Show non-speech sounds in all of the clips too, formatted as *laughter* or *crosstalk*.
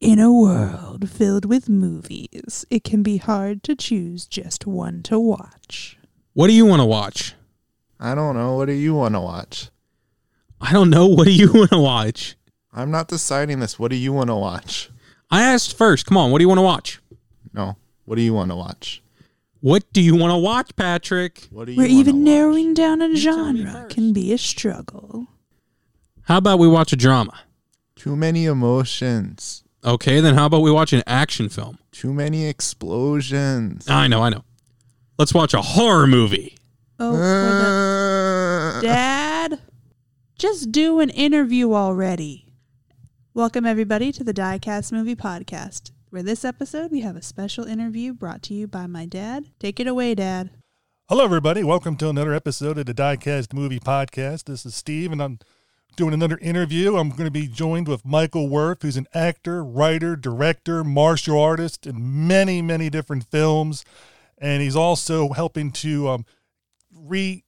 In a world filled with movies, it can be hard to choose just one to watch. What do you want to watch? I don't know. What do you want to watch? I don't know. What do you *laughs* want to watch? I'm not deciding this. What do you want to watch? I asked first. Come on. What do you want to watch? No. What do you want to watch? What do you want to watch, Patrick? What do you Where wanna even watch? narrowing down a You tell me genre first. can be a struggle. How about we watch a drama? Too many emotions. Okay, then how about we watch an action film? Too many explosions. I know, I know. Let's watch a horror movie. Oh, for the Uh, dad, just do an interview already. Welcome everybody to the Diecast Movie Podcast. For this episode, we have a special interview brought to you by my dad. Take it away, Dad. Hello, everybody. Welcome to another episode of the Diecast Movie Podcast. This is Steve, and I'm doing another interview. I'm going to be joined with Michael Worth, who's an actor, writer, director, martial artist in many, many different films. And he's also helping to um, re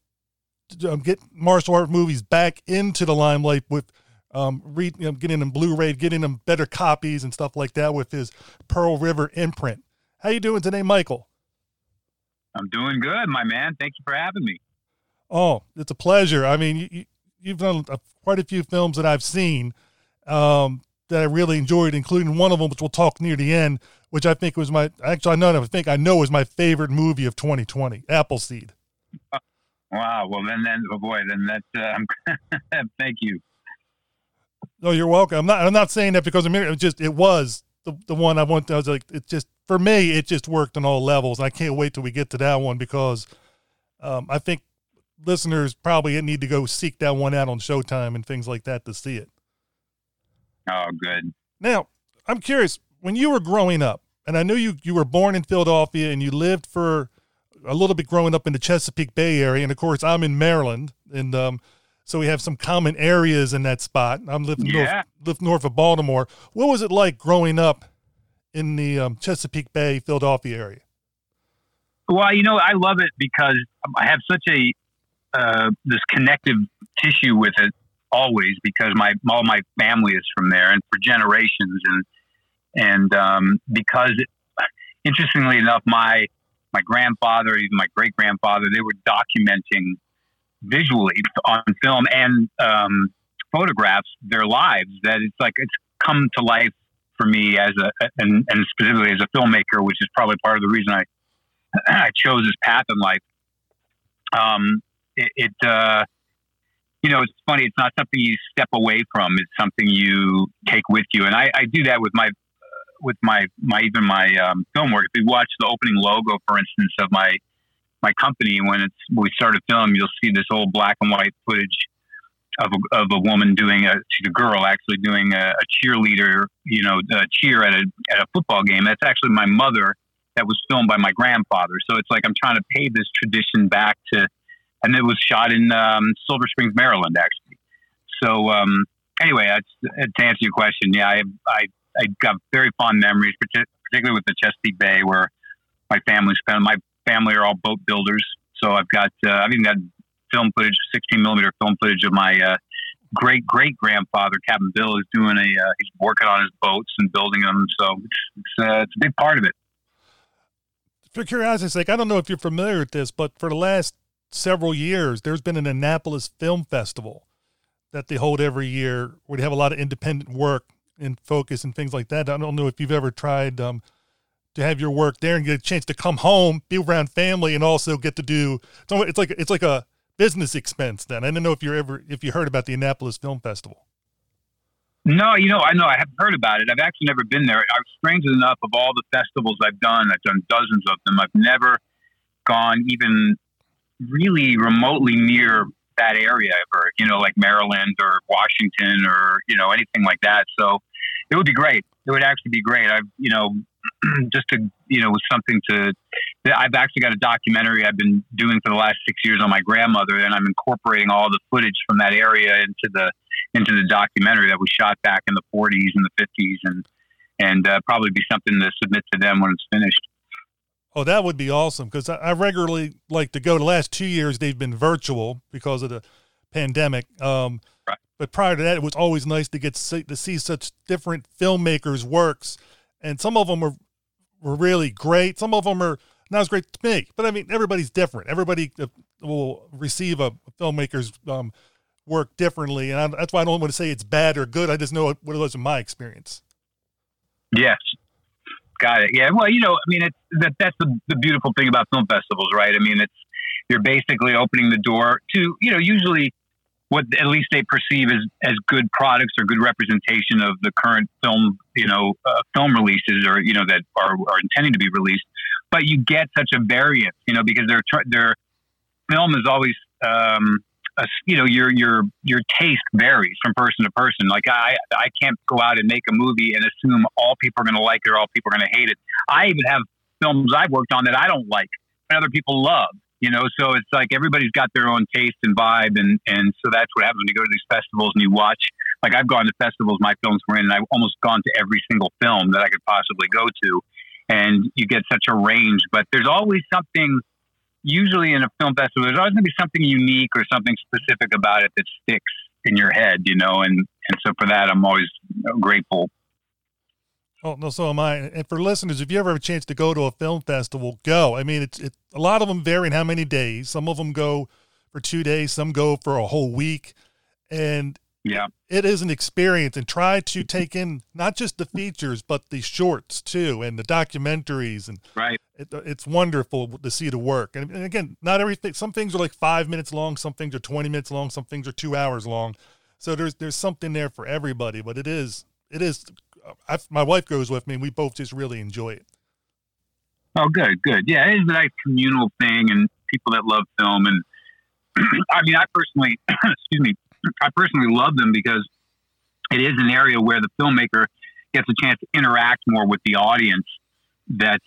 um, get martial art movies back into the limelight with um, re, you know, getting them Blu-ray, getting them better copies and stuff like that with his Pearl River imprint. How you doing today, Michael? I'm doing good, my man. Thank you for having me. Oh, it's a pleasure. I mean, you, you, you've done a, quite a few films that I've seen um, that I really enjoyed, including one of them, which we'll talk near the end, which I think was my actually I know I think I know is my favorite movie of 2020, Appleseed. *laughs* Wow. Well, then, then, oh boy, then that's. Uh, *laughs* thank you. No, you're welcome. I'm not I'm not saying that because I'm it was just it was the, the one I want. I was like, it just for me, it just worked on all levels. and I can't wait till we get to that one because um, I think listeners probably need to go seek that one out on Showtime and things like that to see it. Oh, good. Now, I'm curious, when you were growing up, and I knew you, you were born in Philadelphia and you lived for a little bit growing up in the Chesapeake Bay area. And of course, I'm in Maryland. And um, so we have some common areas in that spot. I'm living Yeah. north, live north of Baltimore. What was it like growing up in the um, Chesapeake Bay, Philadelphia area? Well, you know, I love it because I have such a uh, this connective tissue with it always because my all my family is from there and for generations and and um, because interestingly enough, my my grandfather, even my great grandfather, they were documenting visually on film and um, photographs their lives. That it's like it's come to life for me as a and, and specifically as a filmmaker, which is probably part of the reason I *clears throat* I chose this path in life. Um, it, it uh, you know, it's funny. It's not something you step away from. It's something you take with you, and I, I do that with my uh, with my my even my um, film work. If you watch the opening logo, for instance, of my my company, when it's when we started film, you'll see this old black and white footage of a, of a woman doing a she's a girl actually doing a, a cheerleader, you know, cheer at a at a football game. That's actually my mother. That was filmed by my grandfather. So it's like I'm trying to pay this tradition back to, and it was shot in um, Silver Springs, Maryland, actually. So um, anyway, that's, to answer your question, yeah, I, I I got very fond memories, particularly with the Chesapeake Bay, where my family spent. My family are all boat builders, so I've got uh, I've even got film footage, 16 millimeter film footage of my uh, great great grandfather, Captain Bill, is doing a uh, he's working on his boats and building them. So it's it's, uh, it's a big part of it. For curiosity's sake, I don't know if you're familiar with this, but for the last several years, there's been an Annapolis Film Festival that they hold every year where they have a lot of independent work and focus and things like that. I don't know if you've ever tried um, to have your work there and get a chance to come home, be around family, and also get to do. It's like it's like a business expense. Then I don't know if you're ever if you heard about the Annapolis Film Festival. No, you know, I know I have heard about it. I've actually never been there. I've strangely enough, of all the festivals I've done, I've done dozens of them. I've never gone even really remotely near that area ever. You know, like Maryland or Washington or you know anything like that. So it would be great. It would actually be great. I've you know *clears throat* just to you know with something to. I've actually got a documentary I've been doing for the last six years on my grandmother, and I'm incorporating all the footage from that area into the into the documentary that was shot back in the 40s and the 50s, and and uh, probably be something to submit to them when it's finished. Oh, that would be awesome because I, I regularly like to go. The last two years they've been virtual because of the pandemic. Um, Right. but prior to that, it was always nice to get see, to see such different filmmakers' works, and some of them were were really great. Some of them are not as great to me, but I mean, everybody's different. Everybody uh, will receive a filmmaker's um, work differently, and I, that's why I don't want to say it's bad or good. I just know what it was in my experience. Yes. Got it. Yeah. Well, you know, I mean, it's that that's the, the beautiful thing about film festivals, right? I mean, it's you're basically opening the door to, you know, usually what at least they perceive as as good products or good representation of the current film, you know, uh, film releases or you know that are, are intending to be released. But you get such a variance, you know, because their their film is always um, a, you know your your your taste varies from person to person. Like I I can't go out and make a movie and assume all people are going to like it or all people are going to hate it. I even have films I've worked on that I don't like and other people love. You know, so it's like everybody's got their own taste and vibe, and and so that's what happens when you go to these festivals and you watch. Like I've gone to festivals my films were in, and I've almost gone to every single film that I could possibly go to, and you get such a range. But there's always something usually in a film festival, there's always going to be something unique or something specific about it that sticks in your head, you know, and, and so for that, I'm always grateful. Oh no, so am I. And for listeners, if you ever have a chance to go to a film festival, go. I mean, it's it. A lot of them vary in how many days. Some of them go for two days. Some go for a whole week, and yeah. It is an experience and try to take in not just the features, but the shorts too and the documentaries. And right. It, it's wonderful to see the work. And, and, again, not everything, some things are like five minutes long, some things are 20 minutes long, some things are two hours long. So there's, there's something there for everybody, but it is, it is, I, my wife goes with me and we both just really enjoy it. Oh, good, good. Yeah, it is a nice communal thing and people that love film. And *clears throat* I mean, I personally, *clears throat* excuse me, I personally love them because it is an area where the filmmaker gets a chance to interact more with the audience that's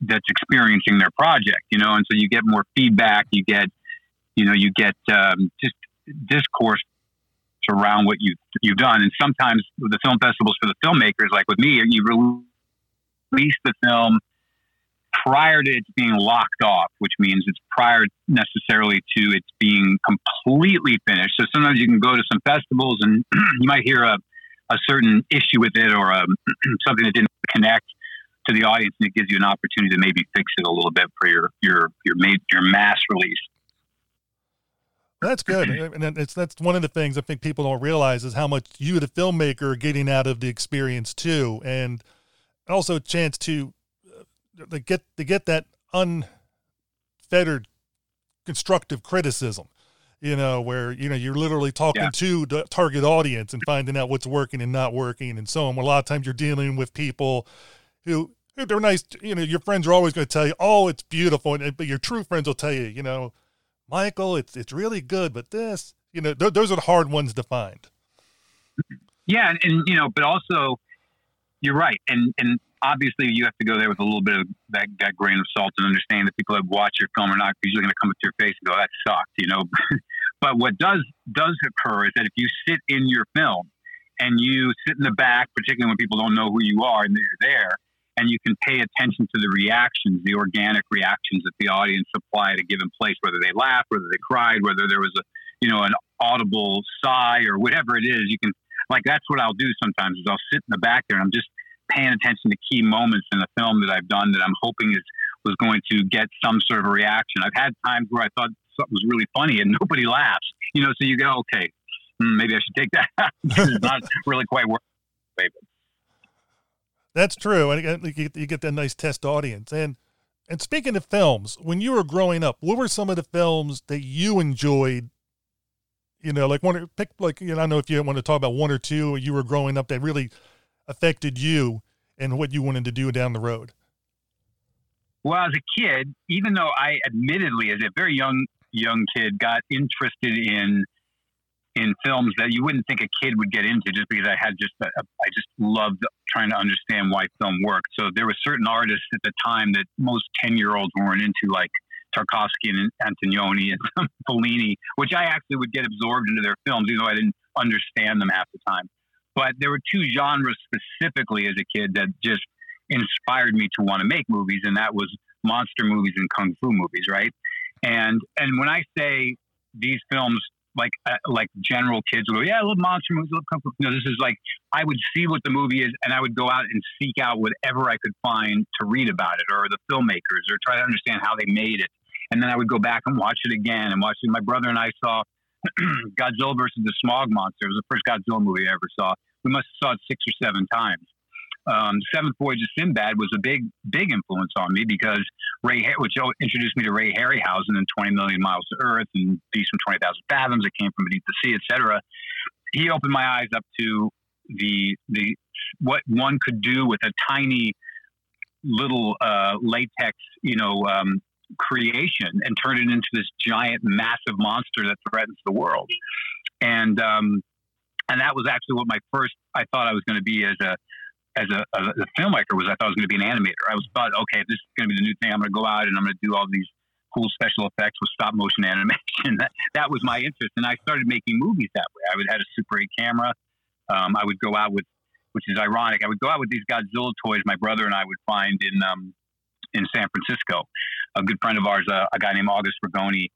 that's experiencing their project, you know, and so you get more feedback, you get, you know, you get um, just discourse around what you've you've done, and sometimes the film festivals for the filmmakers, like with me, you release the film prior to its being locked off, which means it's prior necessarily to its being completely finished. So sometimes you can go to some festivals and *clears throat* you might hear a, a certain issue with it or a, um, *clears throat* something that didn't connect to the audience, and it gives you an opportunity to maybe fix it a little bit for your your your made your mass release. That's good, and it's that's one of the things I think people don't realize is how much you, the filmmaker, are getting out of the experience too, and also a chance to to get to get that unfettered constructive criticism you know where you know you're literally talking yeah. to the target audience and finding out what's working and not working and so on a lot of times you're dealing with people who they're nice you know your friends are always going to tell you oh it's beautiful and, but your true friends will tell you you know michael it's it's really good but this you know th- those are the hard ones to find yeah and, and you know but also you're right and and obviously you have to go there with a little bit of that, that grain of salt and understand that people that watch your film are not usually going to come up to your face and go, that sucked, you know. *laughs* but what does does occur is that if you sit in your film and you sit in the back, particularly when people don't know who you are and you're there, and you can pay attention to the reactions, the organic reactions that the audience supply at a given place, whether they laughed, whether they cried, whether there was a you know an audible sigh or whatever it is, you can like that's what I'll do sometimes is I'll sit in the back there and I'm just paying attention to key moments in the film that I've done that I'm hoping is was going to get some sort of a reaction. I've had times where I thought something was really funny and *laughs* nobody laughs. You know, so you go, okay, hmm, maybe I should take that. *laughs* it's not *laughs* really quite working. That's true, and you get that nice test audience. And and speaking of films, when you were growing up, what were some of the films that you enjoyed? You know, like one pick like you know, I don't know if you want to talk about one or two you were growing up that really affected you and what you wanted to do down the road? Well, as a kid, even though I admittedly, as a very young young kid, got interested in in films that you wouldn't think a kid would get into, just because I had just I just loved trying to understand why film worked. So there were certain artists at the time that most ten year olds weren't into, like Tarkovsky and Antonioni and *laughs* Fellini, which I actually would get absorbed into their films, even though I didn't understand them half the time. But there were two genres specifically as a kid that just inspired me to want to make movies, and that was monster movies and kung fu movies, right? And and when I say these films like uh, like general kids will go, yeah, I love monster movies, I love kung fu. No, this is like I would see what the movie is, and I would go out and seek out whatever I could find to read about it, or the filmmakers, or try to understand how they made it. And then I would go back and watch it again, and watch it. My brother and I saw *clears throat* Godzilla versus the Smog Monster. It was the first Godzilla movie I ever saw. We must have saw it six or seven times. Um, Seventh Voyage of Sinbad was a big, big influence on me because Ray, which introduced me to Ray Harryhausen and 20 Million Miles to Earth and Beast from 20,000 Fathoms that came from beneath the sea, etc. He opened my eyes up to the the what one could do with a tiny little uh, latex, you know, um, creation and turn it into this giant, massive monster that threatens the world. And um, and that was actually what my first I thought I was going to be as a as a, a, a, filmmaker was I thought I was going to be an animator. I was thought, okay, this is going to be the new thing. I'm going to go out and I'm going to do all these cool special effects with stop motion *laughs* animation. that, that was my interest, and I started making movies that way. I would had a Super 8 camera. Um, I would go out with, which is ironic. I would go out with these Godzilla toys. My brother and I would find in um, in San Francisco. A good friend of ours, uh, a guy named August Ragone,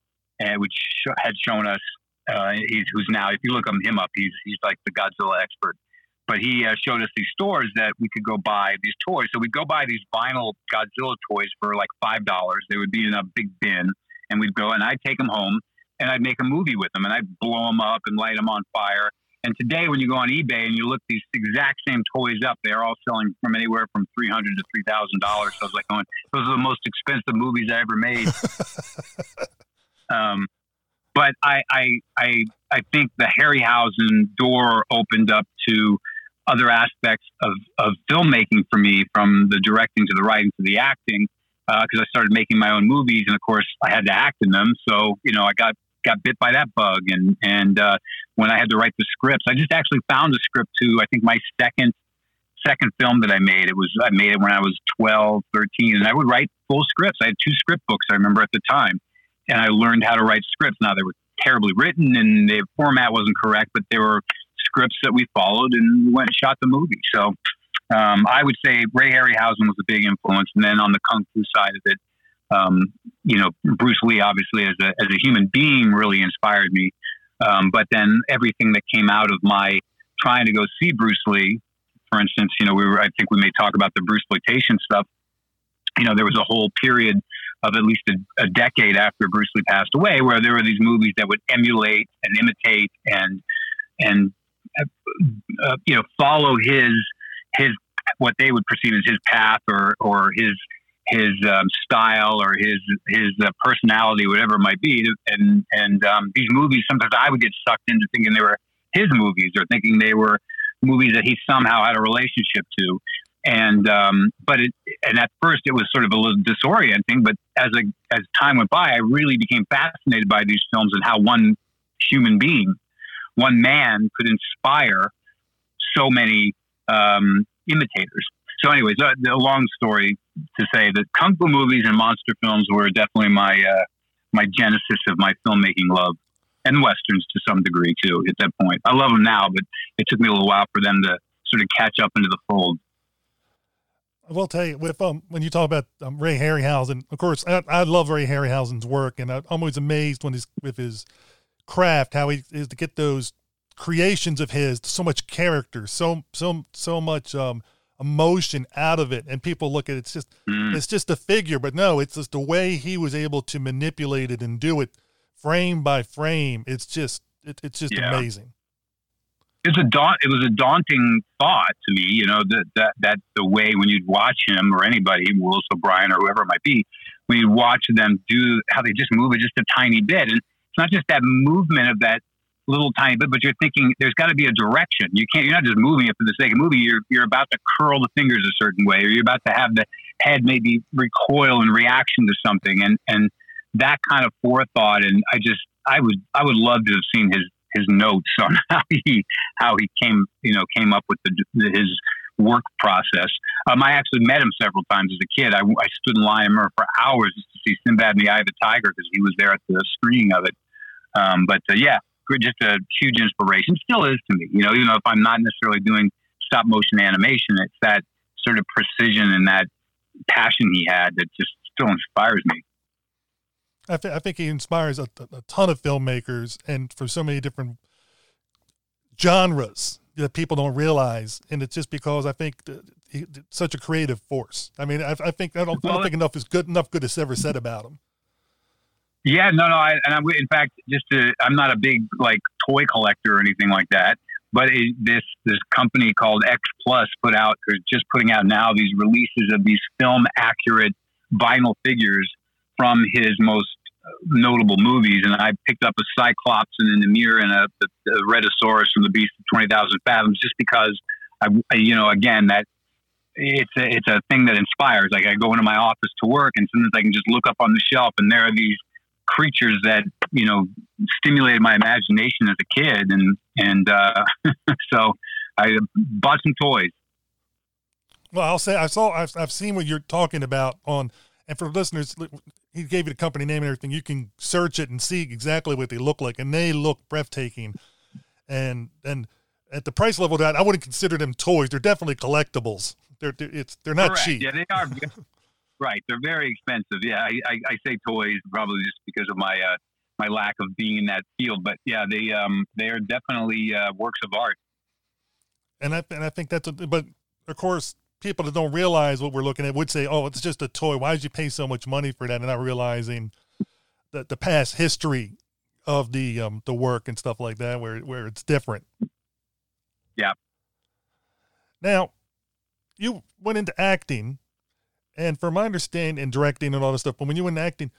uh, which had shown us. Uh, he's who's now, if you look him up, he's he's like the Godzilla expert but he uh, showed us these stores that we could go buy these toys. So we'd go buy these vinyl Godzilla toys for like five dollars. They would be in a big bin, and we'd go and I'd take them home and I'd make a movie with them, and I'd blow them up and light them on fire. And today, when you go on eBay and you look these exact same toys up, they're all selling from anywhere from three hundred to three thousand dollars. So I was like, going, those are the most expensive movies I ever made. *laughs* um, but I, I, I, I think the Harryhausen door opened up to other aspects of, of filmmaking for me, from the directing to the writing to the acting, because uh, I started making my own movies, and of course I had to act in them. So you know, I got got bit by that bug, and and uh, when I had to write the scripts, I just actually found a script to I think my second second film that I made. It was I made it when I was 12, 13, and I would write full scripts. I had two script books I remember at the time, and I learned how to write scripts. Now they were terribly written and the format wasn't correct, but they were scripts that we followed and went and shot the movie. So um, I would say Ray Harryhausen was a big influence, and then on the kung fu side of it, um, you know, Bruce Lee obviously as a as a human being really inspired me. Um, but then everything that came out of my trying to go see Bruce Lee, for instance, you know, we were I think we may talk about the Bruce exploitation stuff. You know, there was a whole period of at least a, a decade after Bruce Lee passed away, where there were these movies that would emulate and imitate and and uh, you know, follow his his what they would perceive as his path or or his his um, style or his his uh, personality, whatever it might be. And and um, these movies, sometimes I would get sucked into thinking they were his movies or thinking they were movies that he somehow had a relationship to. And um, but it, and at first it was sort of a little disorienting. But as a as time went by, I really became fascinated by these films and how one human being one man could inspire so many um, imitators. So, anyways, uh, a long story to say that kung fu movies and monster films were definitely my uh, my genesis of my filmmaking love, and westerns to some degree too. At that point, I love them now, but it took me a little while for them to sort of catch up into the fold. I will tell you, with um, when you talk about um, Ray Harryhausen, of course, I, I love Ray Harryhausen's work, and I'm always amazed when he's with his craft, how he is to get those creations of his, so much character, so so so much um, emotion out of it, and people look at it, it's just mm. it's just a figure, but no, it's just the way he was able to manipulate it and do it frame by frame. It's just it, it's just yeah. amazing. It's a daunt. It was a daunting thought to me, you know, that that that the way when you'd watch him or anybody, Willis O'Brien or whoever it might be, when you watch them do how they just move it just a tiny bit, and it's not just that movement of that little tiny bit, but you're thinking there's got to be a direction. You can't. You're not just moving it for the sake of moving. You're you're about to curl the fingers a certain way, or you're about to have the head maybe recoil in reaction to something, and and that kind of forethought. And I just I would I would love to have seen his his notes on *laughs* how he how he came you know came up with the, his work process. Um, I actually met him several times as a kid. I, I stood in line for hours to see Sinbad and the Eye of the Tiger because he was there at the screening of it. Um, but uh, yeah, just a huge inspiration. Still is to me. You know, even though if I'm not necessarily doing stop motion animation, it's that sort of precision and that passion he had that just still inspires me. I, th- I think he inspires a, a ton of filmmakers and for so many different genres that people don't realize. And it's just because I think that he, such a creative force. I mean, I, I think I don't, I don't think enough is good enough good is ever said about him. Yeah, no, no. I, and I'm, in fact, just I'm not a big like toy collector or anything like that. But it, this this company called X Plus put out, or just putting out now, these releases of these film accurate vinyl figures from his most notable movies. And I picked up a Cyclops and an Ymir and a, a, a Rhedosaurus from the Beast of Twenty Thousand Fathoms, just because I, I, you know, again that it's a, it's a thing that inspires. Like I go into my office to work, and sometimes I can just look up on the shelf, and there are these creatures that you know stimulated my imagination as a kid, and and uh, *laughs* so I bought some toys. Well, I'll say I saw I've, I've seen what you're talking about on, and for listeners, he gave you the company name and everything. You can search it and see exactly what they look like, and they look breathtaking. And and at the price level that I wouldn't consider them toys. They're definitely collectibles. They're, they're it's they're not Correct. cheap. Yeah, they are. *laughs* right, they're very expensive. Yeah, I, I, I say toys probably just because of my uh, my lack of being in that field, but yeah, they um they are definitely uh, works of art. And I and I think that's a, but of course people that don't realize what we're looking at would say, "Oh, it's just a toy. Why did you pay so much money for that?" And not realizing the the past history of the um the work and stuff like that, where where it's different. Yeah. Now, you went into acting, and from my understanding, and directing and all this stuff, but when you went acting,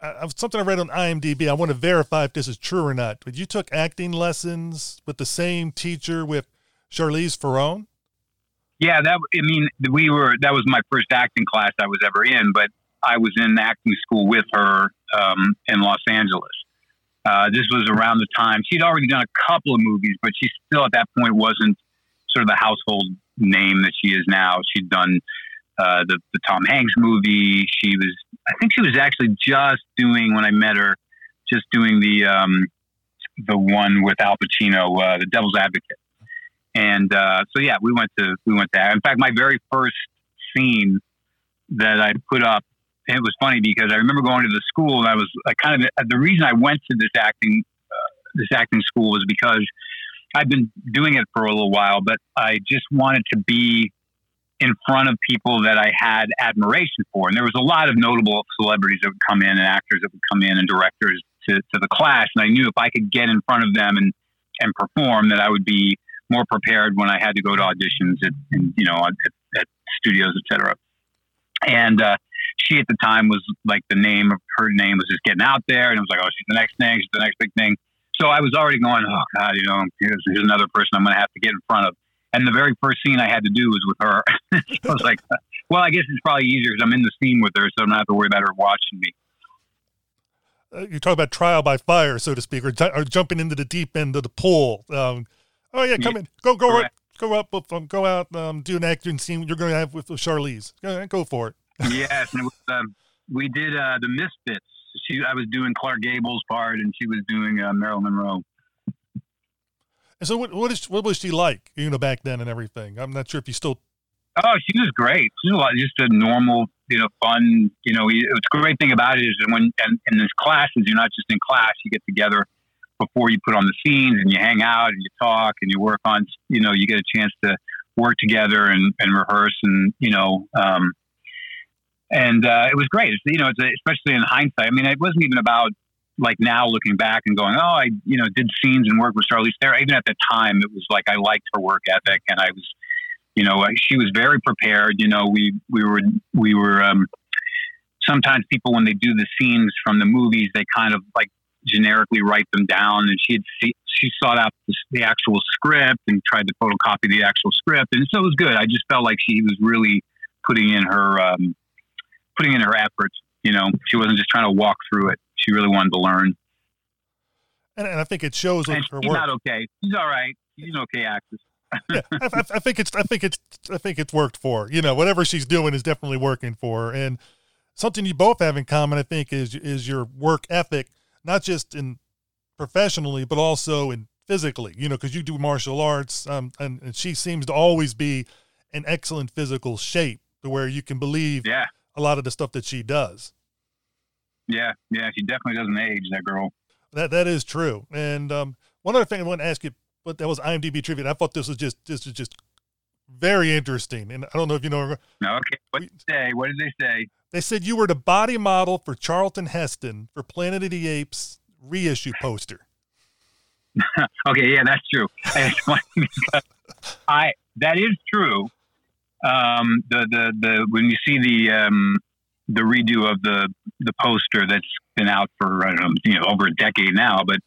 uh, something I read on IMDb, I want to verify if this is true or not. But you took acting lessons with the same teacher with Charlize Theron. Yeah, that I mean, we were that was my first acting class I was ever in, but I was in acting school with her um, in Los Angeles. Uh, this was around the time she'd already done a couple of movies, but she still at that point wasn't sort of the household name that she is now. She'd done uh, the the Tom Hanks movie. She was, I think, she was actually just doing when I met her, just doing the um, the one with Al Pacino, uh, The Devil's Advocate. And uh, so yeah, we went to we went there. In fact, my very first scene that I put up, it was funny because I remember going to the school and I was I kind of the reason I went to this acting uh, this acting school was because I've been doing it for a little while, but I just wanted to be in front of people that I had admiration for. And there was a lot of notable celebrities that would come in and actors that would come in and directors to, to the class. And I knew if I could get in front of them and, and perform that I would be more prepared when I had to go to auditions at, and, you know, at, at studios, etc. And, uh, she at the time was like the name of her name was just getting out there. And it was like, oh, she's the next thing. She's the next big thing. So I was already going, oh God, you know, here's, here's another person I'm going to have to get in front of. And the very first scene I had to do was with her. *laughs* I was like, well, I guess it's probably easier because I'm in the scene with her, so I don't have to worry about her watching me. Uh, you talk about trial by fire, so to speak, or, or jumping into the deep end of the pool. Um, oh yeah, come Yeah, in, go go correct. go up, um, go out, um, do an acting scene. You're going to have with, with Charlize. Go, go for it. *laughs* yes, and it was, um, we did uh, the Misfits. She, I was doing Clark Gable's part, and she was doing uh, Marilyn Monroe. And so, what what is what was she like? You know, back then and everything. I'm not sure if you still. Oh, she was great. She was just a normal, you know, fun. You know, it's great thing about it is when and in this classes, you're not just in class. You get together before you put on the scenes, and you hang out and you talk and you work on. You know, you get a chance to work together and, and rehearse, and you know, um, and uh, it was great. It's, you know, it's especially in hindsight. I mean, it wasn't even about like now looking back and going, oh, I you know did scenes and worked with Charlize Theron. Even at the time, it was like I liked her work ethic, and I was you know, she was very prepared. You know, we we were we were. Um, sometimes people when they do the scenes from the movies, they kind of like generically write them down, and she had she sought out the, the actual script and tried to photocopy the actual script, and so it was good. I just felt like she was really putting in her um, putting in her efforts. You know, she wasn't just trying to walk through it. She really wanted to learn. And, and I think it shows with her she's work. not okay. She's all right. She's an okay actress. *laughs* yeah, I, I, I think it's I think it's I think it's worked for her. You know, whatever she's doing is definitely working for her. And something you both have in common, I think, is is your work ethic, not just in professionally, but also in physically. You know, because you do martial arts, um, and, and she seems to always be in excellent physical shape, to where you can believe Yeah. a lot of the stuff that she does. Yeah, yeah, she definitely doesn't age. That girl. That that is true. And um, one other thing I want to ask you, but that was IMDb trivia. and I thought this was just this is just very interesting. And I don't know if you know. No, okay. What did they say? What did they say? They said you were the body model for Charlton Heston for Planet of the Apes reissue poster. *laughs* okay, yeah, that's true. It's funny because I that is true. Um, the the the when you see the um, the redo of the the poster that's been out for I don't know, you know over a decade now, but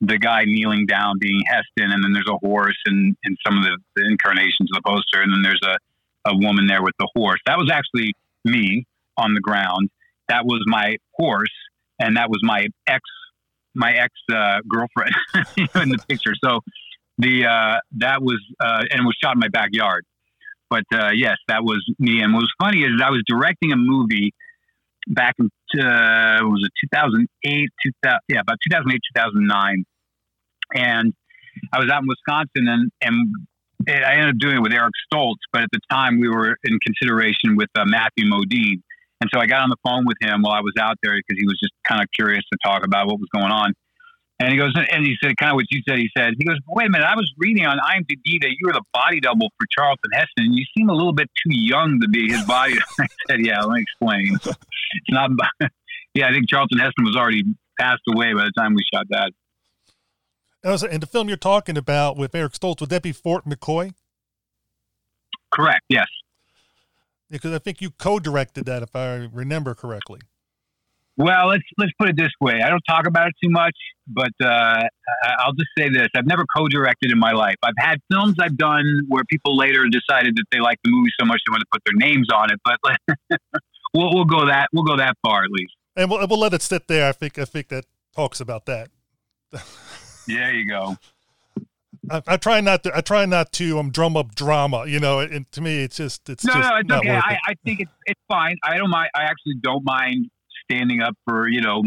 the guy kneeling down being Heston, and then there's a horse and and some of the, the incarnations of the poster, and then there's a a woman there with the horse. That was actually me on the ground. That was my horse, and that was my ex my ex uh, girlfriend *laughs* in the picture. So the uh, that was uh, and was shot in my backyard. But uh, yes, that was me. And what was funny is I was directing a movie back in uh, was it 2008, 2000, yeah, about 2008, 2009, and I was out in Wisconsin, and and I ended up doing it with Eric Stoltz. But at the time, we were in consideration with uh, Matthew Modine, and so I got on the phone with him while I was out there because he was just kind of curious to talk about what was going on. And he goes, and he said, kind of what you said. He said, he goes, wait a minute, I was reading on IMDb that you were the body double for Charlton Heston, and you seem a little bit too young to be his body. *laughs* I said, yeah, let me explain. *laughs* It's not, yeah, I think Charlton Heston was already passed away by the time we shot that. And, and the film you're talking about with Eric Stoltz, would that be Fort McCoy? Correct. Yes. Because I think you co-directed that, if I remember correctly. Well, let's let's put it this way. I don't talk about it too much, but uh, I'll just say this: I've never co-directed in my life. I've had films I've done where people later decided that they liked the movie so much they want to put their names on it. But *laughs* we'll we'll go that we'll go that far at least. And we'll we'll let it sit there. I think I think that talks about that. *laughs* there you go. I, I, try not to. I try not to um drum up drama. You know, and to me, it's just it's no, just no, it's okay. I, I, think it's it's fine. I don't mind. I actually don't mind standing up for you know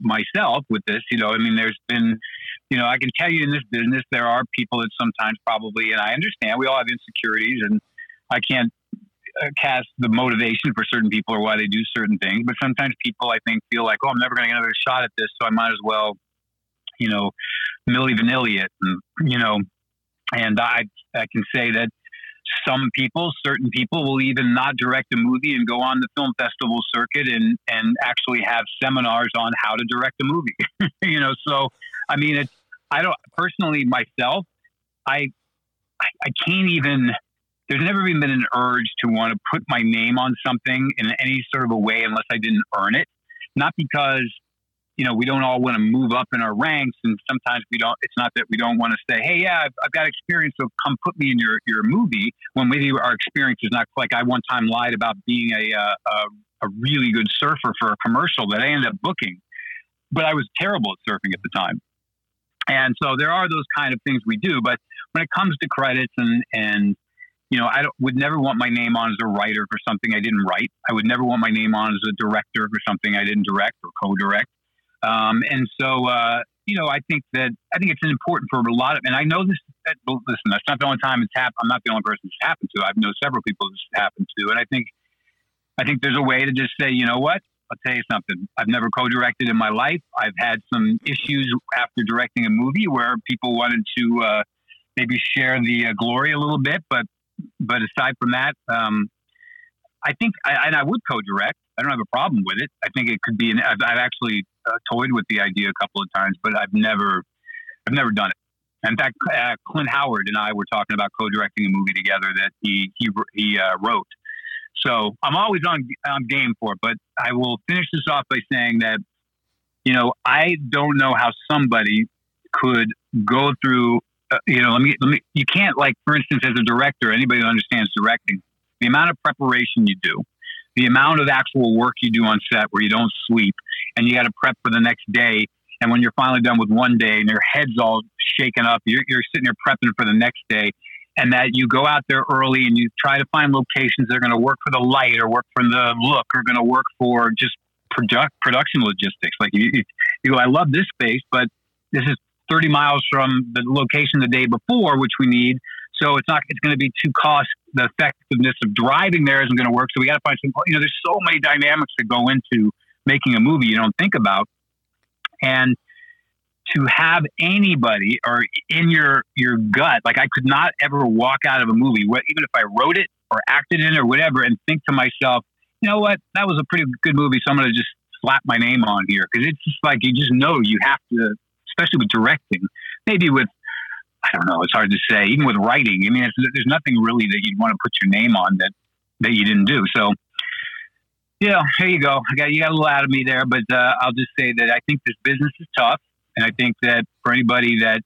myself with this. You know, I mean, there's been, you know, I can tell you in this business there are people that sometimes probably, and I understand we all have insecurities, and I can't uh, cast the motivation for certain people or why they do certain things. But sometimes people, I think, feel like, oh, I'm never going to get another shot at this, so I might as well, you know, Milli Vanilli it, and you know, and I I can say that some people, certain people, will even not direct a movie and go on the film festival circuit and and actually have seminars on how to direct a movie. *laughs* you know, so I mean, it's I don't personally myself, I I can't even. There's never even been an urge to want to put my name on something in any sort of a way unless I didn't earn it. Not because you know, we don't all want to move up in our ranks, and sometimes we don't. It's not that we don't want to say, "Hey, yeah, I've, I've, got experience, so come put me in your your movie." When maybe our experience is not like I one time lied about being a uh, a, a really good surfer for a commercial that I ended up booking, but I was terrible at surfing at the time. And so there are those kind of things we do, but when it comes to credits and and you know, I would never want my name on as a writer for something I didn't write. I would never want my name on as a director for something I didn't direct or co-direct. Um, and so, uh, you know, I think that I think it's important for a lot of, and I know this. That, listen, that's not the only time it's happened. I'm not the only person it's happened to. I've known several people this happened to, and I think, I think there's a way to just say, you know what? I'll tell you something. I've never co-directed in my life. I've had some issues after directing a movie where people wanted to uh, maybe share the uh, glory a little bit, but but aside from that, um, I think, I, and I would co-direct. I don't have a problem with it. I think it could be. An, I've, I've actually uh, toyed with the idea a couple of times, but I've never, I've never done it. In fact, uh, Clint Howard and I were talking about co-directing a movie together that he he he uh, wrote. So I'm always on on game for it. But I will finish this off by saying that, you know, I don't know how somebody could go through. Uh, you know, let me let me. You can't like, for instance, as a director, anybody who understands directing, the amount of preparation you do, the amount of actual work you do on set where you don't sleep and you got to prep for the next day. And when you're finally done with one day and your head's all shaken up, you're, you're sitting there prepping for the next day. And that you go out there early and you try to find locations that are going to work for the light or work for the look or going to work for just product, production logistics. Like you, you go, I love this space, but this is 30 miles from the location the day before, which we need. So it's not, it's going to be too cost. The effectiveness of driving there isn't going to work. So we got to find some, you know, there's so many dynamics that go into making a movie you don't think about. And to have anybody or in your your gut, like I could not ever walk out of a movie, even if I wrote it or acted in it or whatever, and think to myself, you know what, that was a pretty good movie, so I'm going to just slap my name on here because it's just like you just know you have to, especially with directing, maybe with I don't know, it's hard to say, even with writing. I mean, there's nothing really that you'd want to put your name on that that you didn't do. So. Yeah, here you go. I got you got a little out of me there, but uh, I'll just say that I think this business is tough. And I think that for anybody that,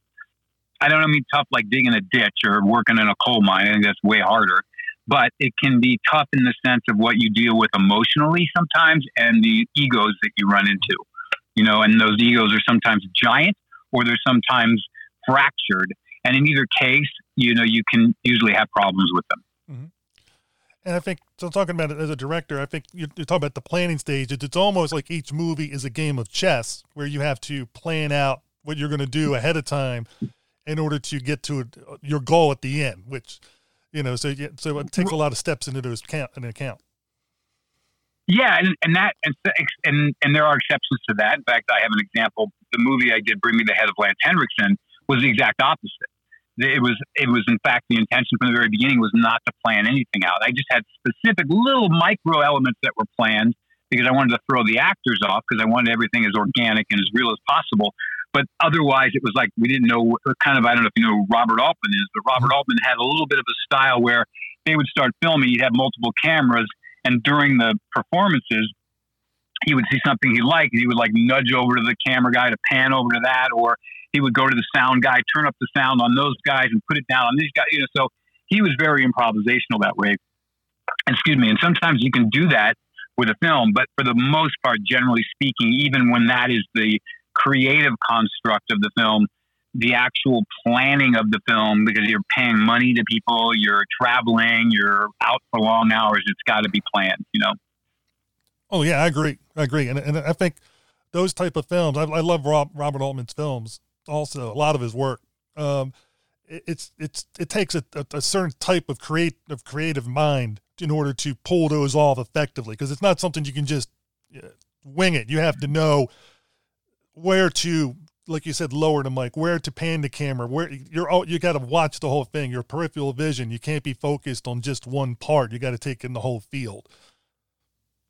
I don't mean tough like digging a ditch or working in a coal mine, I think that's way harder. But it can be tough in the sense of what you deal with emotionally sometimes and the egos that you run into. You know, and those egos are sometimes giant or they're sometimes fractured. And in either case, you know, you can usually have problems with them. Mm-hmm. And I think, so talking about it as a director, I think you're, you're talking about the planning stage. It's, it's almost like each movie is a game of chess where you have to plan out what you're going to do ahead of time in order to get to your goal at the end, which, you know, so, so it takes a lot of steps into those count, an account. Yeah, and, and that and, and and there are exceptions to that. In fact, I have an example. The movie I did, Bring Me the Head of Lance Henriksen, was the exact opposite it was it was in fact the intention from the very beginning was not to plan anything out. I just had specific little micro elements that were planned because I wanted to throw the actors off because I wanted everything as organic and as real as possible. But otherwise, it was like we didn't know kind of I don't know if you know Robert Altman is, but Robert Altman had a little bit of a style where they would start filming. He'd have multiple cameras, and during the performances, he would see something he liked, and he would like nudge over to the camera guy to pan over to that, or he would go to the sound guy, turn up the sound on those guys, and put it down on these guys. You know, so he was very improvisational that way. Excuse me. And sometimes you can do that with a film, but for the most part, generally speaking, even when that is the creative construct of the film, the actual planning of the film, because you're paying money to people, you're traveling, you're out for long hours, it's got to be planned, you know? Oh yeah, I agree. I agree. And, and I think those type of films, I, I love Rob, Robert Altman's films also a lot of his work. Um, it, it's it's it takes a, a, a, certain type of create of creative mind in order to pull those off effectively because it's not something you can just wing it. You have to know where to, like you said, lower the mic, where to pan the camera, where you're oh, you got to watch the whole thing. Your peripheral vision. You can't be focused on just one part. You got to take in the whole field.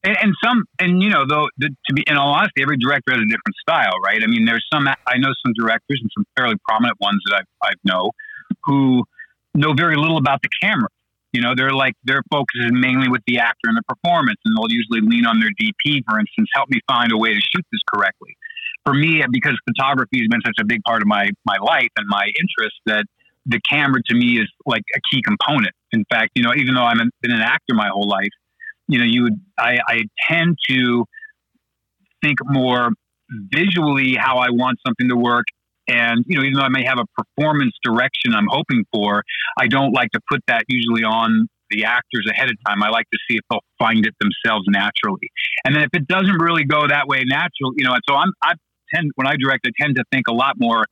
And, and, some, and you know, though, the, to be in all honesty, every director has a different style, right? I mean, there's some, I know some directors and some fairly prominent ones that I, I know who know very little about the camera. You know, they're like, their focus is mainly with the actor and the performance, and they'll usually lean on their DP, for instance, help me find a way to shoot this correctly. For me, because photography has been such a big part of my, my life and my interest, that the camera to me is like a key component. In fact, you know, even though I've been an actor my whole life, you know, you would, I, I tend to think more visually how I want something to work. And, you know, even though I may have a performance direction I'm hoping for, I don't like to put that usually on the actors ahead of time. I like to see if they'll find it themselves naturally. And then if it doesn't really go that way natural, you know, and so I'm, I tend, when I direct, I tend to think a lot more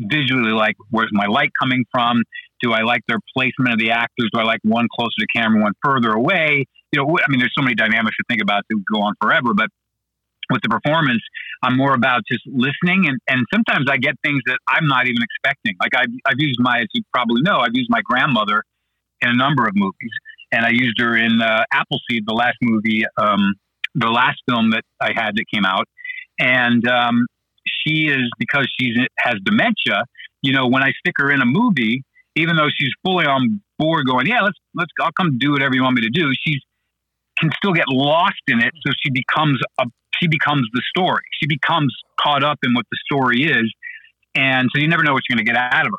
visually like, where's my light coming from? Do I like their placement of the actors? Do I like one closer to camera, one further away? You know, I mean, there's so many dynamics to think about that go on forever, but with the performance, I'm more about just listening. And, and sometimes I get things that I'm not even expecting. Like I've, I've used my, as you probably know, I've used my grandmother in a number of movies. And I used her in uh, Appleseed, the last movie, um, the last film that I had that came out. And um, she is, because she has dementia, you know, when I stick her in a movie, even though she's fully on board going, yeah, let's, let's, I'll come do whatever you want me to do. She's, can still get lost in it. So she becomes a she becomes the story. She becomes caught up in what the story is, and so you never know what you're going to get out of her.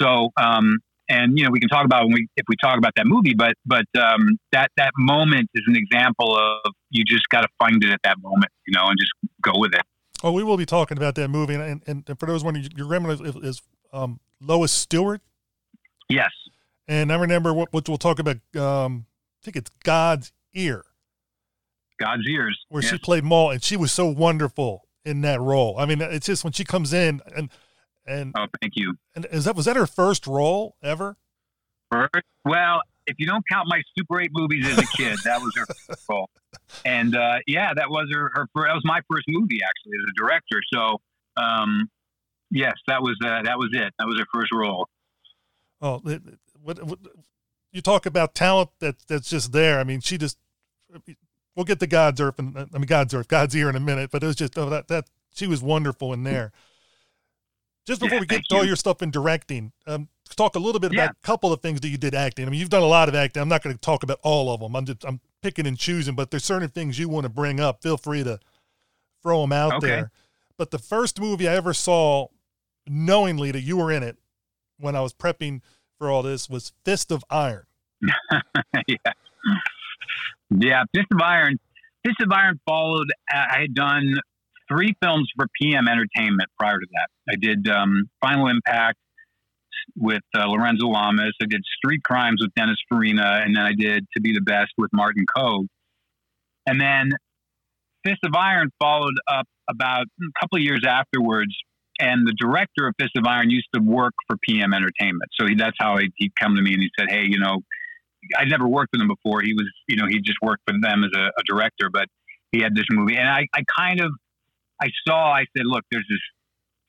So, um, and you know, we can talk about when we if we talk about that movie, but but um, that that moment is an example of you just got to find it at that moment, you know, and just go with it. Oh, we will be talking about that movie, and and, and for those wondering, your grandmother is, is um, Lois Stewart. Yes. And I remember what, what we'll talk about. Um, I think it's God's ear. God's ears. Where yes. she played Maul, and she was so wonderful in that role. I mean, it's just when she comes in and and oh, thank you. And is that was that her first role ever? First, well, if you don't count my Super 8 movies as a kid, that was her first *laughs* role. and uh, yeah, that was her, her. That was my first movie actually as a director. So um, yes, that was uh, that was it. That was her first role. Oh, what, what you talk about talent that that's just there. I mean, she just. We'll get to God's Earth and I mean God's Earth, God's ear in a minute, but it was just oh, that that she was wonderful in there. Just before Yeah, we get to all your stuff in directing, um, talk a little bit Yeah. about a couple of things that you did acting. I mean, you've done a lot of acting. I'm not going to talk about all of them. I'm just I'm picking and choosing, but there's certain things you want to bring up. Feel free to throw them out Okay. there. But the first movie I ever saw, knowingly that you were in it, when I was prepping for all this, was Fist of Iron. *laughs* yeah. Yeah, Fist of Iron. Fist of Iron followed. uh, I had done three films for PM Entertainment prior to that. I did um, Final Impact with uh, Lorenzo Lamas. I did Street Crimes with Dennis Farina, and then I did To Be the Best with Martin Kove. And then Fist of Iron followed up about a couple of years afterwards. And the director of Fist of Iron used to work for PM Entertainment, so he, that's how he, he'd come to me and he said, "Hey, you know, I'd never worked with him before. He was, you know, he just worked for them as a, a director, but he had this movie, and I, I kind of, I saw, I said, look, there's this.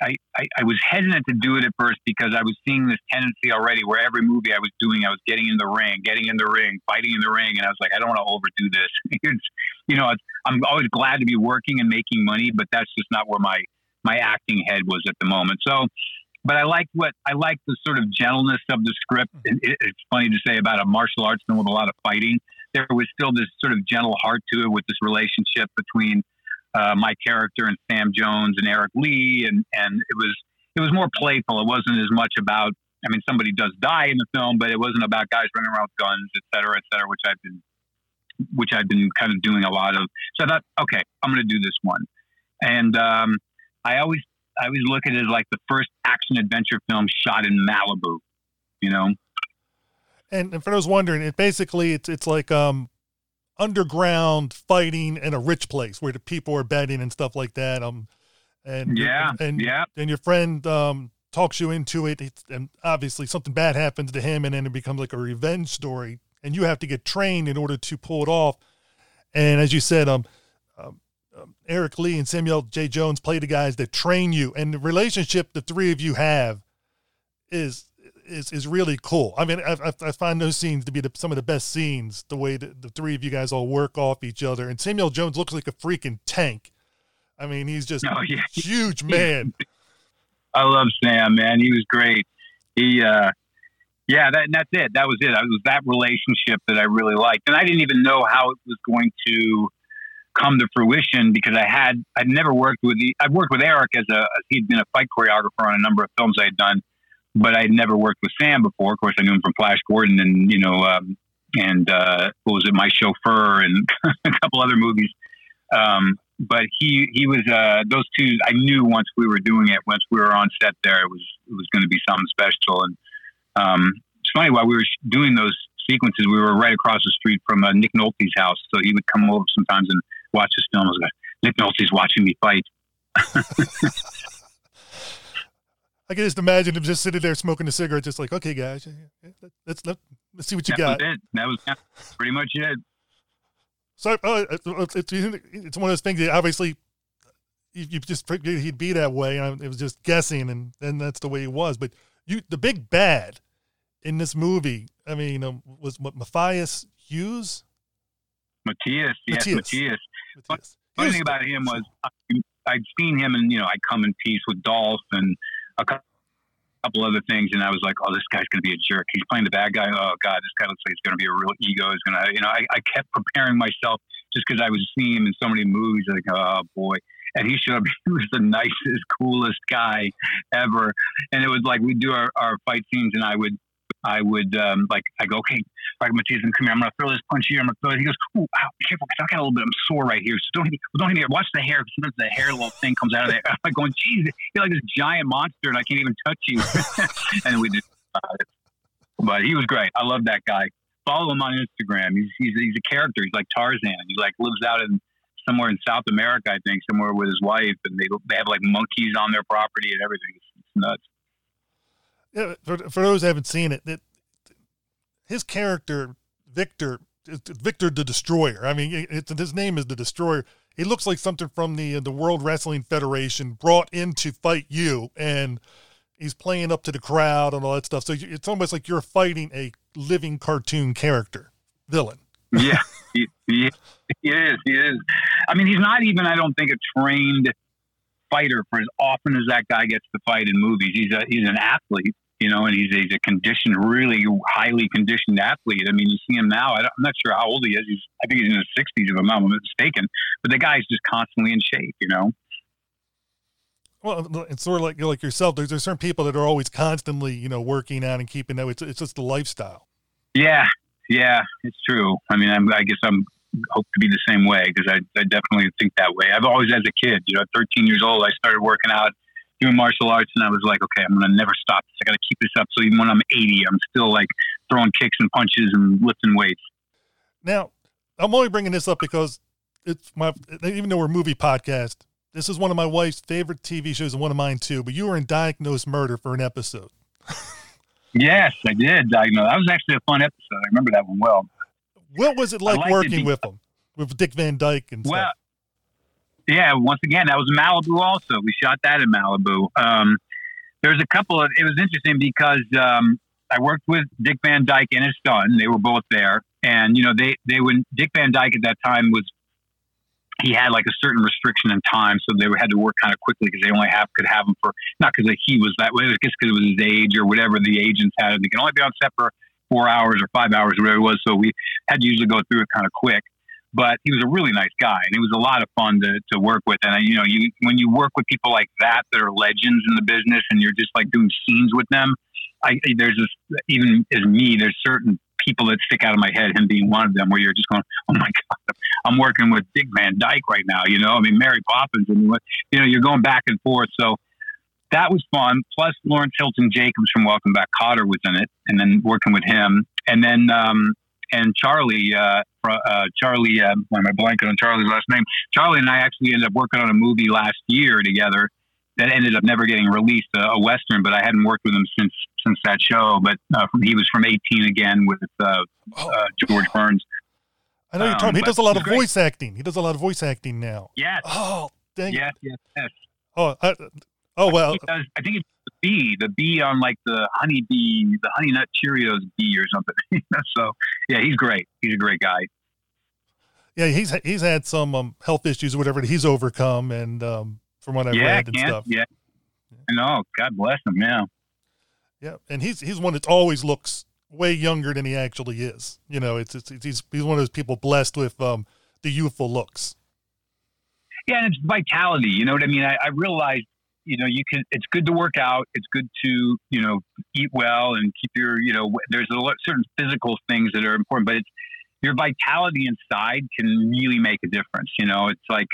I, I, I was hesitant to do it at first because I was seeing this tendency already where every movie I was doing, I was getting in the ring, getting in the ring, fighting in the ring, and I was like, I don't want to overdo this. *laughs* you know, I'm always glad to be working and making money, but that's just not where my my acting head was at the moment. So, but I liked what I liked the sort of gentleness of the script. And it, it's funny to say about a martial arts film with a lot of fighting. There was still this sort of gentle heart to it with this relationship between uh, my character and Sam Jones and Eric Lee, and and it was it was more playful. It wasn't as much about. I mean, somebody does die in the film, but it wasn't about guys running around with guns, et cetera, et cetera, which I've been which I've been kind of doing a lot of. So I thought, okay, I'm going to do this one, and um, I always I always look at it as like the first action adventure film shot in Malibu. You know, And, and for those wondering, it basically it's it's like um underground fighting in a rich place where the people are betting and stuff like that. Um, and Yeah, and yeah. and your friend um talks you into it, it's, and obviously something bad happens to him, and then it becomes like a revenge story, and you have to get trained in order to pull it off. And as you said, um. Um Eric Lee and Samuel J. Jones play the guys that train you, and the relationship the three of you have is is is really cool. I mean, I, I, I find those scenes to be the, some of the best scenes. The way that the three of you guys all work off each other, and Samuel Jones looks like a freaking tank. I mean, he's just Oh, yeah. *laughs* huge man. *laughs* I love Sam, man. He was great. He, uh, yeah, that, that's it. That was it. It was that relationship that I really liked, and I didn't even know how it was going to come to fruition because I had I'd never worked with the I've worked with Eric as a he'd been a fight choreographer on a number of films I had done, but I'd never worked with Sam before. Of course, I knew him from Flash Gordon and you know um, and uh, what was it, My Chauffeur and *laughs* a couple other movies. Um, but he he was uh, those two. I knew once we were doing it, once we were on set there, it was it was going to be something special. And um, it's funny while we were doing those sequences, we were right across the street from uh, Nick Nolte's house, so he would come over sometimes and watch his films. Like, Nick Nolte's watching me fight. *laughs* I can just imagine him just sitting there smoking a cigarette, just like, okay, guys, let's let, let's see what you that got. was. That was pretty much it. So uh, it's, it's one of those things that obviously you, you just figured he'd be that way. And it was just guessing, and and that's the way he was. But you, the big bad in this movie, I mean, um, was what Matthias Hues. Matthias, yes, Matthias. Matthias. Funny thing about him was *laughs* I, I'd seen him, and you know, I come in peace with Dolph and a couple other things, and I was like, oh, this guy's going to be a jerk. He's playing the bad guy. Oh God, this guy looks like he's going to be a real ego. He's going to, you know, I, I kept preparing myself just because I was seeing him in so many movies. Like, oh boy. And he showed up. *laughs* He was the nicest, coolest guy ever. And it was like we'd do our, our fight scenes, and I would, I would um, like, I go, okay, all right, Matthias, come here. I'm to throw this punch here. I'm to throw it. He goes, ooh, ow, careful, because I got a little bit. I'm sore right here. So don't hit me. Don't hit me. Watch the hair. Sometimes the hair little thing comes out of there. *laughs* I'm like going, geez, you're like this giant monster, and I can't even touch you. *laughs* and we just, uh, but he was great. I love that guy. Follow him on Instagram. He's, he's he's a character. He's like Tarzan. He like lives out in somewhere in South America, I think, somewhere with his wife, and they they have like monkeys on their property and everything. It's, it's nuts. For, for those who haven't seen it, his character Victor Victor the Destroyer. I mean, it, his name is the Destroyer. He looks like something from the the World Wrestling Federation brought in to fight you, and he's playing up to the crowd and all that stuff. So it's almost like you're fighting a living cartoon character villain. yeah, he, he is. He is. I mean, he's not even. I don't think a trained fighter for as often as that guy gets to fight in movies. He's a he's an athlete, you know, and he's, he's a conditioned, really highly conditioned athlete. I mean, you see him now. I don't, I'm not sure how old he is. He's I think he's in his 60s, if I'm not mistaken. But the guy's just constantly in shape, you know. Well, it's sort of like like yourself. There's, there's certain people that are always constantly, you know, working out and keeping that. It's it's just the lifestyle. Yeah, yeah, it's true. I mean, I'm, I guess I'm hope to be the same way because I, I definitely think that way. I've always, as a kid, you know, 13 years old, I started working out, doing martial arts, and I was like, okay, I'm going to never stop this. I got to keep this up. So even when I'm 80, I'm still like throwing kicks and punches and lifting weights. Now, I'm only bringing this up because it's my even though we're a movie podcast, this is one of my wife's favorite TV shows and one of mine too. But you were in Diagnosis Murder for an episode. *laughs* Yes, I did. I know that was actually a fun episode. I remember that one well. What was it like it working be- with him, with Dick Van Dyke and Well, stuff? yeah. Once again, that was Malibu. Also, we shot that in Malibu. Um, there's a couple of. It was interesting because um, I worked with Dick Van Dyke and his son. They were both there, and you know, they they when Dick Van Dyke at that time was. He had like a certain restriction in time, so they had to work kind of quickly because they only have could have him for not because he was that way, just because it was his age or whatever the agents had. They can only be on set for four hours or five hours, whatever it was. So we had to usually go through it kind of quick but he was a really nice guy and it was a lot of fun to, to work with. And I, you know you when you work with people like that that are legends in the business and you're just like doing scenes with them I there's this even as me there's certain people that stick out of my head him being one of them where you're just going oh my god I'm working with Dick Van Dyke right now you know? I mean Mary Poppins and you know you're going back and forth. So that was fun. Plus, Lawrence Hilton Jacobs from Welcome Back Kotter was in it, and then working with him, and then um, and Charlie, uh, uh, Charlie, uh, why am I blanking on Charlie's last name? Charlie and I actually ended up working on a movie last year together that ended up never getting released, a, a western. But I hadn't worked with him since since that show. But uh, he was from 18 again with uh, uh, George Burns. I know you're um. He does a lot of great. voice acting. He does a lot of voice acting now. Yes, Oh, dang. yes, yes, yes. Oh, I, oh well. He does, I think it's the bee, the bee on like the honey bee, the honey nut Cheerios bee or something. *laughs* so yeah, he's great. He's a great guy. Yeah, he's he's had some um, health issues or whatever that he's overcome, and um, from what I've yeah, read and stuff. yeah. I know. God bless him. Yeah. Yeah, and he's he's one that always looks way younger than he actually is. You know, it's, it's, it's he's he's one of those people blessed with um the youthful looks. Yeah, and it's vitality. You know what I mean? I, I realized, you know, you can. It's good to work out. It's good to, you know, eat well and keep your, you know, there's a lot, certain physical things that are important, but it's your vitality inside can really make a difference. You know, it's like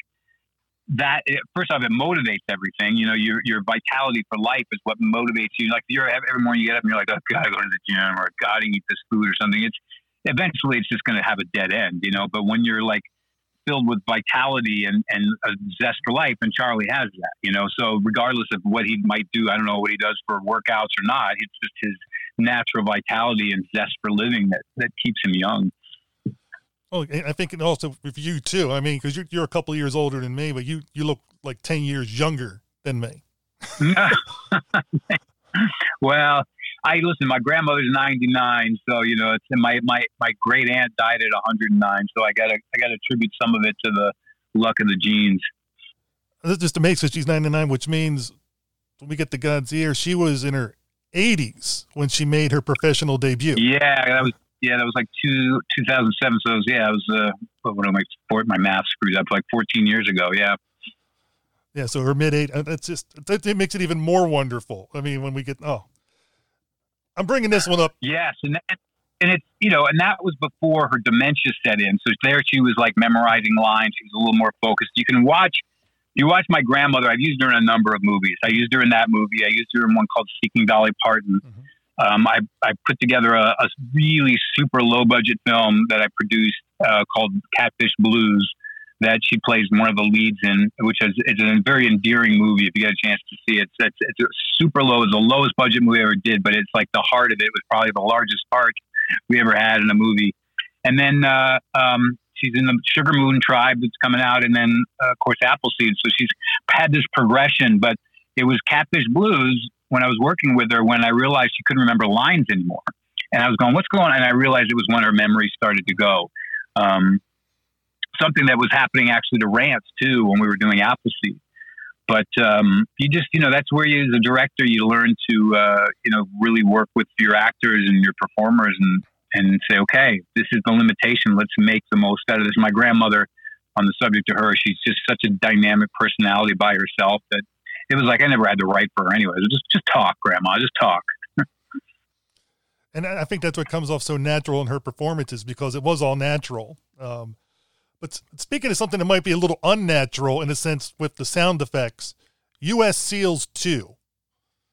that. It, first off, it motivates everything. You know, your your vitality for life is what motivates you. Like you're every morning you get up and you're like, oh, God, I go to the gym or God, I eat this food or something. It's eventually it's just going to have a dead end. You know, but when you're like filled with vitality and, and a zest for life, and Charlie has that, you know. So regardless of what he might do, I don't know what he does for workouts or not. It's just his natural vitality and zest for living that that keeps him young. Oh, I think it also with you too. I mean, because you're you're a couple of years older than me, but you you look like ten years younger than me. *laughs* well, I listen. My grandmother's ninety nine, so you know, it's and my my my great aunt died at one hundred and nine. So I gotta I gotta attribute some of it to the luck of the genes. That just makes it. She's ninety nine, which means when we get to God's ear, she was in her eighties when she made her professional debut. Yeah, that was yeah, that was like two two thousand seven. So it was, yeah, it was uh, what, am I? four- My math screwed up. Like fourteen years ago. Yeah. Yeah, so her mid eight. uh, That's just that, it makes it even more wonderful. I mean, when we get oh, I'm bringing this one up. Yes, and that, and it's you know, and that was before her dementia set in. So there she was like memorizing lines. She was a little more focused. You can watch. You watch my grandmother. I've used her in a number of movies. I used her in that movie. I used her in one called Seeking Dolly Parton. Um, I, I put together a, a really super low budget film that I produced uh, called Catfish Blues that she plays one of the leads in, which is it's a very endearing movie. If you get a chance to see it, it's, it's, it's super low. It's the lowest budget movie I ever did, but it's like the heart of it was probably the largest part we ever had in a movie. And then uh, um, she's in the Sugar Moon tribe that's coming out, and then uh, of course Appleseed. So she's had this progression, but it was Catfish Blues when I was working with her when I realized she couldn't remember lines anymore, and I was going, "What's going on?" And I realized it was when her memory started to go. Um, something that was happening actually to Rance too when we were doing Appleseed. But um, you just, you know, that's where you, as a director, you learn to, uh, you know, really work with your actors and your performers and and say, okay, this is the limitation. Let's make the most out of this. My grandmother, on the subject of her, she's just such a dynamic personality by herself that it was like I never had to write for her anyway. Just just talk, Grandma, just talk. *laughs* and I think that's what comes off so natural in her performances because it was all natural. Um, but speaking of something that might be a little unnatural in a sense with the sound effects, U.S. SEALs 2.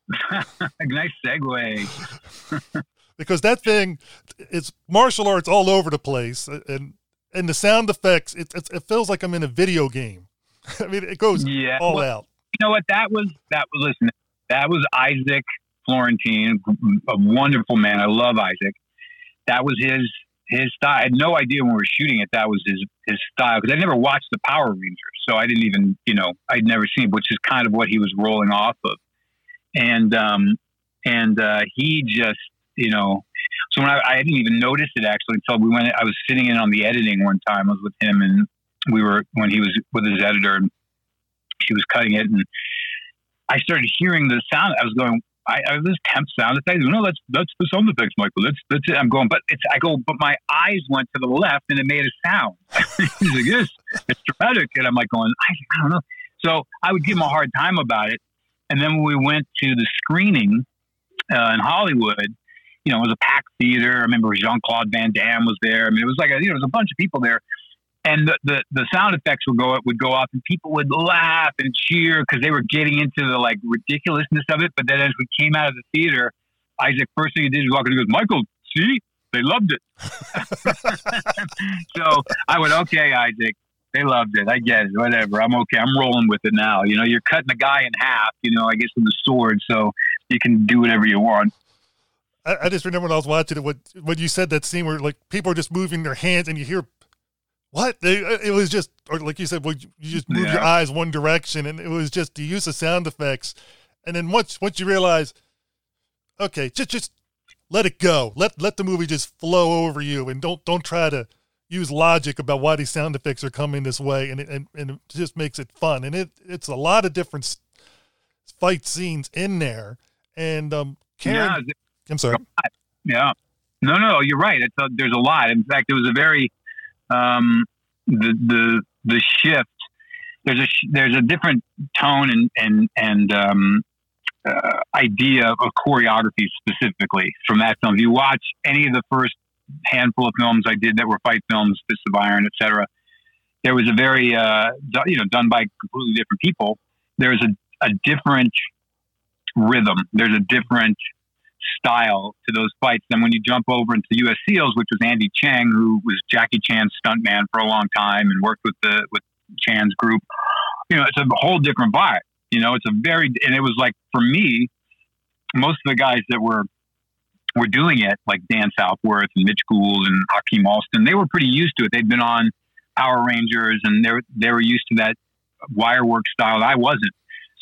*laughs* nice segue. *laughs* because that thing, it's martial arts all over the place. And and the sound effects, it, it, it feels like I'm in a video game. *laughs* I mean, it goes yeah. all well, out. You know what? That was, that was, listen, that was Isaac Florentine, a wonderful man. I love Isaac. That was his his style. I had no idea when we were shooting it that was his his style because I never watched the Power Rangers, so I didn't even you know I'd never seen, which is kind of what he was rolling off of, and um and uh, he just you know so when I, I didn't even notice it actually until we went. I was sitting in on the editing one time. I was with him, and we were when he was with his editor, and she was cutting it, and I started hearing the sound. I was going, I, I this temp sound effects. No, that's that's the sound effects, Michael. That's that's it. I'm going, but it's I go, but my eyes went to the left and it made a sound. *laughs* He's like, this it's dramatic, and I'm like going, I, I don't know. So I would give him a hard time about it. And then when we went to the screening uh, in Hollywood, you know, it was a packed theater. I remember Jean Claude Van Damme was there. I mean, it was like a, you know, it was a bunch of people there and the, the, the sound effects would go up would go off and people would laugh and cheer because they were getting into the like ridiculousness of it. But then as we came out of the theater isaac first thing he did was walk in and goes michael see? They loved it. *laughs* So i went okay isaac. They loved it. I get it. Whatever. I'm okay. I'm rolling with it now. You know you're cutting a guy in half you know i guess with a sword so you can do whatever you want. I, just remember when I was watching it, when, when you said that scene where like people are just moving their hands and you hear what? It was just or like you said well, you just move yeah. your eyes one direction and it was just the use of sound effects. And then once once you realize okay just just let it go. Let let the movie just flow over you and don't don't try to use logic about why these sound effects are coming this way and it, and, and it just makes it fun. And it it's a lot of different fight scenes in there. And um Karen yeah, I'm sorry. Yeah. No no you're right. It's a, there's a lot. In fact it was a very um, the the the shift. There's a there's a different tone and and and um, uh, idea of choreography specifically from that film. If you watch any of the first handful of films I did that were fight films, Fist of Iron, etc., there was a very uh, you know done by completely different people. There's a, a different rhythm. There's a different style to those fights. Then when you jump over into U.S. SEALs, which was Andy Cheng, who was Jackie Chan's stuntman for a long time and worked with the with Chan's group, you know, it's a whole different vibe. You know, it's a very and it was like for me, most of the guys that were were doing it, like Dan Southworth and Mitch Gould and Hakeem Alston, they were pretty used to it. They'd been on Power Rangers and they were they were used to that wire work style. I wasn't.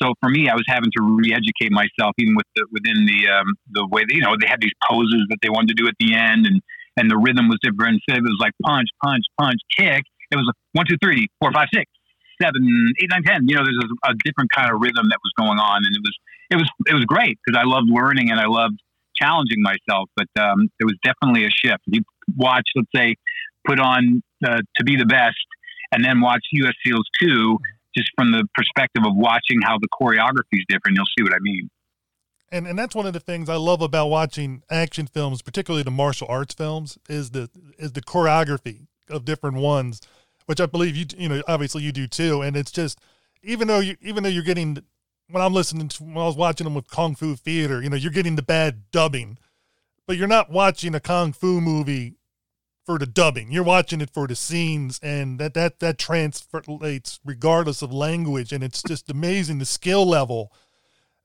So for me, I was having to re-educate myself, even with the, within the um, the way that, you know they had these poses that they wanted to do at the end, and and the rhythm was different. It was like punch, punch, punch, kick. It was like one, two, three, four, five, six, seven, eight, nine, ten. You know, there's a, a different kind of rhythm that was going on, and it was it was it was great because I loved learning and I loved challenging myself. But um, it was definitely a shift. If you watch, let's say, put on uh, to be the best, and then watch U.S. SEALs two just from the perspective of watching how the choreography is different, you'll see what I mean. And and that's one of the things I love about watching action films, particularly the martial arts films, is the is the choreography of different ones, which I believe you you know obviously you do too. And it's just even though you even though you're getting when I'm listening to when I was watching them with Kung Fu Theater, you know you're getting the bad dubbing, but you're not watching a kung fu movie for the dubbing. You're watching it for the scenes, and that that that translates regardless of language. And it's just amazing the skill level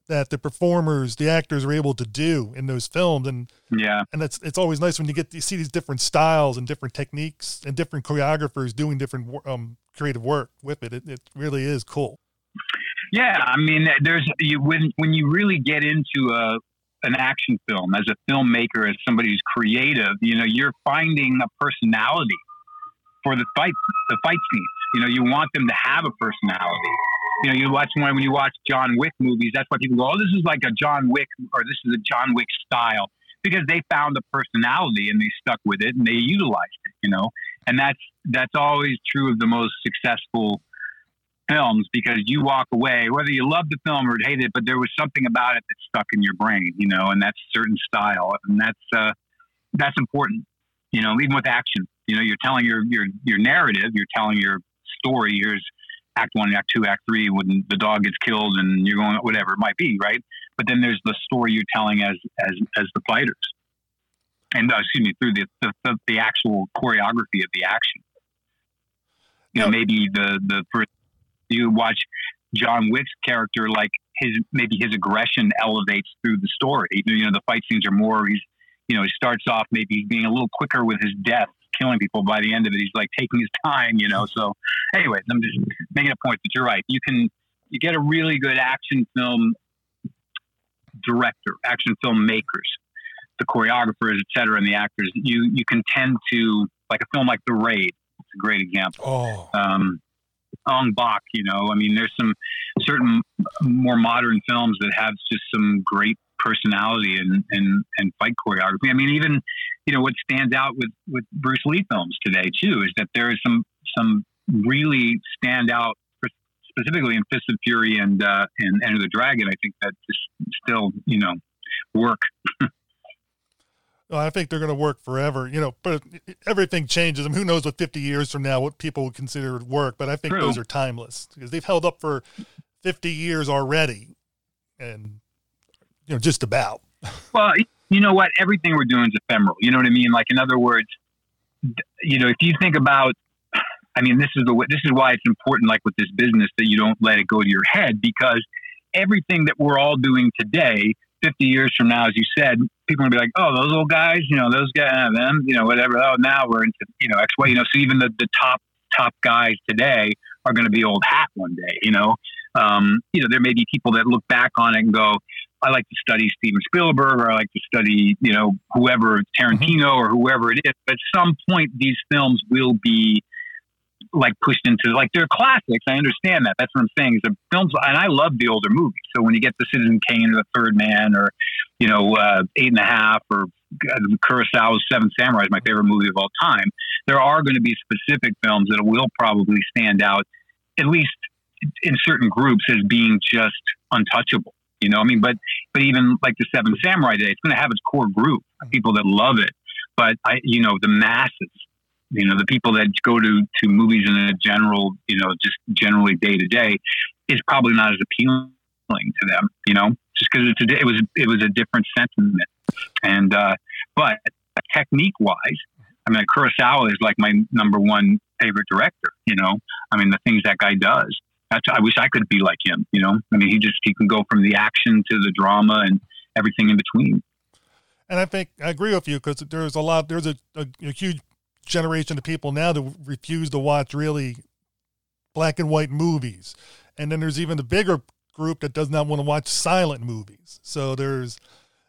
that the performers, the actors are able to do in those films. And Yeah. and it's it's always nice when you get to see these different styles and different techniques and different choreographers doing different um, creative work with it. it. It really is cool. Yeah, I mean, there's you when when you really get into a an action film as a filmmaker, as somebody who's creative, you know, you're finding a personality for the fight the fight scenes. You know, you want them to have a personality. You know, you watch when when you watch John Wick movies, that's why people go, "Oh, this is like a John Wick," or "This is a John Wick style," because they found a personality and they stuck with it and they utilized it. You know, and that's that's always true of the most successful films because you walk away whether you love the film or hate it but there was something about it that stuck in your brain you know and that's certain style and that's uh that's important you know even with action you know you're telling your your your narrative you're telling your story here's act one act two act three when the dog gets killed and you're going whatever it might be right? But then there's the story you're telling as as as the fighters. And uh, excuse me through the, the the the actual choreography of the action. You know maybe the the first you watch John Wick's character, like his maybe his aggression elevates through the story. You know, the fight scenes are more. He's you know he starts off maybe being a little quicker with his death, killing people. By the end of it, he's like taking his time. You know. So, anyways, I'm just making a point that you're right. You can you get a really good action film director, action film makers, the choreographers, et cetera, and the actors. You you can tend to like a film like The Raid. It's a great example Oh, um, Ong Bak. You know, I mean, there's some certain more modern films that have just some great personality and and and fight choreography. I mean, even you know what stands out with with Bruce Lee films today too is that there is some some really stand out specifically in Fist of Fury and uh, and Enter the Dragon. I think that just still you know work. *laughs* Well, I think they're going to work forever, you know, but everything changes. I mean, who knows what 50 years from now, what people would consider work, but I think True. those are timeless because they've held up for 50 years already. And, you know, just about. *laughs* Well, you know what? Everything we're doing is ephemeral. You know what I mean? Like in other words, you know, if you think about, I mean, this is the this is why it's important, like with this business, that you don't let it go to your head because everything that we're all doing today, 50 years from now, as you said, people are gonna be like, oh, those old guys, you know, those guys, uh, them, you know, whatever. Oh, now we're into, you know, X way, you know. So even the the top top guys today are going to be old hat one day. You know, um, you know, there may be people that look back on it and go, I like to study Steven Spielberg or I like to study, you know, whoever Tarantino or whoever it is. But at some point, these films will be like pushed into like they're classics. I understand that. That's what I'm saying. Is the films, and I love the older movies. So when you get the Citizen Kane or the Third Man or you know uh, Eight and a Half or uh, Kurosawa's Seven Samurai is my favorite movie of all time. There are going to be specific films that will probably stand out, at least in certain groups, as being just untouchable. You know, I mean, but but even like the Seven Samurai Day, it's going to have its core group, of people that love it. But I, you know, the masses, you know, the people that go to to movies in a general, you know, just generally day to day, is probably not as appealing to them. You know, just because it was it was a different sentiment. And uh, but technique wise, I mean, Kurosawa is like my number one favorite director. You know, I mean, the things that guy does. That's, I wish I could be like him. You know, I mean, he just he can go from the action to the drama and everything in between. And I think I agree with you because there's a lot, there's a, a, a huge generation of people now that refuse to watch really black and white movies. And then there's even the bigger group that does not want to watch silent movies. So there's,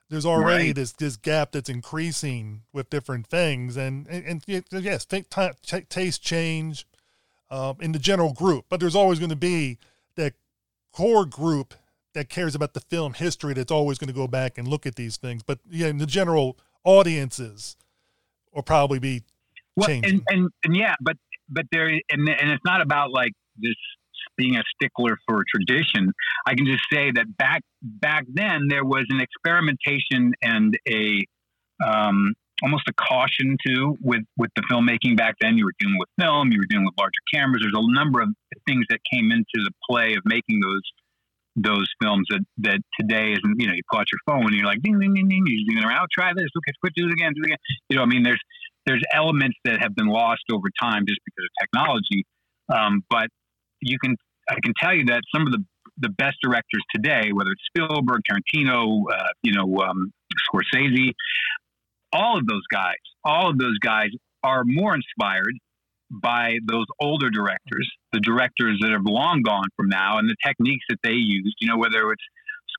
there's already Right. this, this gap that's increasing with different things. And, and, and yes, think ti- t- taste change um, in the general group, but there's always going to be that core group that cares about the film history that's always going to go back and look at these things. But yeah, in the general audiences will probably be Well, and, and and yeah, but but there and and it's not about like this being a stickler for tradition. I can just say that back back then there was an experimentation and a um, almost a caution too with with the filmmaking back then. You were dealing with film, you were dealing with larger cameras. There's a number of things that came into the play of making those those films that that today isn't. You know, you pull out your phone and you're like ding ding ding ding. You're doing around. Try this. Okay, quit. Do it again. Do it again. You know, I mean, there's there's elements that have been lost over time just because of technology. Um, but you can, I can tell you that some of the the best directors today, whether it's Spielberg, Tarantino, uh, you know, um, Scorsese, all of those guys, all of those guys are more inspired by those older directors, the directors that have long gone from now, and the techniques that they used. You know, whether it's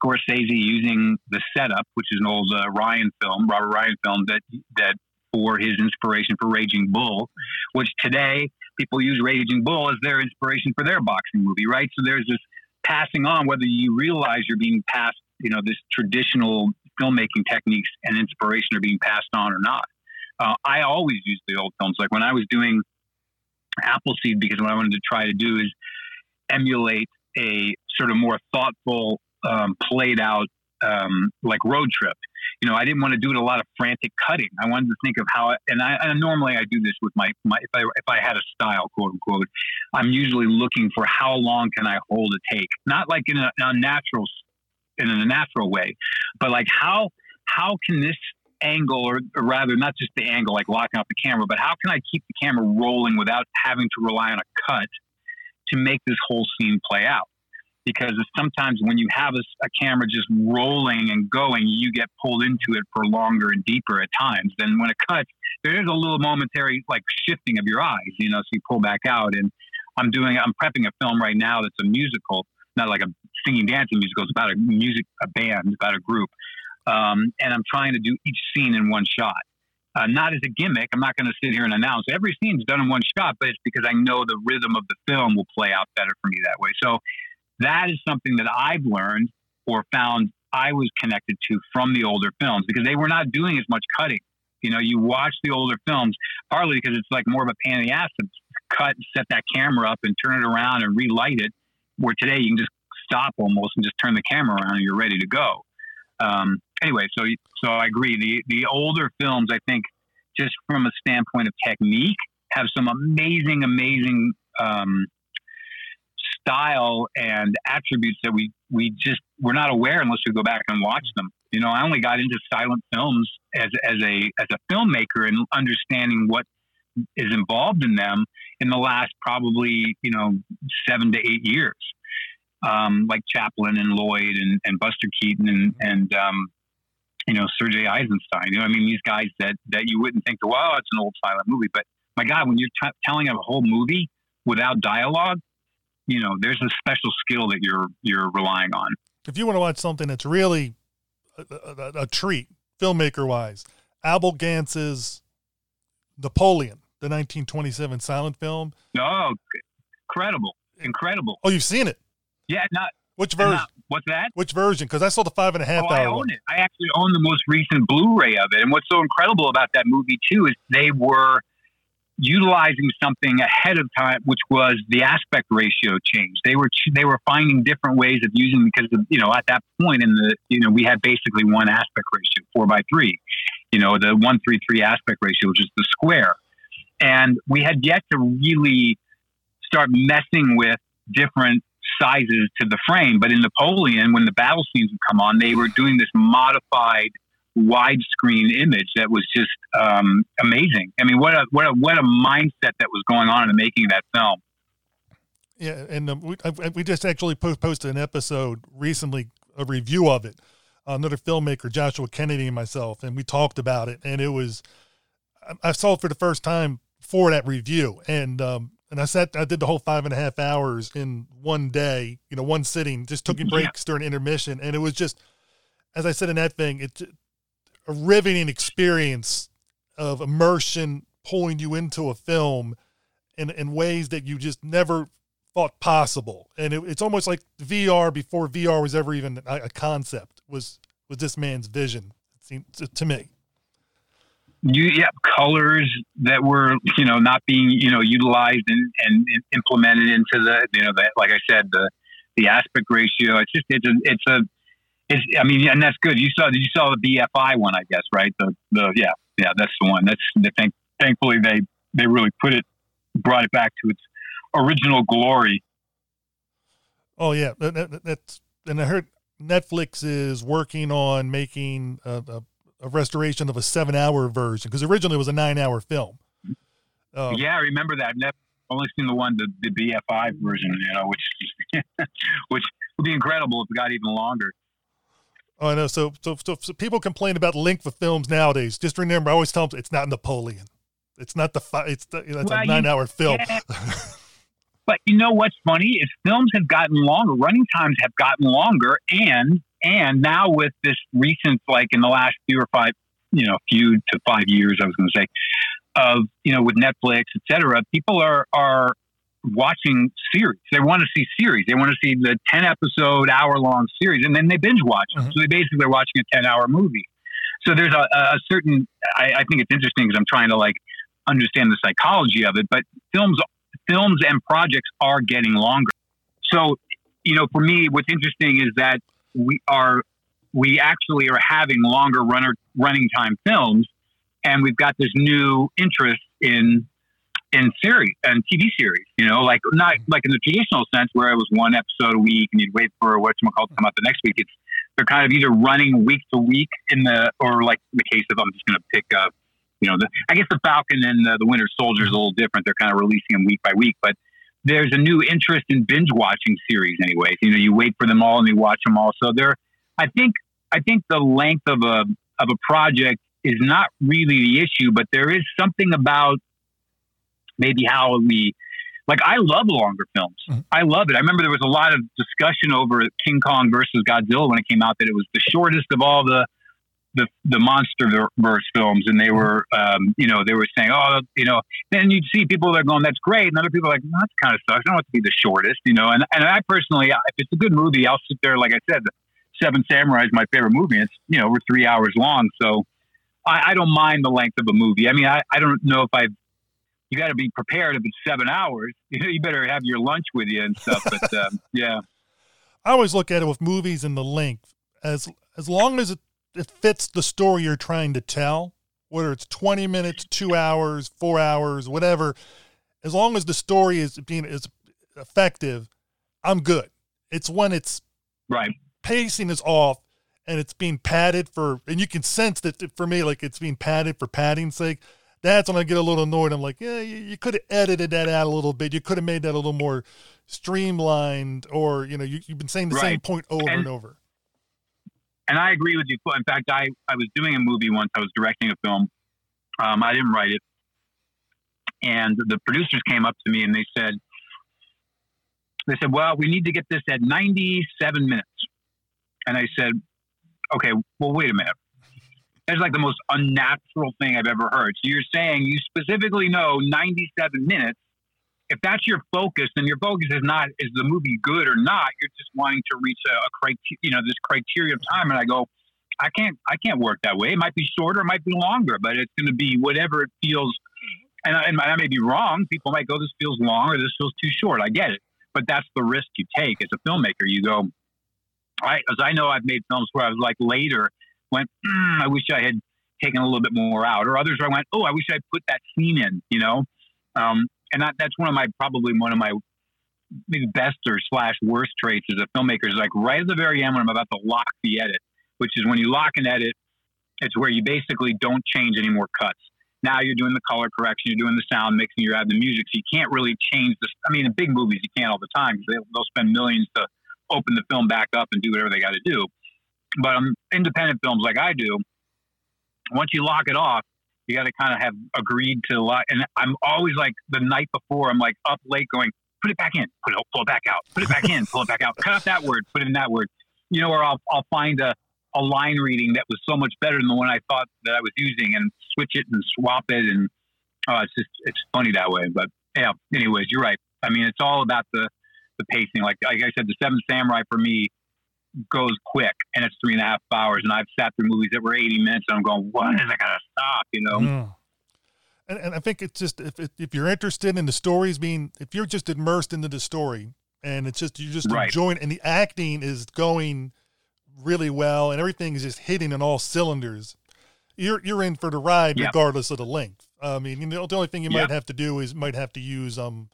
Scorsese using the setup, which is an old uh, Ryan film, Robert Ryan film that that for his inspiration for Raging Bull, which today people use Raging Bull as their inspiration for their boxing movie, right? So there's this passing on, whether you realize you're being passed, you know, this traditional filmmaking techniques and inspiration are being passed on or not. Uh, I always use the old films. Like when I was doing Appleseed, because what I wanted to try to do is emulate a sort of more thoughtful, um, played out, um, like road trip. You know, I didn't want to do a lot of frantic cutting. I wanted to think of how, and I and normally I do this with my, my if I if I had a style, quote unquote, I'm usually looking for how long can I hold a take, not like in a, a natural in a natural way, but like how how can this angle, or, or, rather, not just the angle, like locking up the camera, but how can I keep the camera rolling without having to rely on a cut to make this whole scene play out? Because sometimes when you have a, a camera just rolling and going, you get pulled into it for longer and deeper at times. Then when it cuts, there is a little momentary like shifting of your eyes, you know, so you pull back out. And I'm doing, I'm prepping a film right now that's a musical, not like a singing dancing musical. It's about a music, a band, about a group um, and I'm trying to do each scene in one shot. Uh, not as a gimmick. I'm not going to sit here and announce every scene's done in one shot, but it's because I know the rhythm of the film will play out better for me that way. So that is something that I've learned or found I was connected to from the older films because they were not doing as much cutting. You know, you watch the older films partly because it's like more of a pain in the ass to cut set that camera up and turn it around and relight it. Where today you can just stop almost and just turn the camera around and you're ready to go. Um, anyway, so so I agree. The the older films, I think, just from a standpoint of technique, have some amazing, amazing um, style and attributes that we we just we're not aware unless we go back and watch them. You know, I only got into silent films as as a as a filmmaker and understanding what is involved in them in the last probably you know seven to eight years um, like Chaplin and Lloyd and, and Buster Keaton and, and um, you know, Sergei Eisenstein. You know, I mean, these guys that, that you wouldn't think, well, it's an old silent movie. But my God, when you're t- telling a whole movie without dialogue, you know, there's a special skill that you're you're relying on. If you want to watch something that's really a, a, a treat, filmmaker wise, Abel Gance's Napoleon, the 1927 silent film. Oh, incredible, incredible. Oh, you've seen it? Yeah, not which version? Not, what's that? Which version? Because I saw the five and a half oh, hour I own one. it. I actually own the most recent Blu-ray of it. And what's so incredible about that movie too is they were utilizing something ahead of time, which was the aspect ratio change. They were they were finding different ways of using because of, you know at that point in the you know we had basically one aspect ratio, four by three, you know the one three three aspect ratio, which is the square, and we had yet to really start messing with different sizes to the frame. But in Napoleon, when the battle scenes would come on, they were doing this modified widescreen image that was just um, amazing. I mean, what a what a what a mindset that was going on in the making of that film. Yeah, and um, we, we just actually post, posted an episode recently, a review of it. Another filmmaker, Joshua Kennedy, and myself, and we talked about it. And it was, I saw it for the first time for that review, and um, and I sat, I did the whole five and a half hours in one day, you know, one sitting, just taking breaks yeah. during intermission. And it was just, as I said in that thing, it's a riveting experience of immersion pulling you into a film in, in ways that you just never thought possible. And it, it's almost like VR before VR was ever even a, a concept was, was this man's vision it to, to me you yeah colors that were you know not being you know utilized and, and implemented into the you know that like I said the the aspect ratio it's just it's a it's a it's I mean and that's good you saw you saw the BFI one I guess right the the yeah yeah that's the one that's the thing thankfully they they really put it brought it back to its original glory oh yeah that, that, that's and I heard Netflix is working on making a, a a restoration of a seven hour version because originally it was a nine hour film. Um, yeah, I remember that. I've only seen the one, the, the BFI version, you know, which, *laughs* which would be incredible if it got even longer. Oh, I know. So, so, so, so people complain about length of films nowadays. Just remember, I always tell them it's not Napoleon. It's not the fi- it's the, it's Well, a you nine hour film. can't- *laughs* But you know what's funny is films have gotten longer, running times have gotten longer, and and now with this recent, like in the last few or five, you know, few to five years, I was going to say, of you know, with Netflix, et cetera, people are are watching series. They want to see series. They want to see the ten episode, hour long series, and then they binge watch. Mhm. So they basically are watching a ten hour movie. So there's a, a certain. I, I think it's interesting because I'm trying to like understand the psychology of it, but films films and projects are getting longer. So, you know, for me, what's interesting is that we are we actually are having longer runner running time films, and we've got this new interest in in series and TV series. You know, like not mm-hmm. like in the traditional sense where it was one episode a week and you'd wait for what's called to come out the next week. It's they're kind of either running week to week in the or like in the case of I'm just going to pick up. You know, the, I guess the Falcon and the, the Winter Soldier is a little different. They're kind of releasing them week by week, but there's a new interest in binge watching series. Anyways, you know, you wait for them all and you watch them all. So there, I think, I think the length of a of a project is not really the issue, but there is something about maybe how we like I love longer films. Mhm. I love it. I remember there was a lot of discussion over King Kong versus Godzilla when it came out that it was the shortest of all the the the monster verse films, and they were um, you know they were saying oh you know then you'd see people that are going that's great, and other people are like no, that's kind of sucks. I don't want to be the shortest, you know. And and I personally, if it's a good movie, I'll sit there. Like I said, Seven Samurai is my favorite movie. It's you know over three hours long, so I, I don't mind the length of a movie. I mean, I, I don't know if I've you got to be prepared if it's seven hours. You *laughs* know, you better have your lunch with you and stuff. But *laughs* um, yeah, I always look at it with movies and the length as as long as it, it fits the story you're trying to tell, whether it's 20 minutes, two hours, four hours, whatever. As long as the story is being is effective, I'm good. It's when it's right. pacing is off and it's being padded for, and you can sense that for me, like it's being padded for padding's sake. That's when I get a little annoyed. I'm like, yeah, you, you could have edited that out a little bit. You could have made that a little more streamlined, or you know, you, you've been saying the same point over and, And- over. And I agree with you. In fact, I, I was doing a movie once. I was directing a film. Um, I didn't write it. And the producers came up to me and they said, they said, well, we need to get this at 97 minutes. And I said, okay, well, wait a minute. That's like the most unnatural thing I've ever heard. So you're saying you specifically know 97 minutes. If that's your focus, then your focus is not is the movie good or not. You're just wanting to reach a, a criteria, you know, this criteria of time. And I go, I can't, I can't work that way. It might be shorter, it might be longer, but it's going to be whatever it feels. And I, and I may be wrong. People might go, this feels long or this feels too short. I get it, but that's the risk you take as a filmmaker. You go, I, as I know, I've made films where I was like later went, mm, I wish I had taken a little bit more out, or others where I went, oh, I wish I put that scene in, you know. Um, and that, that's one of my probably one of my maybe best or slash worst traits as a filmmaker is like right at the very end when I'm about to lock the edit, which is when you lock an edit, it's where you basically don't change any more cuts. Now you're doing the color correction, you're doing the sound mixing, you're adding the music, so you can't really change this. I mean, in big movies, you can't all the time they'll spend millions to open the film back up and do whatever they got to do. But um, independent films like I do, once you lock it off, you got to kind of have agreed to lock. And I'm always like the night before, I'm like up late going, put it back in, put it, pull it back out, put it back in, pull it back out, cut out that word, put in that word. You know, or I'll I'll find a a line reading that was so much better than the one I thought that I was using, and switch it and swap it, and oh, it's just it's funny that way. But yeah, anyways, you're right. I mean, it's all about the the pacing. Like like I said, the Seven Samurai for me goes quick, and it's three and a half hours. And I've sat through movies that were 80 minutes, and I'm going, when is it gonna stop? You know? Mm. And, and I think it's just if if if you're interested in the stories being, if you're just immersed into the story and it's just you're just Right. enjoying, and the acting is going really well, and everything is just hitting on all cylinders, you're you're in for the ride Yeah. regardless of the length. I mean, you know, the only thing you Yeah. might have to do is might have to use um.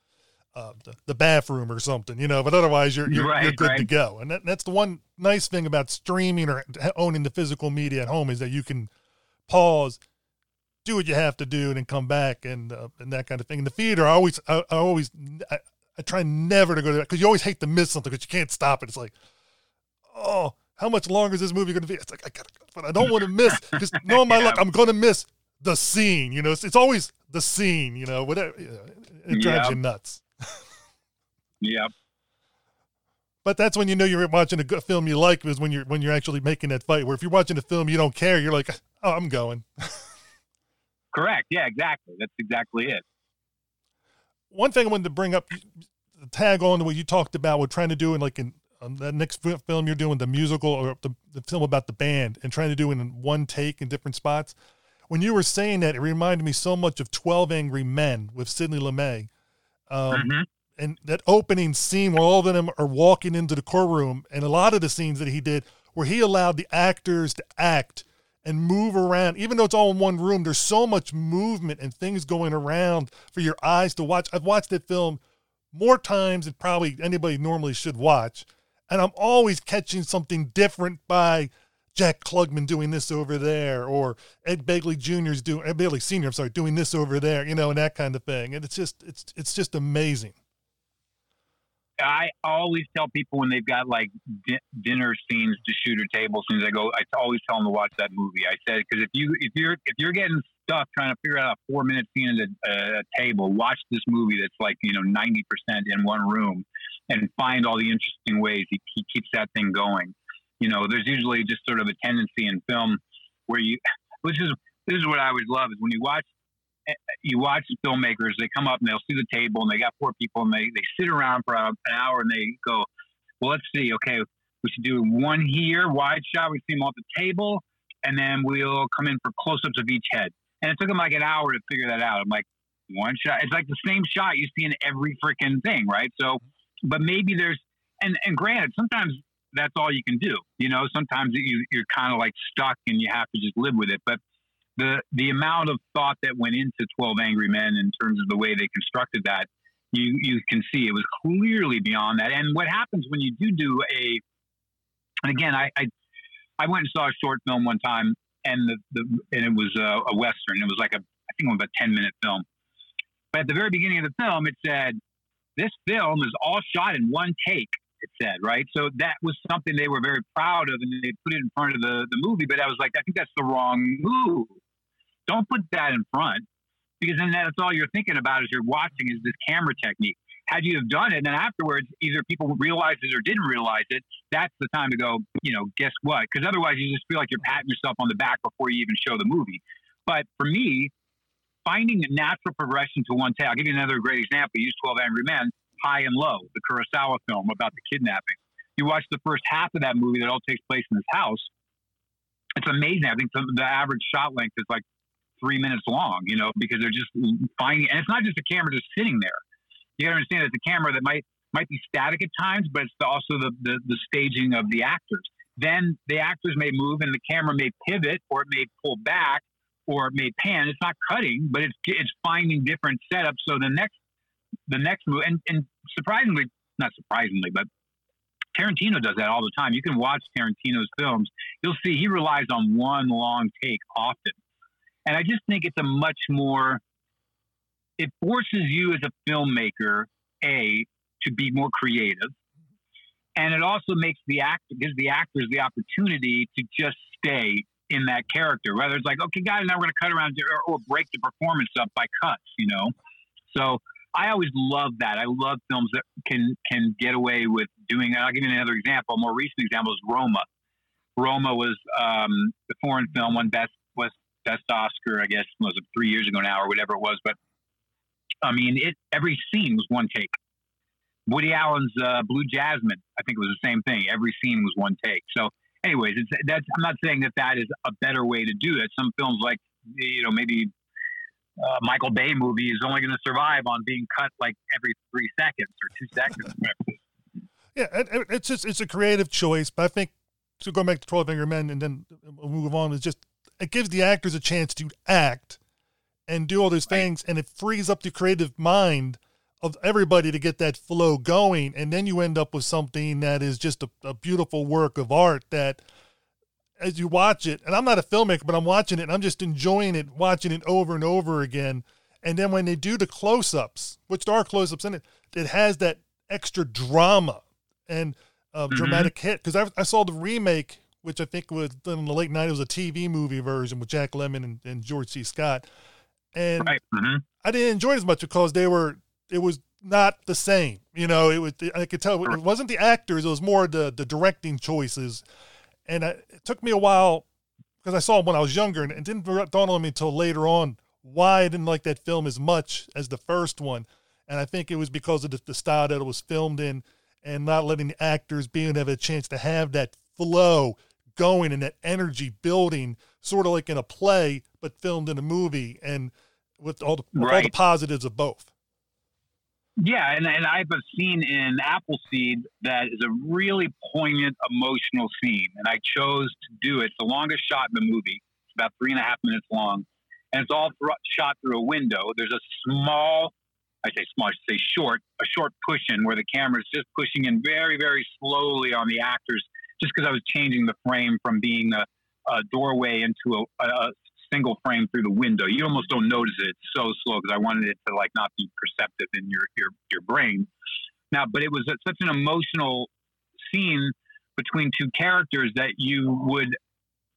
Uh, the, the bathroom or something, you know, but otherwise you're you're, you're Right, good to go. And that, that's the one nice thing about streaming or owning the physical media at home is that you can pause, do what you have to do, and then come back and uh, and that kind of thing. In the theater, I always I, I always I, I try never to go to that because you always hate to miss something because you can't stop it. It's like oh, how much longer is this movie going to be? It's like I gotta, but I don't want to miss *laughs* because knowing my luck, I'm going to miss the scene. You know, it's, it's always the scene. You know, whatever. You know, it, it drives Yeah. you nuts. Yep. But that's when you know you're watching a good film you like is when you're when you're actually making that fight. Where if you're watching a film you don't care, you're like, oh, I'm going. *laughs* Correct. Yeah, exactly. That's exactly it. One thing I wanted to bring up, tag on to what you talked about. We're trying to do in like in um, that next film you're doing, the musical or the, the film about the band, and trying to do it in one take in different spots. When you were saying that, it reminded me so much of Twelve Angry Men with Sidney Lumet. Um, Mhm. and that opening scene where all of them are walking into the courtroom and a lot of the scenes that he did where he allowed the actors to act and move around even though it's all in one room there's so much movement and things going around for your eyes to watch i've watched that film more times than probably anybody normally should watch and i'm always catching something different by Jack Klugman doing this over there, or Ed Begley Jr.'s doing Ed Begley Sr. I'm sorry, doing this over there, you know, and that kind of thing. And it's just it's it's just amazing. I always tell people when they've got like di- dinner scenes to shoot or table scenes, I go. I always tell them to watch that movie. I said because if you if you're if you're getting stuck trying to figure out a four minute scene at a, a table, watch this movie that's like you know ninety percent in one room, and find all the interesting ways he, he keeps that thing going. You know, there's usually just sort of a tendency in film where you, *laughs* which is this is what I always love is when you watch eh, you watch filmmakers, they come up and they'll see the table and they got four people and they, they sit around for an hour and they go, well, let's see. Okay, we should do one here, wide shot. We see them at the table and then we'll come in for close ups of each head. And it took them like an hour to figure that out. I'm like, one shot. It's like the same shot you see in every freaking thing, right? So, but maybe there's, and, and granted, sometimes that's all you can do. You know, sometimes you, you're kind of like stuck and you have to just live with it. But the the amount of thought that went into 12 angry men in terms of the way they constructed that you you can see it was clearly beyond that and what happens when you do do a and again i i, I went and saw a short film one time and the, the and it was a, a western it was like a i think it was about a 10 minute film but at the very beginning of the film it said this film is all shot in one take it said right so that was something they were very proud of and they put it in front of the the movie but i was like i think that's the wrong move don't put that in front because then that's all you're thinking about as you're watching is this camera technique. Had you have done it, and then afterwards, either people realized it or didn't realize it, that's the time to go, you know, guess what? Because otherwise, you just feel like you're patting yourself on the back before you even show the movie. But for me, finding a natural progression to one take, I'll give you another great example. Use 12 Angry Men, High and Low, the Kurosawa film about the kidnapping. You watch the first half of that movie that all takes place in his house. It's amazing. I think the, the average shot length is like three minutes long, you know, because they're just finding, and it's not just a camera just sitting there. You gotta understand it's a camera that might might be static at times, but it's also the, the the staging of the actors. Then the actors may move, and the camera may pivot, or it may pull back, or it may pan. It's not cutting, but it's it's finding different setups. So the next the next move, and and surprisingly, not surprisingly, but Tarantino does that all the time. You can watch Tarantino's films. You'll see he relies on one long take often. And I just think it's a much more, it forces you as a filmmaker, A, to be more creative. And it also makes the actor, gives the actors the opportunity to just stay in that character. Whether it's like, okay, guys, now we're going to cut around or, or break the performance up by cuts, you know? So I always love that. I love films that can can get away with doing. I'll give you another example. A more recent example is Roma. Roma was um, the foreign film, won best was best Oscar, I guess, was three years ago now or whatever it was. But I mean, it every scene was one take. Woody Allen's uh, Blue Jasmine, I think it was the same thing. Every scene was one take. So, anyways, it's that's. I'm not saying that that is a better way to do it. Some films, like you know, maybe uh, Michael Bay movie is only going to survive on being cut like every three seconds or two seconds. Yeah, it, it- it's just it's a creative choice, but I think so. Going back to Twelve Angry Men, and then we'll move on. Is just it gives the actors a chance to act and do all those things, and it frees up the creative mind of everybody to get that flow going, and then you end up with something that is just a, a beautiful work of art that. As you watch it, and I'm not a filmmaker, but I'm watching it, and I'm just enjoying it, watching it over and over again. And then when they do the close ups, which there are close ups in it, it has that extra drama. And uh, Mhm. dramatic hit because I, I saw the remake, which I think was in the late '90s, was a TV movie version with Jack Lemmon and, and George C. Scott, and Right. hmm I didn't enjoy it as much because they were it was not the same. You know, it was I could tell it wasn't the actors; it was more the the directing choices, and I, it took me a while because I saw it when I was younger, and it didn't dawn on me until later on why I didn't like that film as much as the first one, and I think it was because of the, the style that it was filmed in, and not letting the actors being have a chance to have that flow going and that energy building, sort of like in a play, but filmed in a movie, and with all the, with all the positives of both. Yeah, and, and I have a scene in Appleseed that is a really poignant, emotional scene, and I chose to do it. It's the longest shot in the movie. It's about three and a half minutes long, and it's all shot through a window. There's a small, I say small, I should say short, a short push in where the camera is just pushing in very, very slowly on the actors, just because I was changing the frame from being a, a doorway into a, a single frame through the window. You almost don't notice it. It's so slow because I wanted it to like not be perceptive in your your your brain. Now, but it was a, such an emotional scene between two characters that you would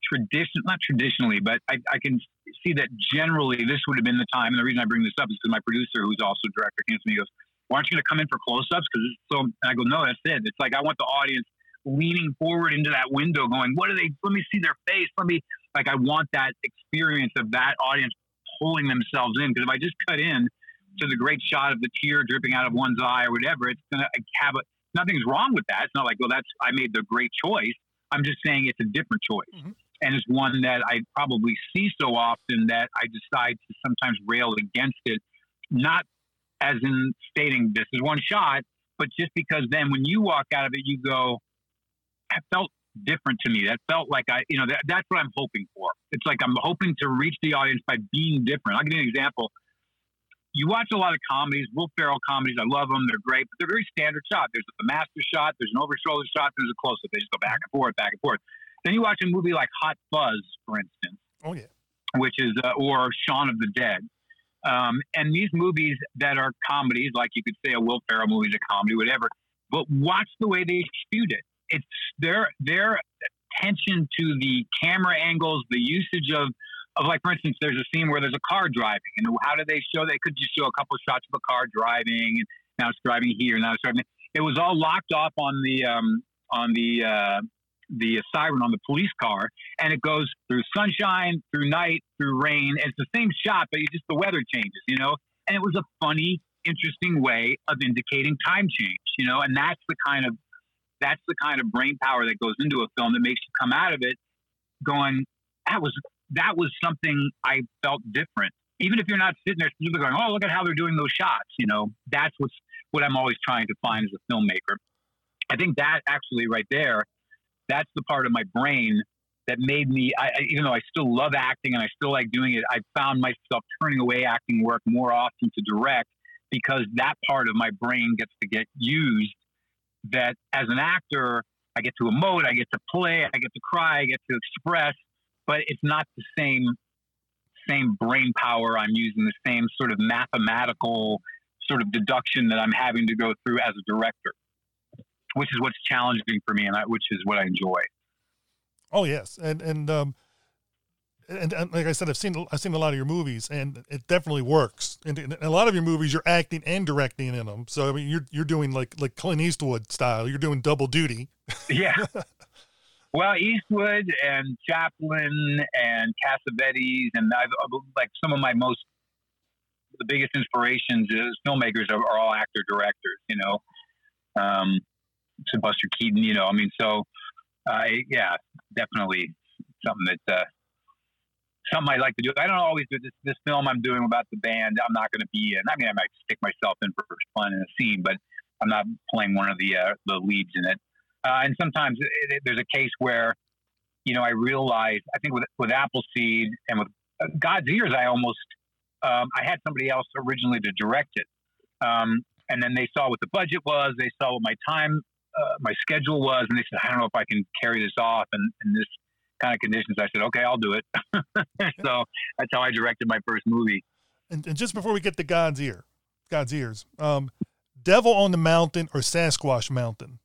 tradition not traditionally, but I, I can see that generally this would have been the time. And the reason I bring this up is because my producer, who's also director, came to me goes, "Why aren't you going to come in for close-ups?" Because so. And I go, "No, that's it. It's like I want the audience." leaning forward into that window going what are they let me see their face let me like I want that experience of that audience pulling themselves in. Because if I just cut in to the great shot of the tear dripping out of one's eye or whatever, it's to have a, nothing's wrong with that. It's not like, well, that's, I made the great choice. I'm just saying it's a different choice. Mhm. And it's one that I probably see so often that I decide to sometimes rail against it, not as in stating this is one shot, but just because then when you walk out of it, you go, I felt different to me. That felt like I, you know, that, that's what I'm hoping for. It's like I'm hoping to reach the audience by being different. I'll give you an example. You watch a lot of comedies, Will Ferrell comedies. I love them. They're great, but they're very standard shot. There's the master shot, there's an over shoulder shot, there's a close up. They just go back and forth, back and forth. Then you watch a movie like Hot Fuzz, for instance Oh yeah. which is uh, or Shaun of the Dead. Um, and these movies that are comedies, like you could say a Will Ferrell movie is a comedy, whatever. But watch the way they shoot it. It's their their attention to the camera angles, the usage of of like for instance, there's a scene where there's a car driving, and how do they show? They could just show a couple shots of a car driving, and now it's driving here, now it's driving. It was all locked off on the um, on the uh, the siren on the police car, and it goes through sunshine, through night, through rain. It's the same shot, but just the weather changes, you know. And it was a funny, interesting way of indicating time change, you know. And that's the kind of that's the kind of brain power that goes into a film that makes you come out of it going, that was that was something I felt different. Even if you're not sitting there specifically going, oh, look at how they're doing those shots, you know. That's what's what I'm always trying to find as a filmmaker. I think that actually right there that's the part of my brain that made me I, even though i still love acting and i still like doing it i found myself turning away acting work more often to direct because that part of my brain gets to get used that as an actor i get to emote i get to play i get to cry i get to express but it's not the same same brain power i'm using the same sort of mathematical sort of deduction that i'm having to go through as a director which is what's challenging for me, and I, which is what I enjoy. Oh yes, and and um, and, and like I said, I've seen I've seen a lot of your movies, and it definitely works. And in a lot of your movies, you're acting and directing in them. So I mean, you're you're doing like like Clint Eastwood style. You're doing double duty. Yeah. *laughs* well, Eastwood and Chaplin and Cassavetes, and I've like some of my most the biggest inspirations is filmmakers are, are all actor directors. You know. Um, to Buster Keaton, you know, I mean, so, uh, yeah, definitely something that, uh, something I like to do. I don't always do this, this film I'm doing about the band. I'm not going to be in, I mean, I might stick myself in for fun in a scene, but I'm not playing one of the, uh, the leads in it. Uh, and sometimes it, it, there's a case where, you know, I realize, I think with, with Appleseed and with uh, God's Ears, I almost, um, I had somebody else originally to direct it. Um, and then they saw what the budget was. They saw what my time, uh, my schedule was, and they said, "I don't know if I can carry this off." And in this kind of conditions, I said, "Okay, I'll do it." *laughs* so that's how I directed my first movie. And, and just before we get to God's ear, God's ears, um, Devil on the Mountain or Sasquatch Mountain,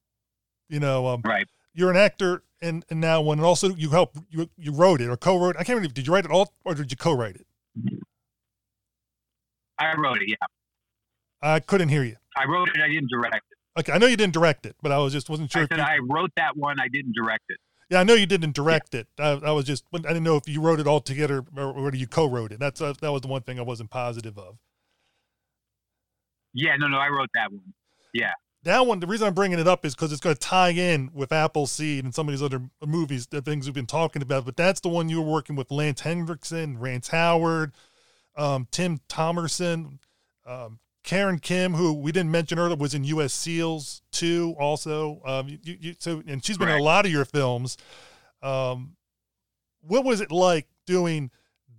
You know, um, Right. you're an actor and and now one, and also you help you you wrote it or co-wrote. I can't remember. Did you write it all or did you co-write it? I wrote it. Yeah, I couldn't hear you. I wrote it. I didn't direct it. Okay, I know you didn't direct it, but I was just wasn't sure. I If said you, I wrote that one. I didn't direct it. Yeah, I know you didn't direct it. I, I was just I didn't know if you wrote it all together or whether you co-wrote it. That's uh, that was the one thing I wasn't positive of. Yeah, no, no, I wrote that one. Yeah. That one, the reason I'm bringing it up is because it's going to tie in with Appleseed and some of these other movies, the things we've been talking about. But that's the one you were working with Lance Henriksen, Rance Howard, um, Tim Thomerson, um, Karen Kim, who we didn't mention earlier, was in U.S. SEALs too. Also, um, you, you, so and she's been in a lot of your films. Um, what was it like doing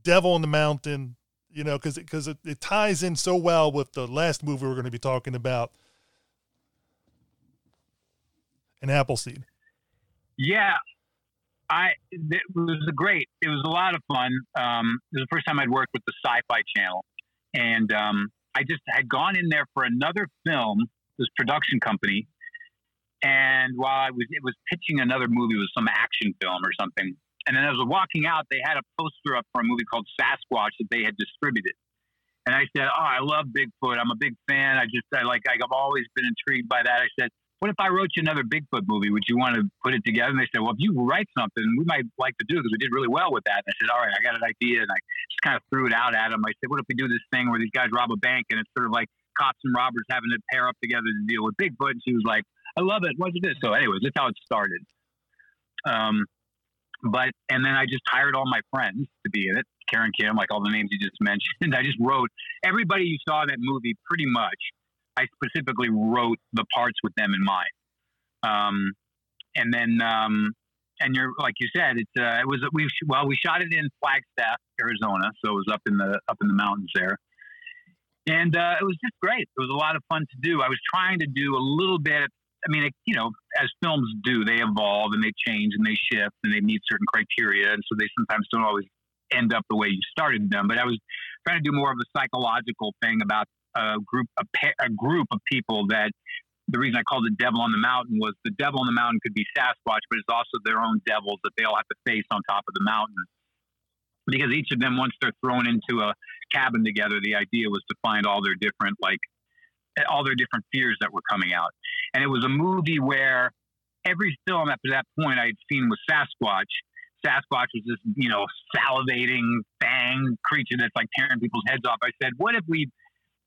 Devil in the Mountain? You know, because because it, it ties in so well with the last movie we're going to be talking about and Appleseed. Yeah, I it was great. It was a lot of fun. Um, it was the first time I'd worked with the Sci-Fi Channel, and um, I just had gone in there for another film, this production company, and while I was, it was pitching another movie, it was some action film or something. And then as I was walking out, they had a poster up for a movie called Sasquatch that they had distributed. And I said, "Oh, I love Bigfoot. I'm a big fan. I just, I like, I've always been intrigued by that." I said, what if I wrote you another Bigfoot movie? Would you want to put it together? And they said, well, if you write something, we might like to do because we did really well with that. And I said, all right, I got an idea. And I just kind of threw it out at him. I said, what if we do this thing where these guys rob a bank and it's sort of like cops and robbers having to pair up together to deal with Bigfoot? And she was like, I love it. What's this? So anyways, that's how it started. Um, but, and then I just hired all my friends to be in it. Karen Kim, like all the names you just *laughs* mentioned. I just wrote everybody you saw in that movie pretty much. I specifically wrote the parts with them in mind. Um, and then, um, and you're like you said, it's uh, it was we well we shot it in Flagstaff, Arizona, so it was up in the up in the mountains there, and uh, it was just great. It was a lot of fun to do. I was trying to do a little bit. I mean, it, you know, as films do, they evolve and they change and they shift and they meet certain criteria, and so they sometimes don't always end up the way you started them. But I was trying to do more of a psychological thing about a group a, pa- a group of people that the reason I called the Devil on the Mountain was the devil on the mountain could be Sasquatch, but it's also their own devils that they all have to face on top of the mountain. Because each of them, once they're thrown into a cabin together, the idea was to find all their different, like, eh, all their different fears that were coming out. And it was a movie where every film up to that point I'd seen was Sasquatch. Sasquatch was this, you know, salivating fang creature that's like tearing people's heads off. I said, what if we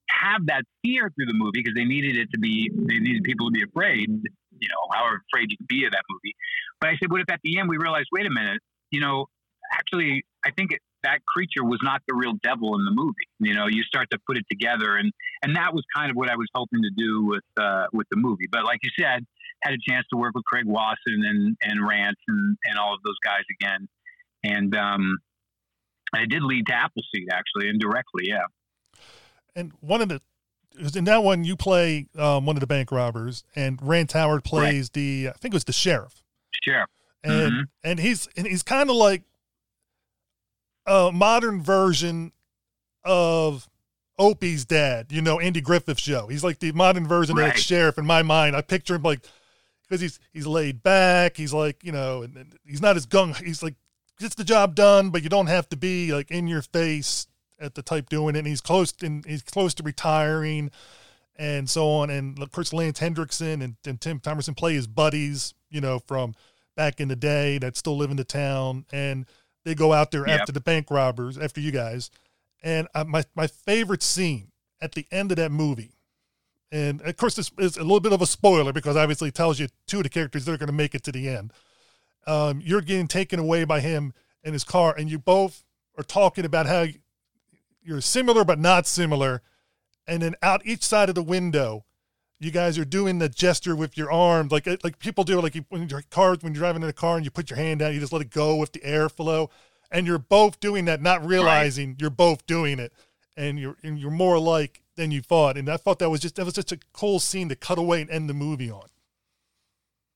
have that fear through the movie because they needed it to be they needed people to be afraid you know however afraid you could be of that movie but i said what if at the end we realized wait a minute you know actually i think it, that creature was not the real devil in the movie. You know you start to put it together and and that was kind of what i was hoping to do with uh with the movie. But like you said had a chance to work with craig wasson and and rance and and all of those guys again. And um i did lead to appleseed actually indirectly yeah. And one of the in that one you play um, one of the bank robbers, and Rance Howard plays the I think it was the sheriff, sure and Mhm. and he's and he's kind of like a modern version of Opie's dad, you know, Andy Griffith's show. He's like the modern version of Right. that sheriff in my mind. I picture him like because he's he's laid back. He's like you know, and, and he's not as gung. He's like gets the job done, but you don't have to be like in your face at the type doing it. And he's close and he's close to retiring, and so on. And of course, Lance Henriksen and, and Tim Thomerson play his buddies, you know, from back in the day that still live in the town, and they go out there Yep. after the bank robbers, after you guys. And uh, my my favorite scene at the end of that movie, and of course this is a little bit of a spoiler because obviously it tells you two of the characters that are going to make it to the end. Um, you're getting taken away by him in his car, and you both are talking about how you're similar but not similar. And then out each side of the window, you guys are doing the gesture with your arm, like like people do, like you, when your car when you're driving in a car and you put your hand out, you just let it go with the airflow, and you're both doing that, not realizing you're both doing it, and you're and you're more alike than you thought. And I thought that was just that was just a cool scene to cut away and end the movie on.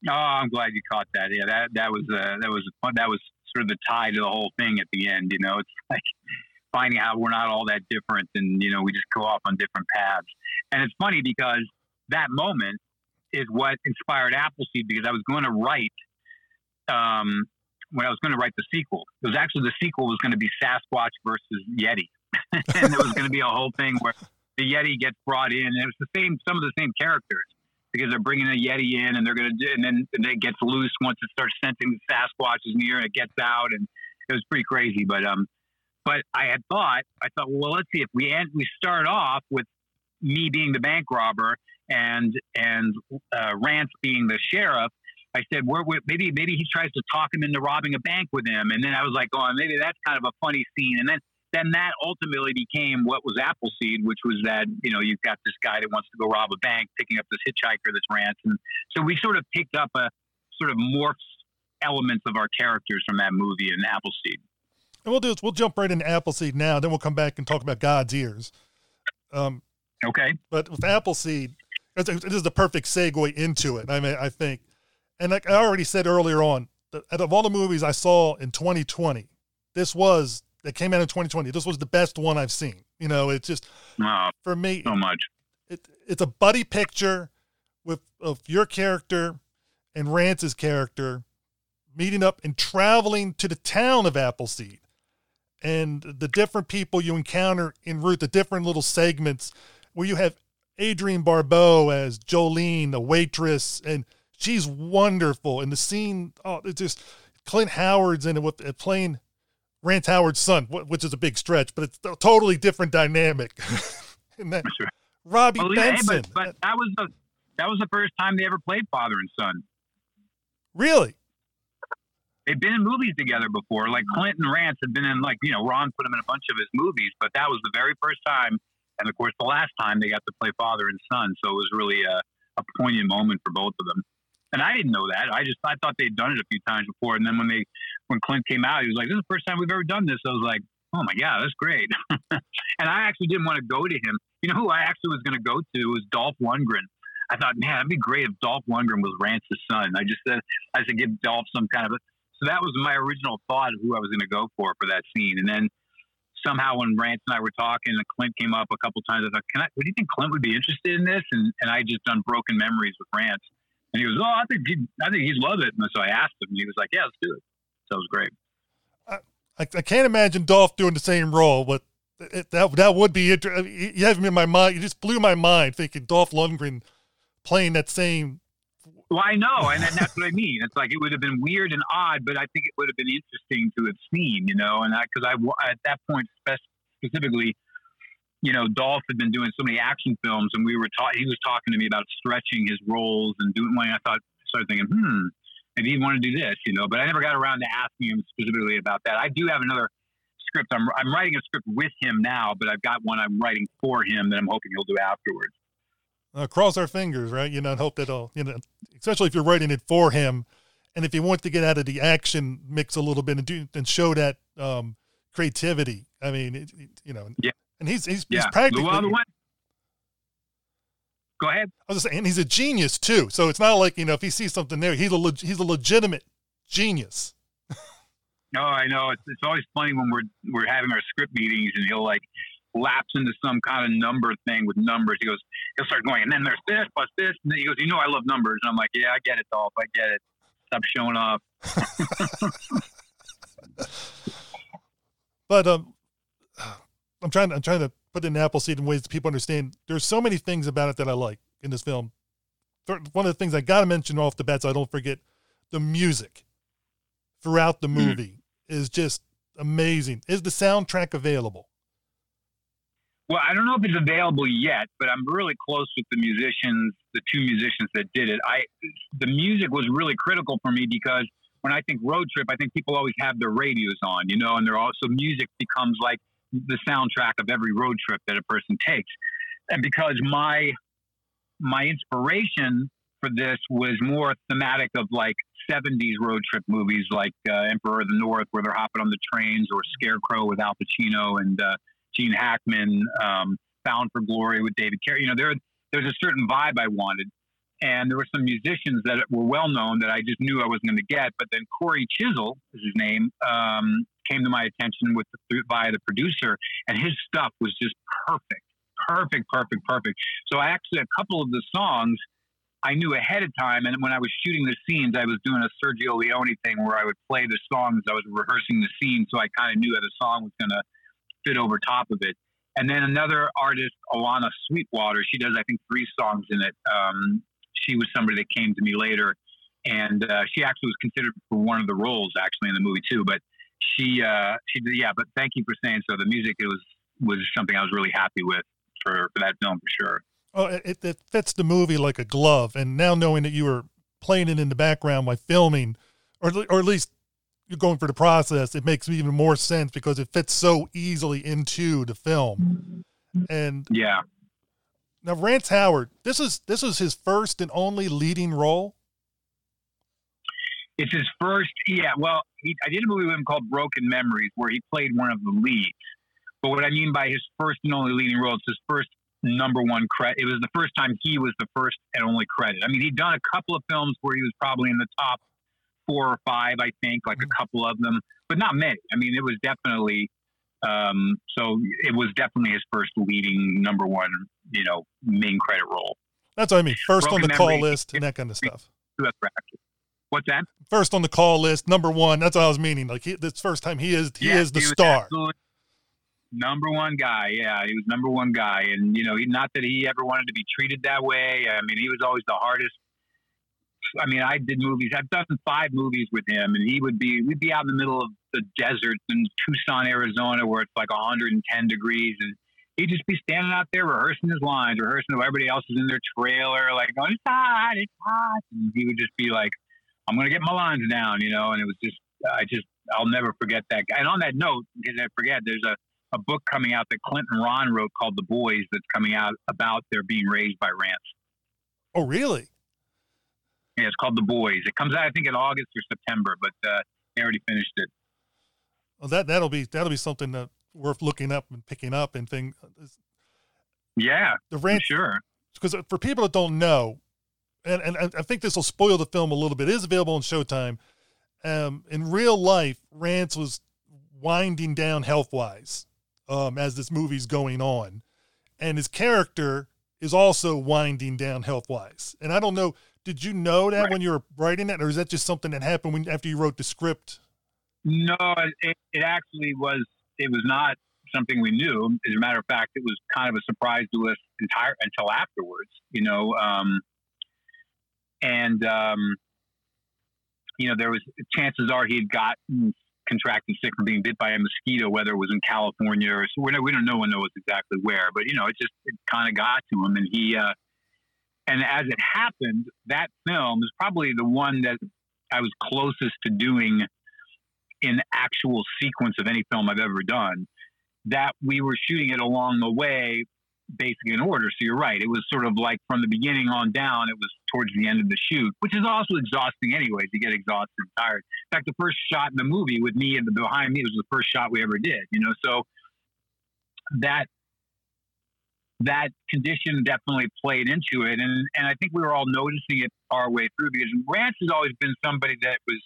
Oh, I'm glad you caught that. Yeah, that that was uh, that was fun. That was sort of the tie to the whole thing at the end. You know, it's *laughs* like finding out we're not all that different, and you know, we just go off on different paths. And it's funny because that moment, is what inspired Appleseed because I was going to write um, when I was going to write the sequel. It was actually the sequel was going to be Sasquatch versus Yeti, *laughs* and there was going to be a whole thing where the Yeti gets brought in, and it was the same, some of the same characters because they're bringing a Yeti in, and they're going to do, and then and it gets loose once it starts sensing the Sasquatch is near, and it gets out, and it was pretty crazy. But um, but I had thought, I thought, well, let's see if we end, we start off with me being the bank robber and and uh, Rance being the sheriff. I said, we're, maybe maybe he tries to talk him into robbing a bank with him, and then I was like, oh, maybe that's kind of a funny scene, and then then that ultimately became what was Appleseed, which was that you know you've got this guy that wants to go rob a bank, picking up this hitchhiker this Rance, and so we sort of picked up a sort of morphs elements of our characters from that movie in Appleseed. And we'll do is we'll jump right into Appleseed now, then we'll come back and talk about God's ears. Um, Okay. but with Appleseed, it is the perfect segue into it. I mean, I think, and like I already said earlier on, that out of all the movies I saw in 2020, this was that came out in 2020. This was the best one I've seen. You know, it's just for me, so much. it, it's a buddy picture with of your character and Rance's character meeting up and traveling to the town of Appleseed. And the different people you encounter en route, the different little segments where you have Adrienne Barbeau as Jolene, the waitress, and she's wonderful. And the scene, oh, it's just Clint Howard's in it with uh, playing Rance Howard's son, which is a big stretch, but it's a totally different dynamic. *laughs* and then Sure. Robbie Well, Benson. but, but that was the that was the first time they ever played father and son. really? They've been in movies together before. Like Clint and Rance had been in like you know Ron put them in a bunch of his movies, but that was the very first time, and of course the last time they got to play father and son. So it was really a, a poignant moment for both of them. And I didn't know that. I just I thought they'd done it a few times before. And then when they when Clint came out, he was like, "This is the first time we've ever done this." I was like, "Oh my god, that's great." *laughs* and I actually didn't want to go to him. You know who I actually was going to go to was Dolph Lundgren. I thought, man, it'd be great if Dolph Lundgren was Rance's son. I just said I should give Dolph some kind of a. So that was my original thought of who I was going to go for for that scene. And then somehow when Rance and I were talking, and Clint came up a couple times, I thought, can I? What do you think Clint would be interested in this? And and I just done broken memories with Rance, and he was, oh, I think he, I think he'd love it. And so I asked him, and he was like, yeah, let's do it. So it was great. I, I can't imagine Dolph doing the same role, but it, that that would be interesting. You have me in my mind. You just blew my mind thinking Dolph Lundgren playing that same. Well, I know, and, and that's what I mean. It's like it would have been weird and odd, but I think it would have been interesting to have seen, you know. And because I, wa- at that point specifically, you know, Dolph had been doing so many action films, and we were taught. He was talking to me about stretching his roles and doing. When I thought, started thinking, hmm, maybe he want to do this, you know. But I never got around to asking him specifically about that. I do have another script. I'm I'm writing a script with him now, but I've got one I'm writing for him that I'm hoping he'll do afterwards. Uh, cross our fingers, right? You know, and hope that all you know, especially if you're writing it for him, and if you want to get out of the action mix a little bit and do and show that um, creativity. I mean, it, it- you know, Yeah. And he's he's, Yeah. he's practically. Well, one- Go ahead. I was just saying, and he's a genius too. So it's not like you know if he sees something there, he's a leg- he's a legitimate genius. *laughs* No, I know. It's, it's always funny when we're we're having our script meetings and he'll like lapse into some kind of number thing with numbers. He goes, he'll start going, and then there's this plus this, and then he goes, you know, I love numbers. And I'm like, yeah, I get it, Dolph. I get it. Stop showing off. *laughs* But um, *sighs* I'm trying. I'm trying to put in Appleseed in ways that people understand. There's so many things about it that I like in this film. One of the things I got to mention off the bat, so I don't forget, the music throughout the Hmm. movie is just amazing. Is the soundtrack available? Well, I don't know if it's available yet, but I'm really close with the musicians, the two musicians that did it. I the music was really critical for me because when I think road trip, I think people always have their radios on, you know, and they're also music becomes like the soundtrack of every road trip that a person takes. And because my my inspiration for this was more thematic of like 70s road trip movies like uh, Emperor of the North, where they're hopping on the trains, or Scarecrow with Al Pacino and uh, Gene Hackman, um, Bound for Glory with David Carey. You know, there there's a certain vibe I wanted, and there were some musicians that were well known that I just knew I wasn't going to get. But then Cory Chisel is his name, um, came to my attention with the, via the producer, and his stuff was just perfect, perfect, perfect, perfect. So I actually a couple of the songs I knew ahead of time. And when I was shooting the scenes, I was doing a Sergio Leone thing where I would play the songs. I was rehearsing the scene, so I kind of knew that the song was going to fit over top of it. And then another artist, Alana Sweetwater, she does I think three songs in it. Um, she was somebody that came to me later, and uh, she actually was considered for one of the roles actually in the movie too. But she uh, she yeah. But thank you for saying so. The music it was was something I was really happy with for for that film for sure. Oh, it, it fits the movie like a glove. And now knowing that you were playing it in the background while filming, or or at least you're going through the process, it makes even more sense because it fits so easily into the film. And Yeah. now Rance Howard, this is this is his first and only leading role. It's his first, yeah. Well, he, I did a movie with him called Broken Memories, where he played one of the leads. But what I mean by his first and only leading role, it's his first number one credit. It was the first time he was the first and only credit. I mean, he'd done a couple of films where he was probably in the top four or five, I think, like a couple of them, but not many. I mean, it was definitely. Um, so it was definitely his first leading number one, you know, main credit role. That's what I mean. First on Broken the call list and that kind of stuff. Two other actors. What's that? First on the call list, number one. That's what I was meaning. Like he, this first time he is he Yeah, is the he star. Number one guy, yeah, he was number one guy, and you know, he, not that he ever wanted to be treated that way. I mean, he was always the hardest. I mean, I did movies. I've done five movies with him, and he would be. We'd be out in the middle of the desert in Tucson, Arizona, where it's like 110 degrees, and he'd just be standing out there rehearsing his lines, rehearsing while everybody else is in their trailer, like going, "It's hot, it's hot," and he would just be like, "I'm gonna get my lines down," you know. And it was just, I just, I'll never forget that. guy. And on that note, because I forget, there's a a book coming out that Clint and Ron wrote called The Boys that's coming out about their being raised by Rance. Oh, really? Yeah, it's called The Boys. It comes out I think in August or September, but uh, they already finished it. Well, that that'll be that'll be something that worth looking up and picking up and thing. Yeah, The for sure. because for people that don't know, and, and I- I think this will spoil the film a little bit. It is available on Showtime. Um, in real life, Rance was winding down health wise um, as this movie's going on, and his character is also winding down health wise. And I don't know, did you know that Right. when you were writing that, or is that just something that happened when after you wrote the script? No, it, it actually was. It was not something we knew. As a matter of fact, it was kind of a surprise to us entire until afterwards. You know, um, and um, you know there was chances are he had gotten contracted sick from being bit by a mosquito, whether it was in California or so we don't, we don't no one knows exactly where, but you know it just it kind of got to him, and he. Uh, and as it happened, that film is probably the one that I was closest to doing in actual sequence of any film I've ever done. That we were shooting it along the way, basically in order. So you're right. It was sort of like from the beginning on down. It was towards the end of the shoot, which is also exhausting, anyways. You get exhausted and tired. In fact, the first shot in the movie with me and the behind me was the first shot we ever did. You know, so that that condition definitely played into it, and and I think we were all noticing it our way through because Rance has always been somebody that was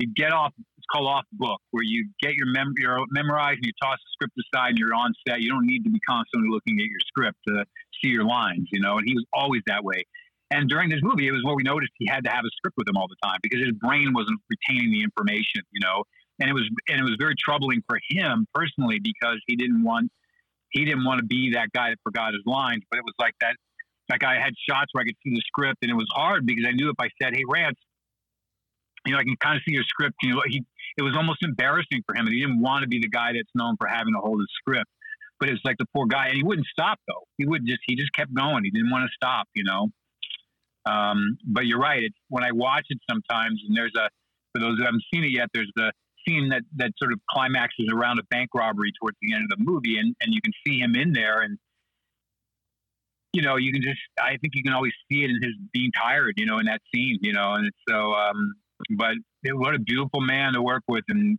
you get off it's called off book where you get your mem your memorized and you toss the script aside and you're on set. You don't need to be constantly looking at your script to see your lines, you know. And he was always that way. And during this movie, it was what we noticed he had to have a script with him all the time because his brain wasn't retaining the information, you know. And it was and it was very troubling for him personally because he didn't want he didn't want to be that guy that forgot his lines. But it was like that like I had shots where I could see the script and it was hard because I knew if I said, Hey Rance, you know, I can kind of see your script. You know, he it was almost embarrassing for him, and he didn't want to be the guy that's known for having to hold his script. But it's like the poor guy, and he wouldn't stop though. He would just he just kept going. He didn't want to stop, you know. Um, but you're right. It's when I watch it sometimes, and there's a for those who haven't seen it yet, there's the scene that that sort of climaxes around a bank robbery towards the end of the movie, and and you can see him in there, and you know, you can just I think you can always see it in his being tired, you know, in that scene, you know, and so. um but it, what a beautiful man to work with, and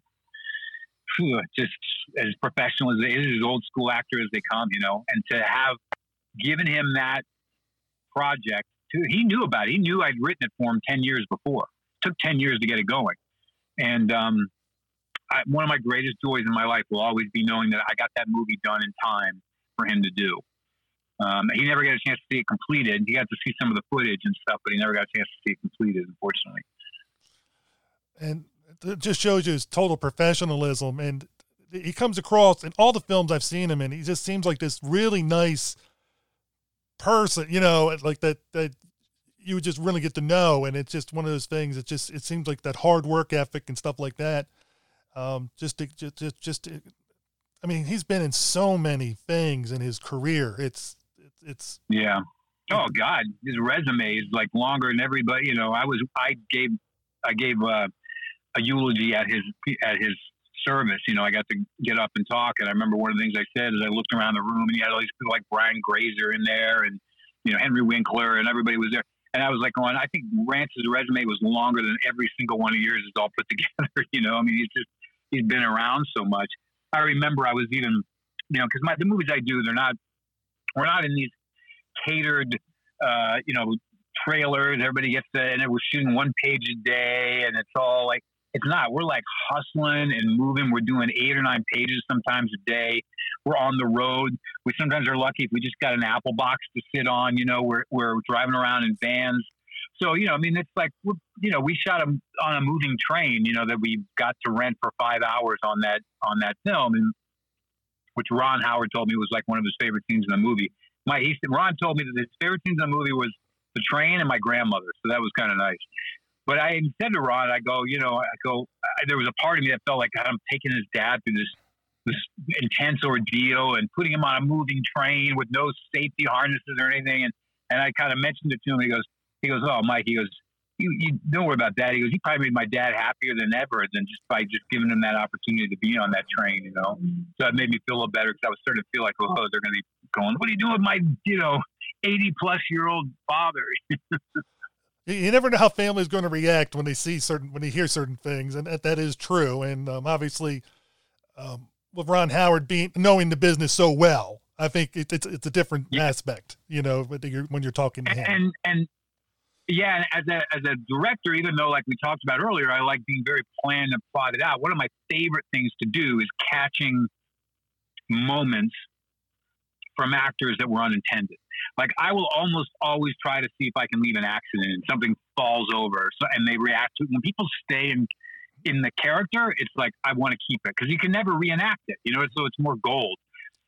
just as professional as he is, as old school actor as they come, you know, and to have given him that project, he knew about it. He knew I'd written it for him ten years before. It took ten years to get it going, and um, I, one of my greatest joys in my life will always be knowing that I got that movie done in time for him to do. Um, he never got a chance to see it completed. He got to see some of the footage and stuff, but he never got a chance to see it completed, unfortunately. and it just shows you his total professionalism and he comes across in all the films I've seen him in he just seems like this really nice person you know like that that you would just really get to know and it's just one of those things it just it seems like that hard work ethic and stuff like that um just to, just just, just to, I mean he's been in so many things in his career it's it's, it's Yeah. Oh God, his resume is like longer than everybody. You know, I was I gave I gave uh, a eulogy at his at his service. You know, I got to get up and talk, and I remember one of the things I said is I looked around the room and he had all these people like Brian Grazer in there, and you know Henry Winkler, and everybody was there. And I was like, going, I think Rance's resume was longer than every single one of yours is all put *laughs* together. you know, I mean, he's just he's been around so much. I remember I was even, you know, because the movies I do, they're not we're not in these catered, uh, you know, trailers. Everybody gets the, and we're shooting one page a day, and it's all like it's not. We're like hustling and moving. We're doing eight or nine pages sometimes a day. We're on the road. We sometimes are lucky if we just got an Apple box to sit on. You know, we're we're driving around in vans. So you know, I mean, it's like you know, we shot a, on a moving train. You know, that we got to rent for five hours on that on that film, and which Ron Howard told me was like one of his favorite scenes in the movie. My he, said, Ron told me that his favorite scenes in the movie was the train and my grandmother. So that was kind of nice. But I said to Ron, I go, you know, I go, I, there was a part of me that felt like God, I'm taking his dad through this this intense ordeal and putting him on a moving train with no safety harnesses or anything. And and I kind of mentioned it to him. He goes, he goes, oh, Mike, he goes, you, you don't worry about that. He goes, "You probably made my dad happier than ever than just by just giving him that opportunity to be on that train, you know. So it made me feel a little better because I was starting to feel like, oh, they're going to be going, what are you doing with my, you know, 80 plus year old father? *laughs* you, never know how families going to react when they see certain when they hear certain things, and that, that is true. And um, obviously, um, with Ron Howard being knowing the business so well, I think it, it's it's a different Yeah. aspect, you know, when you're, when you're talking to him. and and yeah, as a as a director, even though like we talked about earlier, I like being very planned and plotted out. One of my favorite things to do is catching moments from actors that were unintended. Like I will almost always try to see if I can leave an accident and something falls over, so and they react to it. when people stay in in the character. It's like I want to keep it because you can never reenact it, you know. So it's more gold.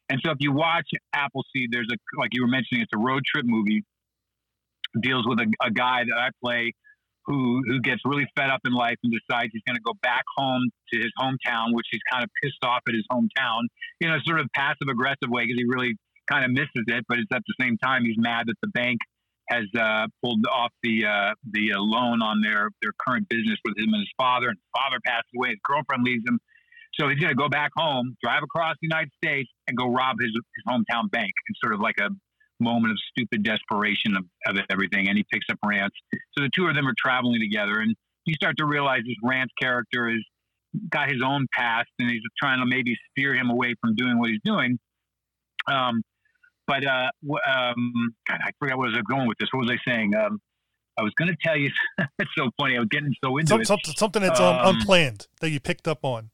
And so if you watch Appleseed, there's a like you were mentioning, it's a road trip movie deals with a, a guy that I play who who gets really fed up in life and decides he's going to go back home to his hometown, which he's kind of pissed off at his hometown, you know, sort of passive aggressive way because he really kind of misses it, but it's at the same time he's mad that the bank has uh, pulled off the uh, the uh, loan on their their current business with him and his father. And his father passes away, his girlfriend leaves him, so he's going to go back home, drive across the United States, and go rob his his hometown bank. It's sort of like a moment of stupid desperation of, of everything. And he picks up Rance. So the two of them are traveling together, and you start to realize this Rance character is got his own past, and he's trying to maybe steer him away from doing what he's doing. Um, but uh, w- um, God, I forgot where I was going with this. What was I saying? Um, I was going to tell you. *laughs* it's so funny. I was getting so into Some, it. something, something that's um, Um, unplanned that you picked up on.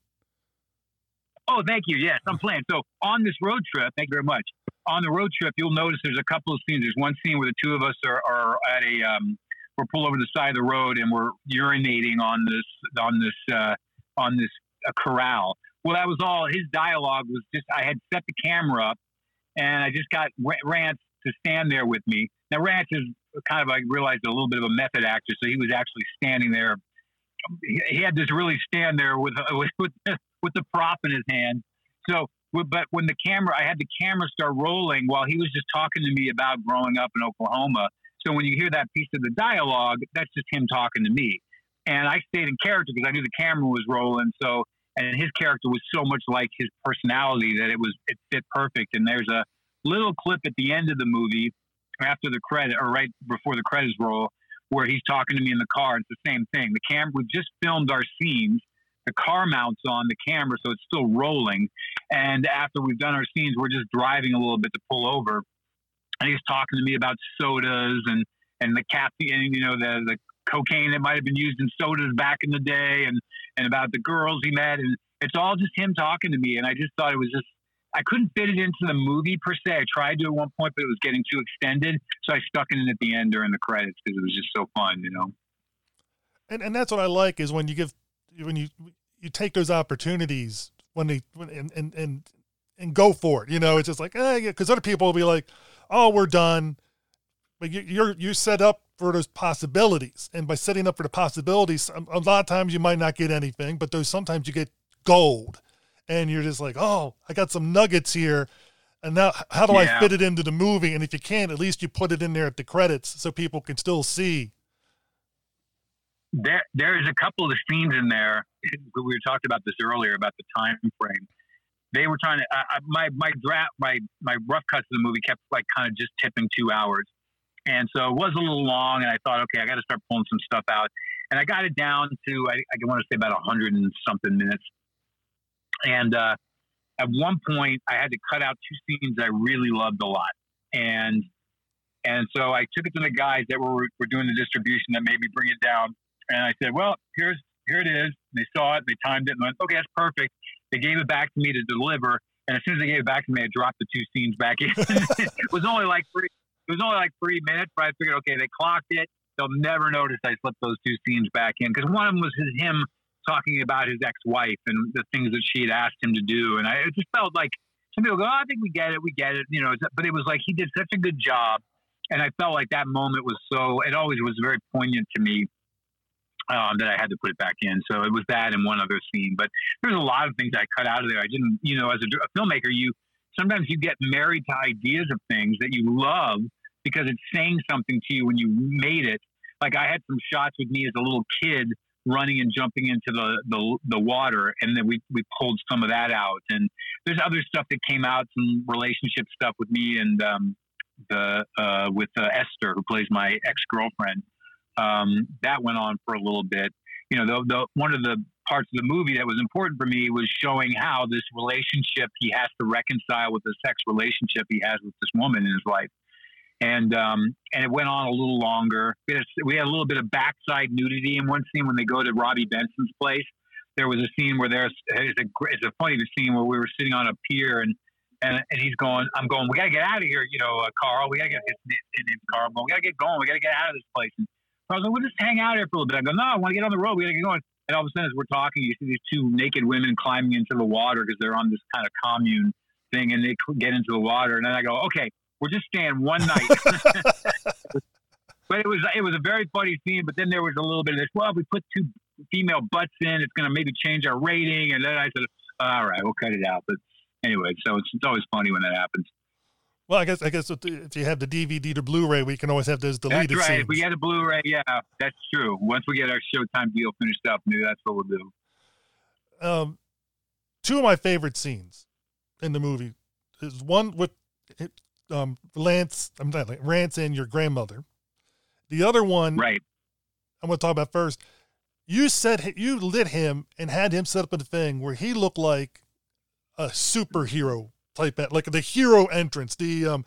Oh, thank you. Yes, I'm playing. So on this road trip, thank you very much. On the road trip, you'll notice there's a couple of scenes. There's one scene where the two of us are, are at a um, we're pulled over the side of the road and we're urinating on this on this uh, on this uh, corral. Well, that was all. His dialogue was just I had set the camera up and I just got Ra- Rance to stand there with me. Now Rance is kind of I realized a little bit of a method actor, so he was actually standing there. He, he had to really stand there with *laughs* with, with the prop in his hand. So, but when the camera, I had the camera start rolling while he was just talking to me about growing up in Oklahoma. So when you hear that piece of the dialogue, that's just him talking to me. And I stayed in character because I knew the camera was rolling. So, and his character was so much like his personality that it was it fit perfect. And there's a little clip at the end of the movie after the credit or right before the credits roll where he's talking to me in the car. It's the same thing. The camera we just filmed our scenes. The car mounts on the camera, so it's still rolling. And after we've done our scenes, we're just driving a little bit to pull over. And he's talking to me about sodas and and the caffeine, you know, the the cocaine that might have been used in sodas back in the day, and and about the girls he met, and it's all just him talking to me. And I just thought it was just I couldn't fit it into the movie per se. I tried to at one point, but it was getting too extended, so I stuck it in at the end during the credits because it was just so fun, you know. and and that's what I like is when you give when you you take those opportunities when they when and and and, and go for it. You know, it's just like eh, because other people will be like, oh, we're done, but you, you're you set up for those possibilities, and by setting up for the possibilities, a, a lot of times you might not get anything, but those sometimes you get gold, and you're just like, oh, I got some nuggets here. And now, how do I fit it into the movie? And if you can't, at least you put it in there at the credits so people can still see. There there is a couple of scenes in there. *clears throat* We were talking about this earlier about the time frame. They were trying to I, my my draft my my rough cuts of the movie kept like kind of just tipping two hours, and so it was a little long. And I thought, okay, I got to start pulling some stuff out, and I got it down to I, I want to say about a hundred and something minutes. And uh, at one point, I had to cut out two scenes I really loved a lot, and and so I took it to the guys that were were doing the distribution that made me bring it down. And I said, well, here's here it is. They saw it, they timed it, and went, okay, that's perfect. They gave it back to me to deliver. And as soon as they gave it back to me, I dropped the two scenes back in. *laughs* it was only like three. It was only like three minutes, but I figured, okay, they clocked it. They'll never notice I slipped those two scenes back in because one of them was his, him talking about his ex-wife and the things that she had asked him to do, and I it just felt like some people go, oh, I think we get it, we get it, you know. But it was like he did such a good job, and I felt like that moment was so. It always was very poignant to me um, that I had to put it back in. So it was that and one other scene. But there's a lot of things I cut out of there. I didn't, you know, as a, a filmmaker, you sometimes you get married to ideas of things that you love because it's saying something to you when you made it. Like I had some shots with me as a little kid running and jumping into the, the, the water. And then we, we pulled some of that out. And there's other stuff that came out, some relationship stuff with me and, um, the, uh, with uh, Esther, who plays my ex-girlfriend um, that went on for a little bit. You know, the, the one of the parts of the movie that was important for me was showing how this relationship he has to reconcile with the sex relationship he has with this woman in his life. And um, and it went on a little longer. We had, we had a little bit of backside nudity in one scene when they go to Robbie Benson's place. There was a scene where there's it's a it's a funny scene where we were sitting on a pier and and, and he's going, I'm going, we got to get out of here, you know, uh, Carl. We got to get his, his name's Carl. Going, we got to get going. We got to get out of this place. And I was like, we'll just hang out here for a little bit. I go, no, I want to get on the road. We got to get going. And all of a sudden, as we're talking, you see these two naked women climbing into the water because they're on this kind of commune thing, and they get into the water. And then I go, okay, we're just staying one night. *laughs* but it was it was a very funny scene. But then there was a little bit of this. Well, if we put two female butts in, it's going to maybe change our rating. And then I said, all right, we'll cut it out. But anyway, so it's, it's always funny when that happens. Well, I guess I guess if you have the DVD to Blu-ray, we can always have those deleted That's right. scenes. If we get a Blu-ray, yeah, that's true. Once we get our Showtime deal finished up, maybe that's what we'll do. um, two of my favorite scenes in the movie is one with um, Lance. I'm not like Rance and your grandmother. The other one, Right. I'm going to talk about first. You said you lit him and had him set up a thing where he looked like a superhero type, like the hero entrance. The um,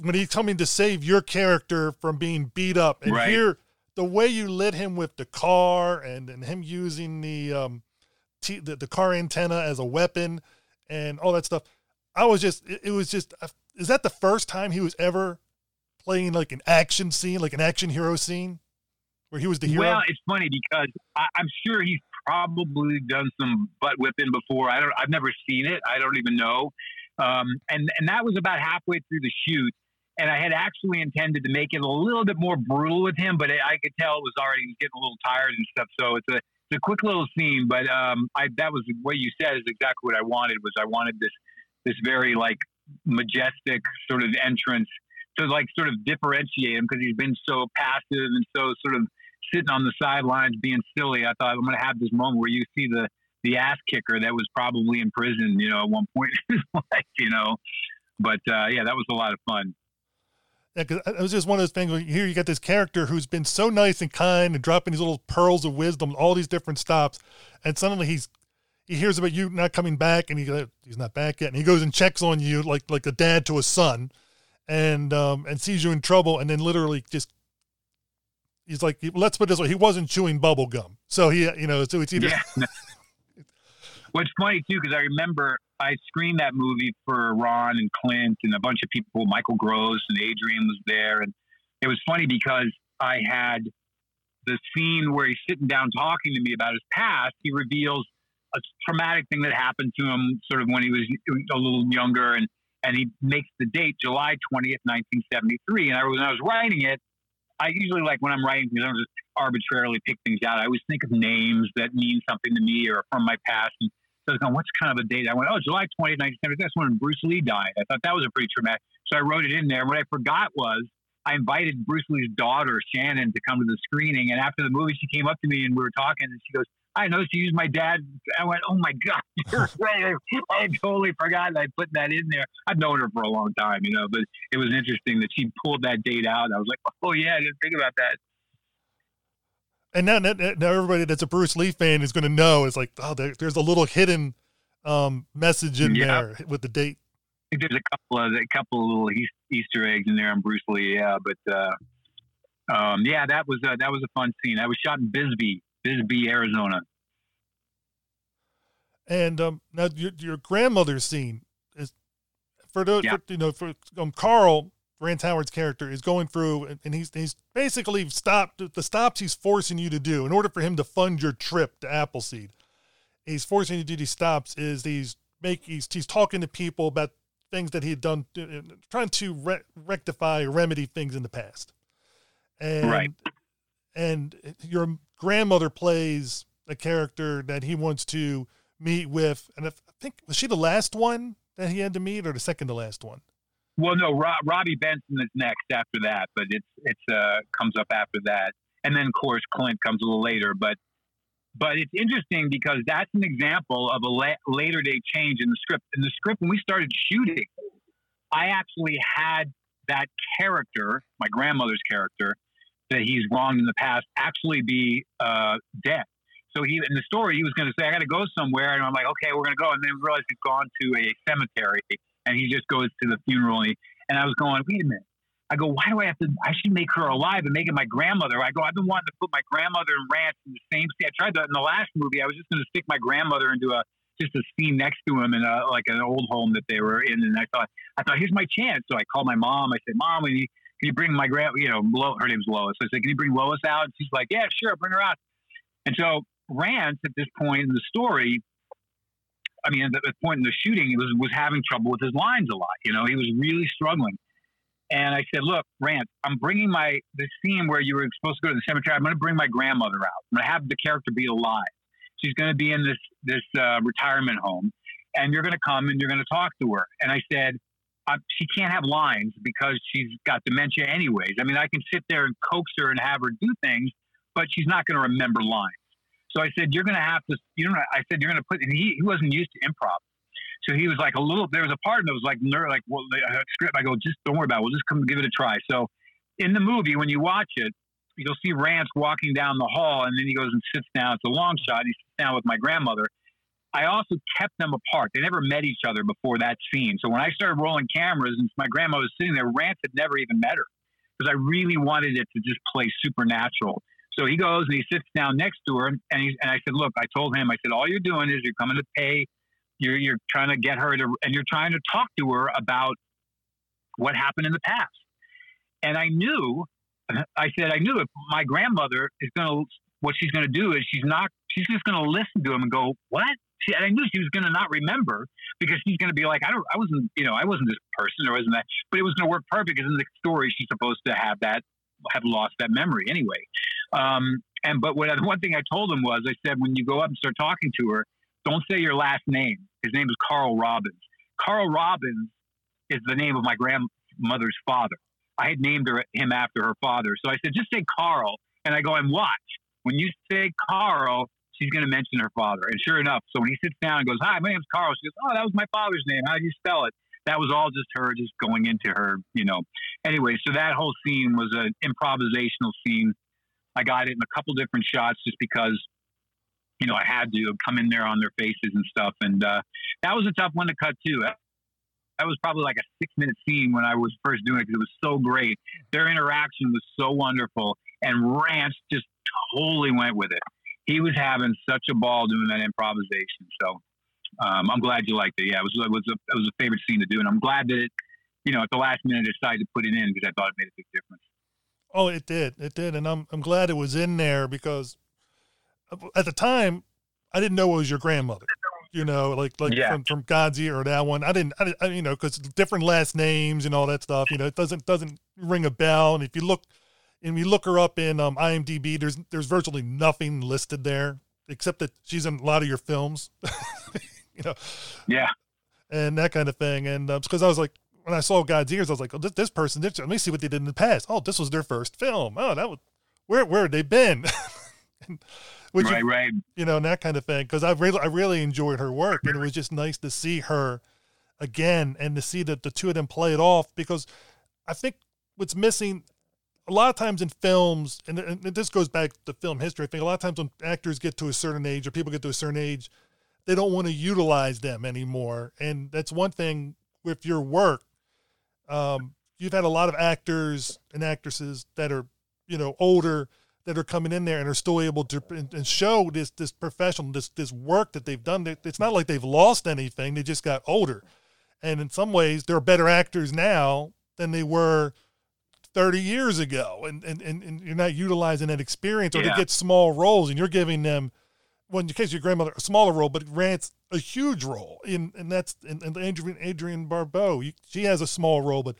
when he's coming to save your character from being beat up, and Right. here the way you lit him with the car and and him using the um, t- the, the car antenna as a weapon and all that stuff. I was just, it, it was just. uh, Is that the first time he was ever playing like an action scene, like an action hero scene, where he was the hero? Well, it's funny because I, I'm sure he's probably done some butt whipping before. I don't. I've never seen it. I don't even know. Um, and and that was about halfway through the shoot. And I had actually intended to make it a little bit more brutal with him, but I could tell it was already getting a little tired and stuff. So it's a it's a quick little scene, but um, I that was what you said is exactly what I wanted. Was I wanted this this very like majestic sort of entrance to like sort of differentiate him because he's been so passive and so sort of sitting on the sidelines being silly. I thought I'm going to have this moment where you see the the ass kicker that was probably in prison, you know, at one point *laughs* in his life, you know. But uh, yeah, that was a lot of fun. Yeah, because it was just one of those things where here you got this character who's been so nice and kind and dropping these little pearls of wisdom, all these different stops, and suddenly he's he hears about you not coming back, and he he's not back yet, and he goes and checks on you like like a dad to a son, and um and sees you in trouble, and then literally just he's like, let's put this way, he wasn't chewing bubble gum, so he you know so it's either Yeah. *laughs* What's funny too, because I remember I screened that movie for Ron and Clint and a bunch of people. Michael Gross and Adrienne was there, and it was funny because I had the scene where he's sitting down talking to me about his past. He reveals a traumatic thing that happened to him, sort of when he was a little younger, and and he makes the date July twentieth, nineteen seventy three. And I, when I was writing it, I usually like when I'm writing things, I don't just arbitrarily pick things out. I always think of names that mean something to me or from my past. And Was going, what's kind of a date? I went, oh, July 20th, 1970. That's when Bruce Lee died. I thought that was a pretty traumatic. So I wrote it in there. What I forgot was I invited Bruce Lee's daughter, Shannon, to come to the screening. And after the movie, she came up to me and we were talking and she goes, I noticed you used my dad. I went, oh my God, *laughs* you're right. I totally forgotten I put that in there. I've known her for a long time, you know, but it was interesting that she pulled that date out. I was like, oh yeah, I didn't think about that. And now, now, now everybody that's a Bruce Lee fan is going to know it's like, oh, there, there's a little hidden um, message in Yeah. there with the date. I think there's a couple of a couple of little Easter eggs in there on Bruce Lee, yeah. But uh, um, yeah, that was uh, that was a fun scene. I was shot in Bisbee, Bisbee, Arizona. And um, now your, your grandmother's scene is for the Yeah. for, you know for um, Carl Rance Howard's character is going through and, he's he's basically stopped the stops he's forcing you to do in order for him to fund your trip to Appleseed. He's forcing you to do these stops is he's make he's he's talking to people about things that he had done, uh, trying to re- rectify or remedy things in the past. And, Right. And your grandmother plays a character that he wants to meet with, and I think was she the last one that he had to meet, or the second to last one? Well, no, Ro- Robbie Benson is next after that, but it's it's uh, comes up after that, and then of course Clint comes a little later. But but it's interesting because that's an example of a la- later day change in the script. In the script, when we started shooting, I actually had that character, my grandmother's character, that he's wronged in the past, actually be uh, dead. So he in the story he was going to say, "I got to go somewhere," and I'm like, "Okay, we're going to go," and then we realized he's gone to a cemetery, and he just goes to the funeral. And, he, and I was going, "Wait a minute." I go, why do I have to? I should make her alive and make it my grandmother. I go, I've been wanting to put my grandmother and Rance in the same scene. I tried that in the last movie. I was just going to stick my grandmother into a just a scene next to him in a, like an old home that they were in. And I thought, I thought, here's my chance. So I called my mom. I said, Mom, can you, can you bring my grand? You know, her name's Lois. I said, Can you bring Lois out? And she's like, Yeah, sure, bring her out. And so Rance at this point in the story. I mean, at the point in the shooting, he was was having trouble with his lines a lot. You know, he was really struggling. And I said, "Look, Rance, I'm bringing my the scene where you were supposed to go to the cemetery. I'm going to bring my grandmother out. I'm going to have the character be alive. She's going to be in this this uh, retirement home, and you're going to come and you're going to talk to her." And I said, uh, "She can't have lines because she's got dementia, anyways. I mean, I can sit there and coax her and have her do things, but she's not going to remember lines." So I said, "You're going to have to. You know, I said you're going to put." And he he wasn't used to improv. So he was like a little. There was a part that was like ner- like well, script. I go, just don't worry about. it. We'll just come give it a try. So in the movie, when you watch it, you'll see Rance walking down the hall, and then he goes and sits down. It's a long shot. He sits down with my grandmother. I also kept them apart. They never met each other before that scene. So when I started rolling cameras and my grandma was sitting there, Rance had never even met her because I really wanted it to just play supernatural. So he goes and he sits down next to her, and he, and I said, "Look, I told him, I said, all you're doing is you're coming to pay you're you're trying to get her to and you're trying to talk to her about what happened in the past. And i knew i said i knew if my grandmother is going to what she's going to do is she's not she's just going to listen to him and go what she, and i knew she was going to not remember because she's going to be like i don't i wasn't you know i wasn't this person or wasn't that but it was going to work perfect because in the story she's supposed to have that have lost that memory anyway um and but what one thing i told him was i said when you go up and start talking to her don't say your last name. His name is Carl Robbins. Carl Robbins is the name of my grandmother's father. I had named her him after her father. So I said, just say Carl. And I go, and watch. When you say Carl, she's going to mention her father. And sure enough, so when he sits down and goes, Hi, my name's Carl, she goes, Oh, that was my father's name. How do you spell it? That was all just her just going into her, you know. Anyway, so that whole scene was an improvisational scene. I got it in a couple different shots just because you know, I had to come in there on their faces and stuff. And uh, that was a tough one to cut too. That was probably like a six minute scene when I was first doing it because it was so great. Their interaction was so wonderful. And Rance just totally went with it. He was having such a ball doing that improvisation. So um, I'm glad you liked it. Yeah, it was it was a it was a favorite scene to do, and I'm glad that it, you know, at the last minute I decided to put it in because I thought it made a big difference. Oh, it did. It did. And I'm I'm glad it was in there because at the time I didn't know it was your grandmother. You know, like like Yeah. from, from God's ear or that one. I didn't. I, didn't- I you know because different last names and all that stuff. You know, it doesn't doesn't ring a bell. And if you look and you look her up in um, IMDb, there's there's virtually nothing listed there except that she's in a lot of your films. *laughs* you know, Yeah, and that kind of thing. And because I was like, when I saw God's ears, I was like, oh, this, this person, this, let me see what they did in the past. Oh, this was their first film. Oh, that was where where had they been? *laughs* Which right, right. you know, and that kind of thing. Because I really I really enjoyed her work, and it was just nice to see her again and to see that the two of them play it off. Because I think what's missing a lot of times in films, and, and this goes back to film history. I think a lot of times when actors get to a certain age or people get to a certain age, they don't want to utilize them anymore. And that's one thing with your work. Um, you've had a lot of actors and actresses that are, you know, older that are coming in there and are still able to and, and show this this professional this this work that they've done. It's not like they've lost anything; they just got older. And in some ways, they're better actors now than they were 30 years ago. And and, and, and you're not utilizing that experience, or Yeah. they get small roles, and you're giving them well, in your case, your grandmother, a smaller role, but Rance a huge role. In and that's and, and Adrienne Adrienne Barbeau, you, she has a small role, but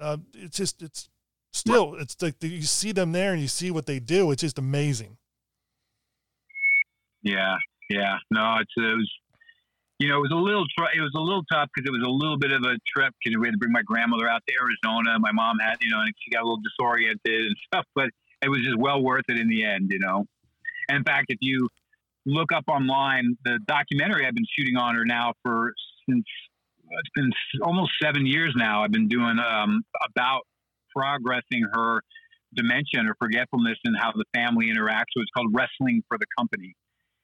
uh, it's just it's still it's like the, you see them there and you see what they do. It's just amazing. Yeah, yeah. No, it's it was, you know, it was a little it was a little tough because it was a little bit of a trip because we had to bring my grandmother out to Arizona. My mom had, you know, and she got a little disoriented and *laughs* stuff, but it was just well worth it in the end, you know. And in fact, if you look up online, the documentary I've been shooting on her now for since it's been almost seven years now. I've been doing um, about progressing her dementia her forgetfulness and how the family interacts. So it's called Wrestling for the Company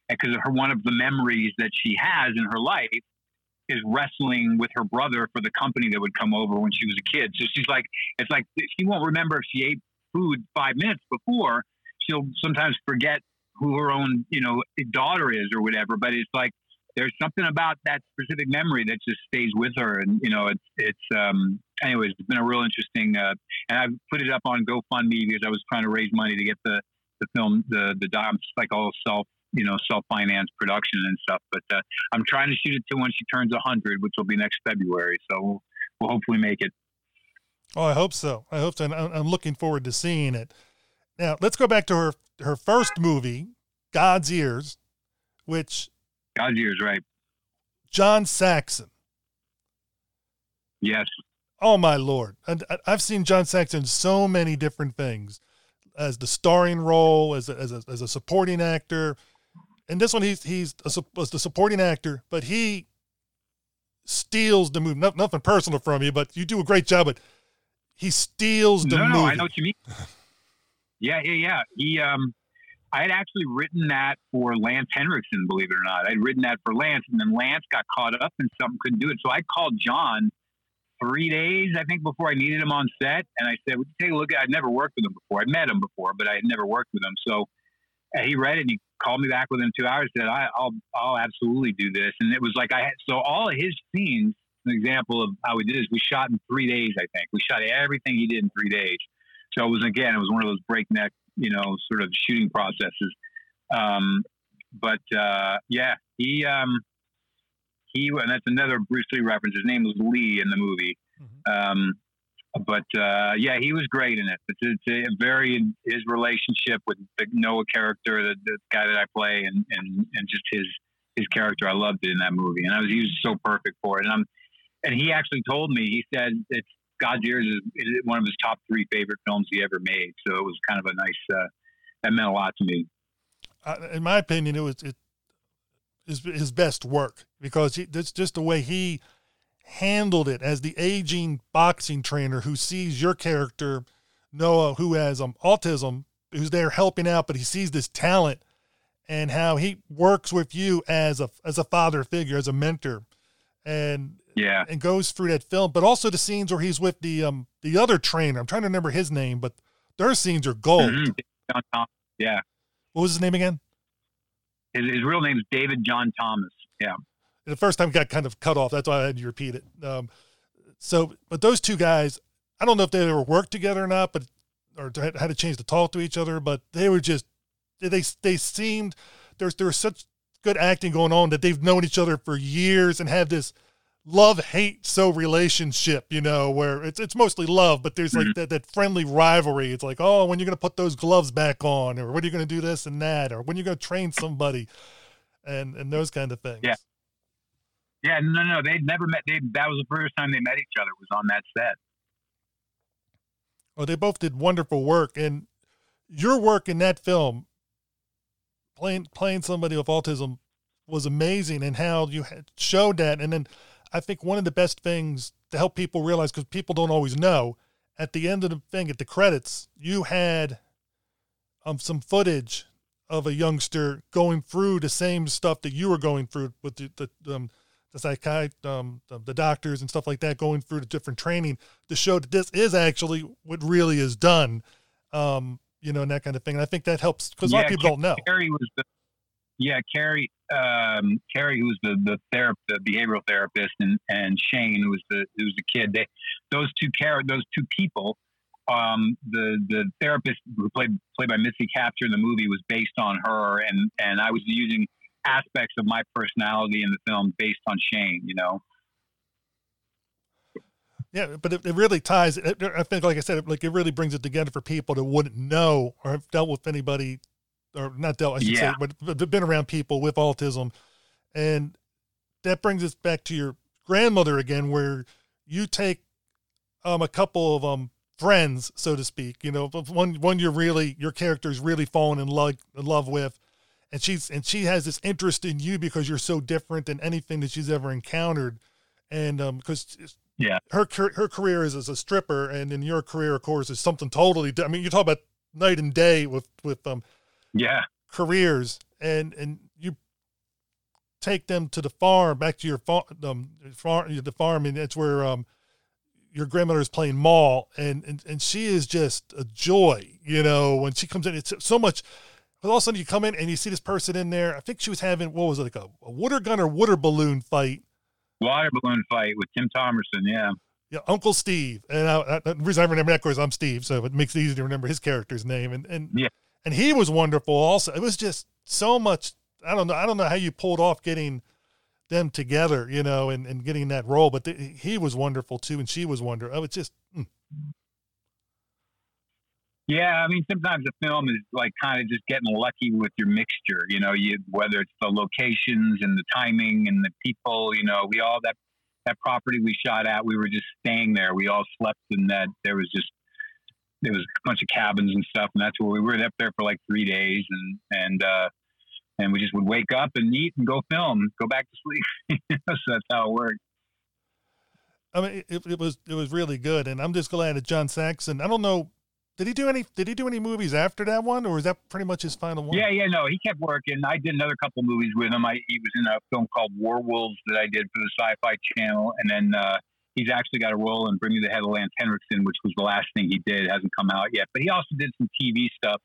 because her one of the memories that she has in her life is wrestling with her brother for the company that would come over when she was a kid. So she's like, it's like she won't remember if she ate food five minutes before. She'll sometimes forget who her own, you know, daughter is or whatever. But it's like there's something about that specific memory that just stays with her, and you know, it's it's. um Anyways, it's been a real interesting, uh, and I put it up on GoFundMe because I was trying to raise money to get the the film the the it's like all self you know self financed production and stuff. But uh, I'm trying to shoot it to when she turns 100, which will be next February. So we'll, we'll hopefully make it. Oh, I hope so. I hope so. And I'm I'm looking forward to seeing it. Now, let's go back to her her first movie, God's Ears, which God's ears, right? John Saxon. Yes. Oh my lord! And I- I've seen John Saxon so many different things, as the starring role, as a, as a, as a supporting actor, and this one he's he's a, sup- as the supporting actor, but he steals the movie. No, nothing personal from you, but you do a great job. But he steals the no, movie. no, I know what you mean. *laughs* yeah, yeah, yeah. He, um, I had actually written that for Lance Henriksen, believe it or not. I'd written that for Lance, and then Lance got caught up in something, couldn't do it. So I called John three days, I think, before I needed him on set, and I said, "Would you take a look at?" I'd never worked with him before. I'd met him before, but I had never worked with him. So uh, he read it, and he called me back within two hours. Said, I, "I'll, I'll absolutely do this." And it was like I had so all of his scenes. An example of how we did this: we shot in three days. I think we shot everything he did in three days. So it was again, it was one of those breakneck, you know, sort of shooting processes. Um, but uh, yeah, he um, he and that's another Bruce Lee reference. His name was Lee in the movie. Um, but uh, yeah, he was great in it. It's, it's a very his relationship with the Noah character, the, the guy that I play, and, and and just his his character. I loved it in that movie, and I was he was so perfect for it. And I'm and he actually told me he said it's God's Ears is, one of his top three favorite films he ever made. So it was kind of a nice uh, that meant a lot to me. uh, in my opinion, it was it is his best work because that's just the way he handled it as the aging boxing trainer who sees your character Noah, who has um, autism, who's there helping out, but he sees this talent and how he works with you as a as a father figure, as a mentor, and Yeah, and goes through that film. But also the scenes where he's with the um the other trainer. I'm trying to remember his name, but their scenes are gold. Mhm. Yeah, What was his name again? his, his real name is David John Thomas. Yeah, the first time got kind of cut off. That's why I had to repeat it. Um, so, but those two guys, I don't know if they ever worked together or not, but or had had a chance to talk to each other, but they were just they they seemed there's there was such good acting going on that they've known each other for years and have this love hate so relationship, you know, where it's it's mostly love, but there's like Mhm. that, that friendly rivalry. It's like, oh, when you're gonna put those gloves back on, or when you're you gonna do this and that, or when you're gonna train somebody, and and those kind of things. Yeah. Yeah, no, no, they'd never met. They that was the first time they met each other. Was on that set. Well, they both did wonderful work, and your work in that film, playing playing somebody with autism, was amazing, and how you had showed that. And then, I think one of the best things to help people realize, because people don't always know, at the end of the thing, at the credits, you had um some footage of a youngster going through the same stuff that you were going through with the the um, the psychiatrist, um, the, the doctors and stuff like that, going through the different training to show that this is actually what really is done, um, you know, and that kind of thing. And I think that helps because a lot of Yeah, people don't know. Was the yeah Carrie um, Carrie who was the the therap the behavioral therapist and and Shane who was the who was the kid. They those two char- those two people. Um, the the therapist who played played by Missy Capture in the movie was based on her, and and I was using aspects of my personality in the film based on Shane. You know, Yeah, but it, it really ties. It, I think, like I said, it, like it really brings it together for people that wouldn't know or have dealt with anybody, or not dealt, I should Yeah. say, but, been around people with autism, and that brings us back to your grandmother again, where you take um a couple of um friends, so to speak, you know, one one you're really your character's really falling in love in love with, and she's and she has this interest in you because you're so different than anything that she's ever encountered, and um because Yeah. her her career is as a stripper, and in your career, of course, is something totally. di- I mean, you talk about night and day with with um yeah, careers, and and you take them to the farm, back to your farm, um, farm, the farm, and that's where um your grandmother is playing mall, and and and she is just a joy, you know, when she comes in. It's so much. But all of a sudden, you come in and you see this person in there. I think she was having what was it like a, a water gun or water balloon fight. water balloon fight with Tim Thomerson. Yeah, Yeah, Uncle Steve, and I, I, the reason I remember that, of course, I'm Steve, so it makes it easy to remember his character's name. And and Yeah. And he was wonderful. Also, it was just so much. I don't know. I don't know how you pulled off getting them together, you know, and, and getting that role, but the, he was wonderful too, and she was wonderful. Oh, it's just mm, Yeah, I mean, sometimes a film is like kind of just getting lucky with your mixture. You know, you whether it's the locations and the timing and the people. You know, we all that that property we shot at, we were just staying there. We all slept in that. There was just there was a bunch of cabins and stuff, and that's where we were up there for like three days, and and uh, and we just would wake up and eat and go film, go back to sleep. *laughs* so that's how it worked. I mean, it, it was it was really good, and I'm just glad that John Saxon. I don't know, did he do any did he do any movies after that one, or was that pretty much his final one? Yeah, yeah, no, he kept working. I did another couple movies with him. I he was in a film called War Wolves that I did for the Sci-Fi Channel, and then uh, he's actually got a role in Bring Me the Head of Lance Henriksen, which was the last thing he did. It hasn't come out yet, but he also did some TV stuff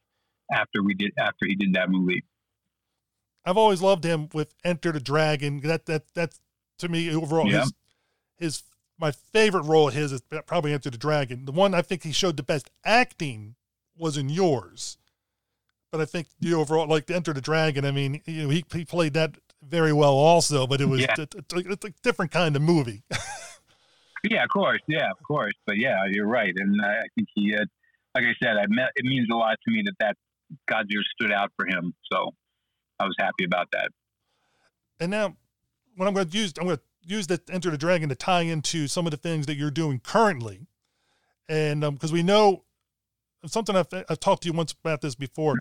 after we did after he did that movie. I've always loved him with Enter the Dragon. That that that's to me overall Yeah. his his my favorite role of his is probably Enter the Dragon. The one I think he showed the best acting was in yours. But I think the overall like Enter the Dragon, I mean, you know, he he played that very well also, but it was Yeah. it's a different kind of movie. *laughs* Yeah, of course, yeah, of course. But yeah, you're right, and I, I think he had, like I said, I met, it means a lot to me that that God's Ears stood out for him. So I was happy about that. And now, what I'm going to use, I'm going to use that Enter the Dragon to tie into some of the things that you're doing currently, and um, because we know something I've, I've talked to you once about this before,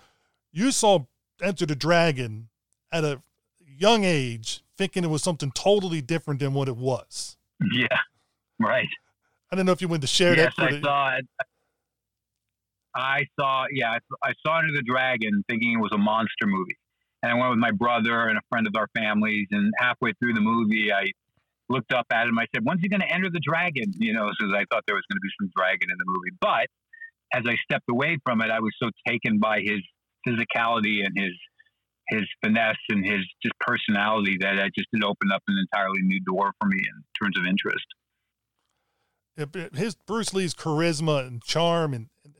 you saw Enter the Dragon at a young age, thinking it was something totally different than what it was. Yeah, right. I don't know if you went to share yes, that. I For the, saw it. I saw, yeah, I, I saw Enter the Dragon thinking it was a monster movie. And I went with my brother and a friend of our families. And halfway through the movie, I looked up at him. I said, When's he going to enter the dragon? You know, so I thought there was going to be some dragon in the movie. But as I stepped away from it, I was so taken by his physicality and his his finesse and his just personality that uh, just it opened up an entirely new door for me in terms of interest. His Bruce Lee's charisma and charm and, and,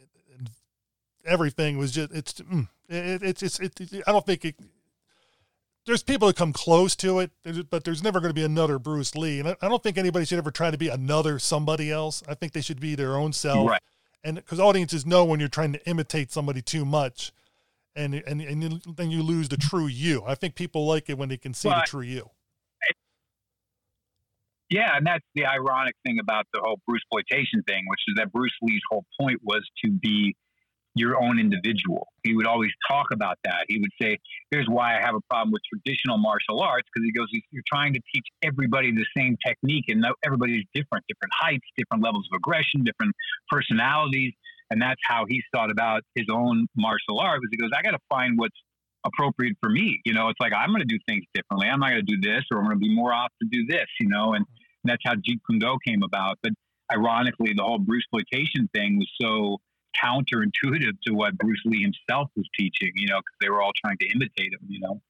everything was just it's mm, it, it's it's it, it, I don't think it. There's people that come close to it, but there's never going to be another Bruce Lee, and I, I don't think anybody should ever try to be another somebody else. I think they should be their own self, Right. and because audiences know when you're trying to imitate somebody too much, and and and then you lose the true you. I think people like it when they can see the true you. Yeah, and that's the ironic thing about the whole Bruce exploitation thing, which is that Bruce Lee's whole point was to be your own individual. He would always talk about that. He would say, "Here's why I have a problem with traditional martial arts," because he goes, "You're trying to teach everybody the same technique, and everybody's different, different heights, different levels of aggression, different personalities." And that's how he thought about his own martial art. Was he goes, "I got to find what's appropriate for me." You know, it's like I'm going to do things differently. I'm not going to do this, or I'm going to be more off to do this. You know, and that's how Jeet Kune Do came about. But ironically, the whole Bruce exploitation thing was so counterintuitive to what Bruce Lee himself was teaching. You know, because they were all trying to imitate him. You know.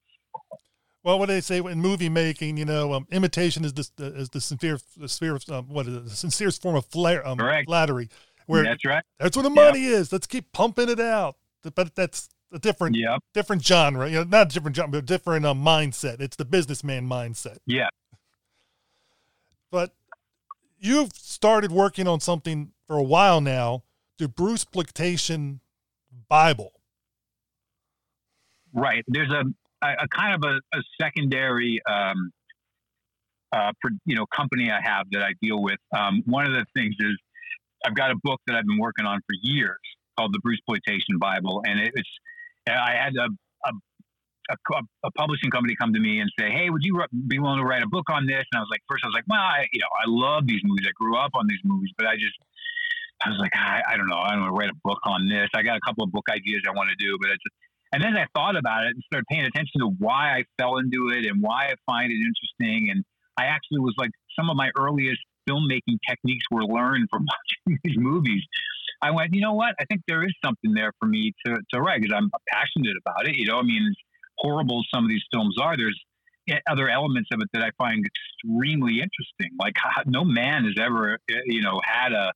Well, what do they say in movie making? You know, um, imitation is the is the sincere the sphere of um, what is it, the sincerest form of flair, um, Correct. flattery. Where that's right. that's where the money is. Let's keep pumping it out. But that's a different Yep. different genre. You know, not a different genre, but a different um, mindset. It's the businessman mindset. Yeah. But you've started working on something for a while now, the Bruce Exploitation Bible. Right. There's a, a, kind of a, a secondary, um, uh, pro, you know, company I have that I deal with. Um, one of the things is I've got a book that I've been working on for years called the Bruce Exploitation Bible, and it, it's I had a, a a, publishing company come to me and say, "Hey, would you be willing to write a book on this?" And I was like, first I was like, "Well, I, you know, I love these movies. I grew up on these movies, but I just." I was like, I, I don't know. I don't want to write a book on this. I got a couple of book ideas I want to do, but it's and then I thought about it and started paying attention to why I fell into it and why I find it interesting. And I actually was like, some of my earliest filmmaking techniques were learned from *laughs* watching these movies. I went, you know what? I think there is something there for me to, to write because I'm passionate about it. You know, I mean, as horrible some of these films are, there's e- other elements of it that I find extremely interesting. Like, no man has ever, uh, you know, had a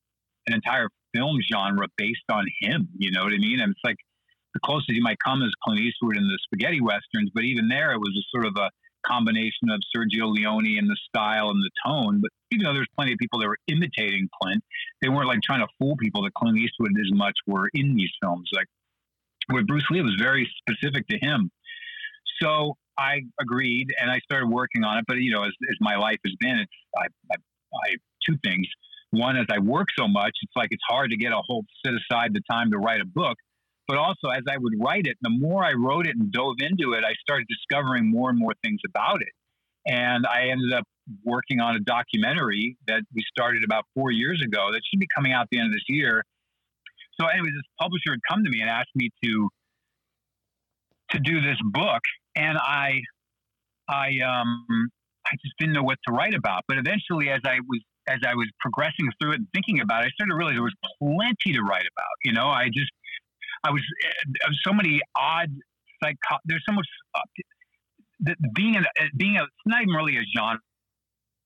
an entire film genre based on him. You know what I mean? And it's like the closest you might come is Clint Eastwood in the spaghetti westerns, but even there, it was a sort of a combination of Sergio Leone and the style and the tone. But even though there's plenty of people that were imitating Clint, they weren't like trying to fool people that Clint Eastwood as much were in these films. Like with Bruce Lee, it was very specific to him. So I agreed and I started working on it. But you know, as, as my life has been, it's I, I, I two things. One, as I work so much, it's like it's hard to get a whole set aside the time to write a book. But also, as I would write it, the more I wrote it and dove into it, I started discovering more and more things about it. And I ended up working on a documentary that we started about four years ago that should be coming out at the end of this year. So, anyways, this publisher had come to me and asked me to to do this book, and I, I, um, I just didn't know what to write about. But eventually, as I was as I was progressing through it and thinking about it, I started to realize there was plenty to write about. You know, I just I was uh, so many odd psycho. There's so much uh, the, being a being a it's not even really a genre.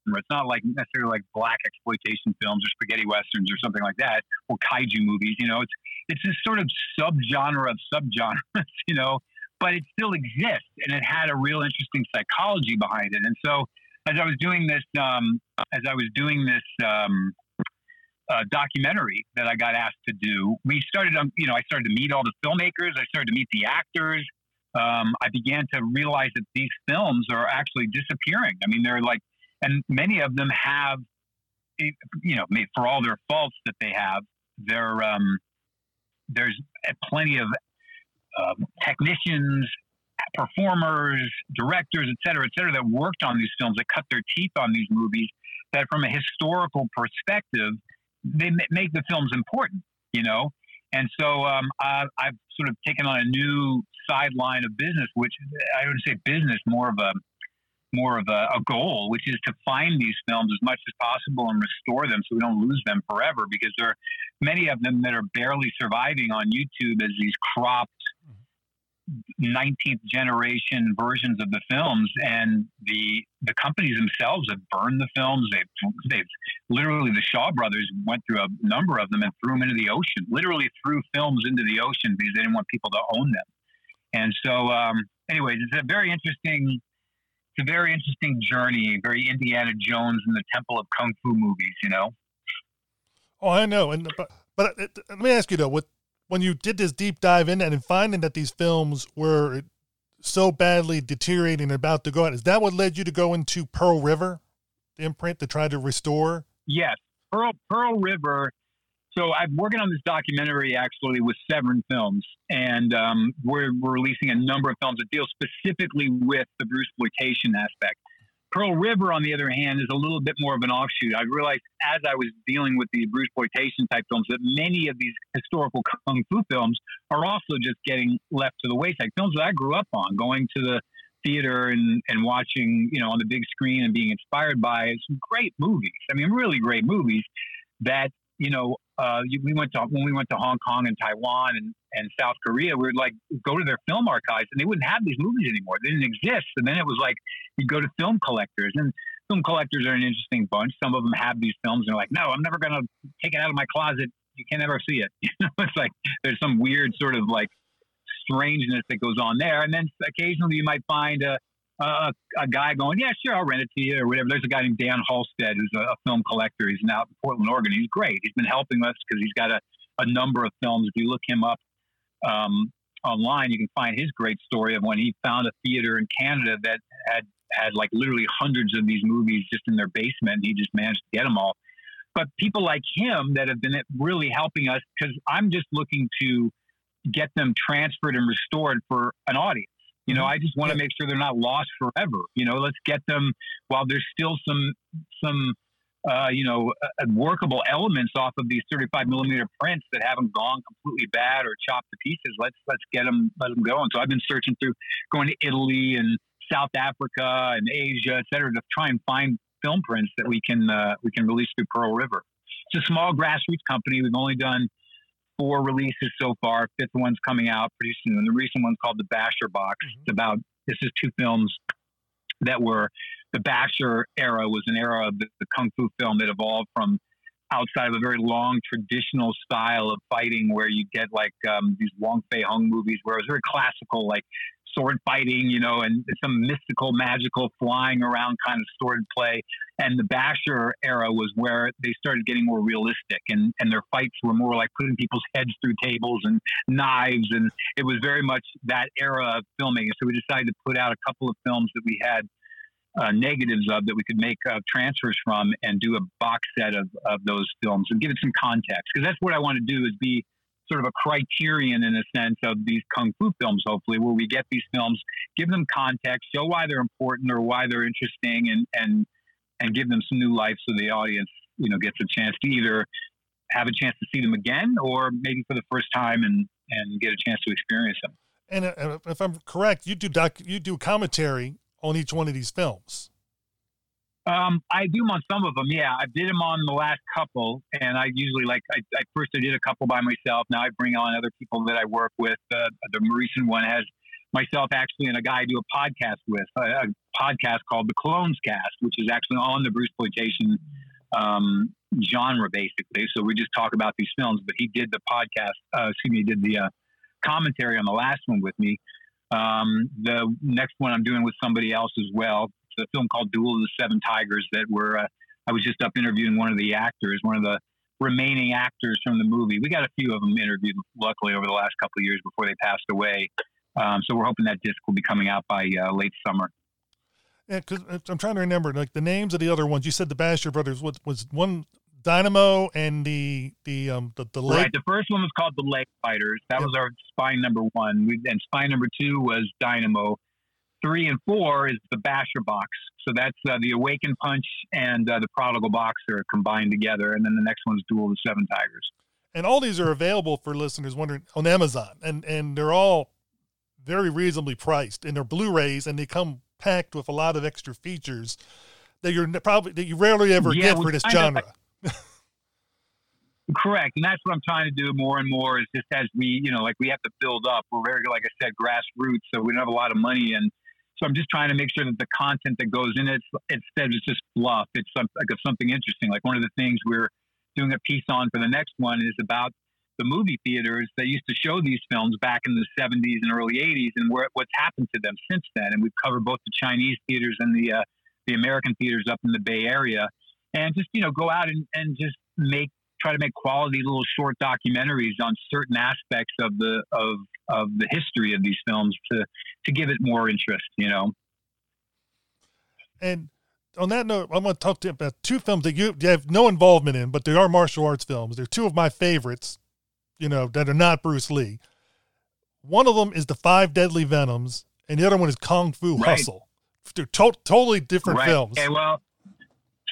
It's not like necessarily like black exploitation films or spaghetti westerns or something like that, or kaiju movies. You know, it's it's this sort of subgenre of subgenres. *laughs* You know, but it still exists, and it had a real interesting psychology behind it. And so, as I was doing this, um, as I was doing this um, uh, documentary that I got asked to do, we started, um, you know, I started to meet all the filmmakers. I started to meet the actors. Um, I began to realize that these films are actually disappearing. I mean, they're like, and many of them have, eh, you know, for all their faults that they have, they're, um, there's plenty of uh, technicians, performers, directors, et cetera, et cetera, that worked on these films, that cut their teeth on these movies, that from a historical perspective, they ma- make the films important, you know? And so um, I, I've sort of taken on a new sideline of business, which I wouldn't say business, more of a more of a, a goal, which is to find these films as much as possible and restore them so we don't lose them forever. Because there are many of them that are barely surviving on YouTube as these cropped 19th generation versions of the films, and the the companies themselves have burned the films. They've they've literally the Shaw brothers went through a number of them and threw them into the ocean. Literally threw films into the ocean because they didn't want people to own them. And so, um, anyways, it's a very interesting. It's a very interesting journey, very Indiana Jones and the Temple of Kung Fu movies, you know. Oh, I know, and but but let me ask you though, with when you did this deep dive in and finding that these films were so badly deteriorating and about to go out, is that what led you to go into Pearl River, the imprint, to try to restore? Yes, Pearl Pearl River. So I'm working on this documentary actually with Severin Films, and um, we're, we're releasing a number of films that deal specifically with the Bruce exploitation aspect. Pearl River, on the other hand, is a little bit more of an offshoot. I realized as I was dealing with the Bruce exploitation type films that many of these historical kung fu films are also just getting left to the wayside. Films that I grew up on, going to the theater and, and watching, you know, on the big screen and being inspired by some great movies. I mean, really great movies that, you know, uh, we went to when we went to Hong Kong and Taiwan and, and South Korea, we would like go to their film archives and they wouldn't have these movies anymore. They didn't exist. And then it was like you go to film collectors and film collectors are an interesting bunch. Some of them have these films and they're like, no, I'm never going to take it out of my closet. You can never see it. *laughs* You know, it's like there's some weird sort of like strangeness that goes on there. And then occasionally you might find a, a, a, guy going, yeah, sure, I'll rent it to you or whatever. There's a guy named Dan Halsted who's a, a film collector. He's now in Portland, Oregon. He's great. He's been helping us because he's got a, a number of films. If you look him up um, online, you can find his great story of when he found a theater in Canada that had had like literally hundreds of these movies just in their basement. He just managed to get them all. But people like him that have been really helping us because I'm just looking to get them transferred and restored for an audience. You know, mm-hmm. I just want to make sure they're not lost forever. You know, let's get them while there's still some some uh, you know uh, workable elements off of these 35 millimeter prints that haven't gone completely bad or chopped to pieces. Let's let's get them let them go. And so I've been searching through going to Italy and South Africa and Asia, et cetera, to try and find film prints that we can uh, we can release through Pearl River. It's a small grassroots company. We've only done four releases so far. Fifth one's coming out pretty soon. The recent one's called the Basher Box. Mm-hmm. It's about this is two films that were the Basher era was an era of the, the kung fu film that evolved from outside of a very long traditional style of fighting where you get like um, these Wong Fei Hung movies where it was very classical, like sword fighting, you know, and some mystical, magical flying around kind of sword play. And the Basher era was where they started getting more realistic and, and their fights were more like putting people's heads through tables and knives. And it was very much that era of filming. So we decided to put out a couple of films that we had uh, negatives of that we could make uh, transfers from and do a box set of, of those films and give it some context. Because that's what I want to do is be sort of a criterion in a sense of these kung fu films, hopefully, where we get these films, give them context, show why they're important or why they're interesting, and and and give them some new life so the audience, you know, gets a chance to either have a chance to see them again or maybe for the first time and and get a chance to experience them. And uh, if I'm correct, you do doc, you do commentary on each one of these films. Um, I do them on some of them. Yeah, I did them on the last couple, and I usually like. I, I first I did a couple by myself. Now I bring on other people that I work with. Uh, the recent one has myself actually and a guy I do a podcast with, a, a, podcast called the Clones Cast, which is actually on the Bruce exploitation um, genre basically. So we just talk about these films. But he did the podcast. Uh, excuse me, he did the uh, commentary on the last one with me. Um, the next one I'm doing with somebody else as well a film called Duel of the Seven Tigers that were. Uh, I was just up interviewing one of the actors, one of the remaining actors from the movie. We got a few of them interviewed, luckily, over the last couple of years before they passed away. Um, so we're hoping that disc will be coming out by uh, late summer. Yeah, because I'm trying to remember like the names of the other ones. You said the Basher brothers was was one Dynamo and the the um the, the leg. Right. The first one was called the Leg Fighters. That yep. was our spine number one. We, and spine number two was Dynamo three and four is the Basher box. So that's uh, the Awaken Punch and uh, the Prodigal Boxer combined together, and then the next one's Duel of the Seven Tigers. And all these are available for listeners wondering on Amazon, and and they're all very reasonably priced, and they're Blu-rays, and they come packed with a lot of extra features that you're probably that you rarely ever yeah, get for this genre. Of, Correct, and that's what I'm trying to do more and more. Is just as we, you know, like we have to build up. We're very, like I said, grassroots, so we don't have a lot of money, and so I'm just trying to make sure that the content that goes in it, instead of just fluff, it's some, like something interesting. Like one of the things we're doing a piece on for the next one is about the movie theaters that used to show these films back in the 70s and early 80s, and where, what's happened to them since then. And we've covered both the Chinese theaters and the uh, the American theaters up in the Bay Area, and just you know go out and, and just make try to make quality little short documentaries on certain aspects of the of of the history of these films to to give it more interest. You know. And on that note, I'm going to talk to you about two films that you, you have no involvement in, but they are martial arts films. They're two of my favorites, you know, that are not Bruce Lee. One of them is The Five Deadly Venoms, and the other one is Kung Fu Right. Hustle. They're to- totally different right. films. Okay, well,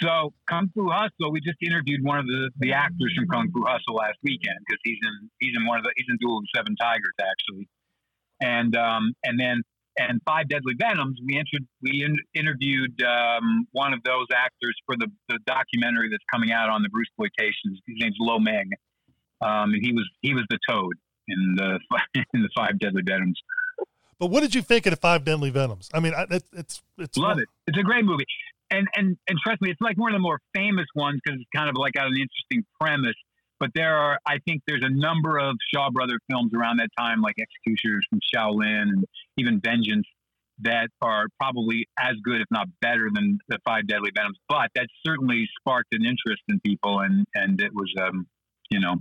so Kung Fu Hustle, we just interviewed one of the, the actors from Kung Fu Hustle last weekend because he's in he's in one of the he's in Duel of the Seven Tigers actually, and um and then and Five Deadly Venoms we entered we in, interviewed um, one of those actors for the, the documentary that's coming out on the Bruce exploitations. His name's Lo Meng, um, and he was he was the Toad in the *laughs* in the Five Deadly Venoms. But what did you think of The Five Deadly Venoms? I mean, I, it, it's it's Love it. It's a great movie, and and and trust me, it's like one of the more famous ones because it's kind of like got an interesting premise. But there are, I think, there's a number of Shaw Brother films around that time, like Executioners from Shaolin and even Vengeance, that are probably as good, if not better, than the Five Deadly Venoms. But that certainly sparked an interest in people, and and it was, um, you know,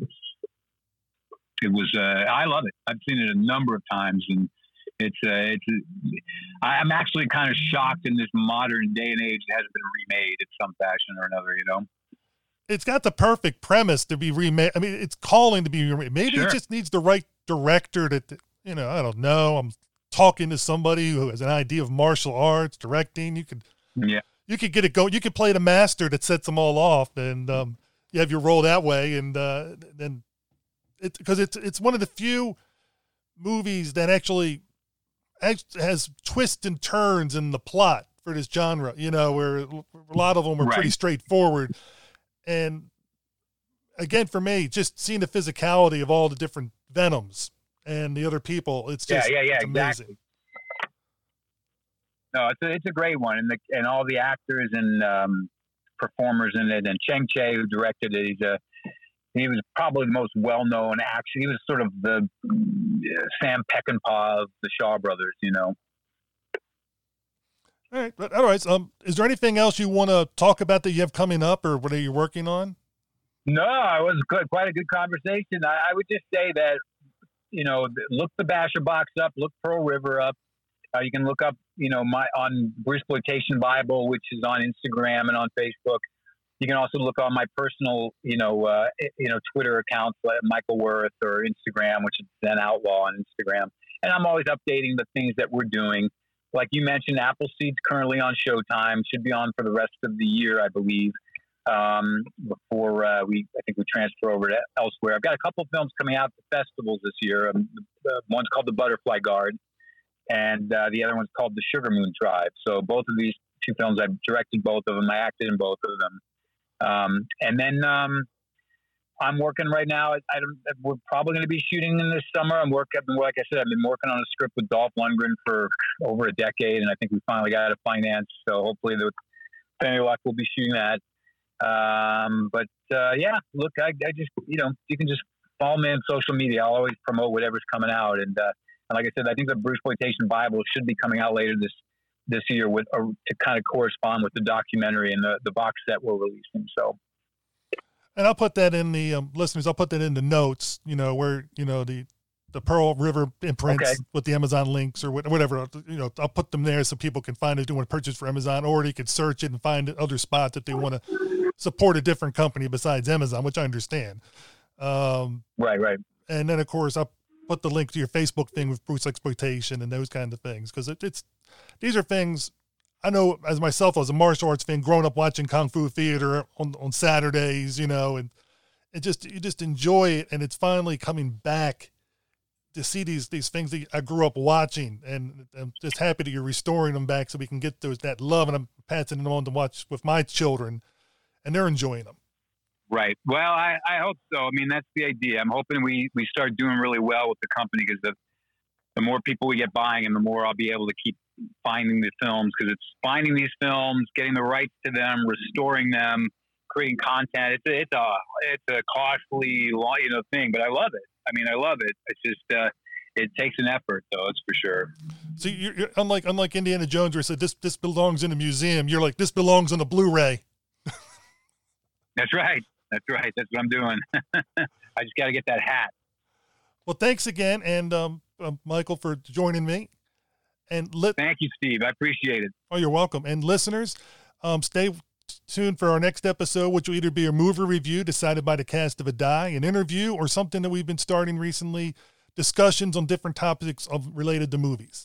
it was. Uh, I love it. I've seen it a number of times, and it's uh, it's. I- I'm actually kind of shocked in this modern day and age it hasn't been remade in some fashion or another. You know, it's got the perfect premise to be remade. I mean, it's calling to be remade. Maybe Sure. it just needs the right director to, you know, I don't know. I'm talking to somebody who has an idea of martial arts directing. You could, yeah, you could get it going. You could play the master that sets them all off, and um, you have your role that way. And uh, then it because it's it's one of the few movies that actually act- has twists and turns in the plot for this genre. You know, where a lot of them are pretty straightforward. And again, for me, just seeing the physicality of all the different venoms and the other people, it's just yeah, yeah, exactly. amazing. No, it's a, it's a great one, and the, and all the actors and um, performers in it, and Chang Cheh who directed it, he's a he was probably the most well known action. He was sort of the uh, Sam Peckinpah of the Shaw Brothers, you know. All right, but all right. Um, is there anything else you want to talk about that you have coming up, or what are you working on? No, it was good, quite a good conversation. I, I would just say that, you know, look the Basher box up, look Pearl River up. Uh, you can look up, you know, my on Bruce Exploitation Bible, which is on Instagram and on Facebook. You can also look on my personal, you know, uh, you know, Twitter accounts like Michael Worth or Instagram, which is Zen Outlaw on Instagram. And I'm always updating the things that we're doing. Like you mentioned, Appleseed's currently on Showtime. Should be on for the rest of the year, I believe um, before uh, we, I think we transfer over to elsewhere. I've got a couple films coming out to festivals this year. Um, the, one's called The Butterfly Guard, and uh, the other one's called The Sugar Moon Tribe. So both of these two films, I've directed both of them. I acted in both of them. Um, and then um, I'm working right now. I, I we're probably going to be shooting in this summer. I'm working, like I said, I've been working on a script with Dolph Lundgren for over a decade, and I think we finally got it financed. So hopefully, with any luck, we'll be shooting that. Um, but uh, yeah, look, I, I just you know you can just follow me on social media. I'll always promote whatever's coming out, and uh, and like I said, I think the Bruce Exploitation Bible should be coming out later this this year with uh, to kind of correspond with the documentary and the the box set we're releasing. So And I'll put that in the um, listeners. I'll put that in the notes. You know where you know the the Pearl River imprints Okay. with the Amazon links or whatever. You know, I'll put them there so people can find it. If they want to purchase for Amazon, or they can search it and find other spots if they want to support a different company besides Amazon, which I understand. Um, right, right, and then of course I'll put the link to your Facebook thing with Bruce exploitation and those kind of things because it, it's these are things I know as myself as a martial arts fan, growing up watching kung fu theater on on Saturdays, you know, and it just you just enjoy it, and it's finally coming back to see these these things that I grew up watching, and I'm just happy that you're restoring them back so we can get those that love, and I'm passing them on to watch with my children, and they're enjoying them. Right. Well, I, I hope so. I mean, that's the idea. I'm hoping we, we start doing really well with the company because the, the more people we get buying and the more I'll be able to keep finding the films because it's finding these films, getting the rights to them, restoring them, creating content. It's a, it's a, it's a costly, you know, thing, but I love it. I mean, I love it. It's just, uh, it takes an effort though. It's for sure. So you're, you're unlike unlike Indiana Jones, where it said this this belongs in a museum. You're like this belongs on a Blu-ray. That's right. That's right. That's what I'm doing. *laughs* I just got to get that hat. Well, thanks again, and um, uh, Michael for joining me. And let Thank you, Steve. I appreciate it. oh, you're welcome. And listeners, um, stay tuned for our next episode, which will either be a movie review decided by the cast of a die, an interview, or something that we've been starting recently, discussions on different topics of related to movies.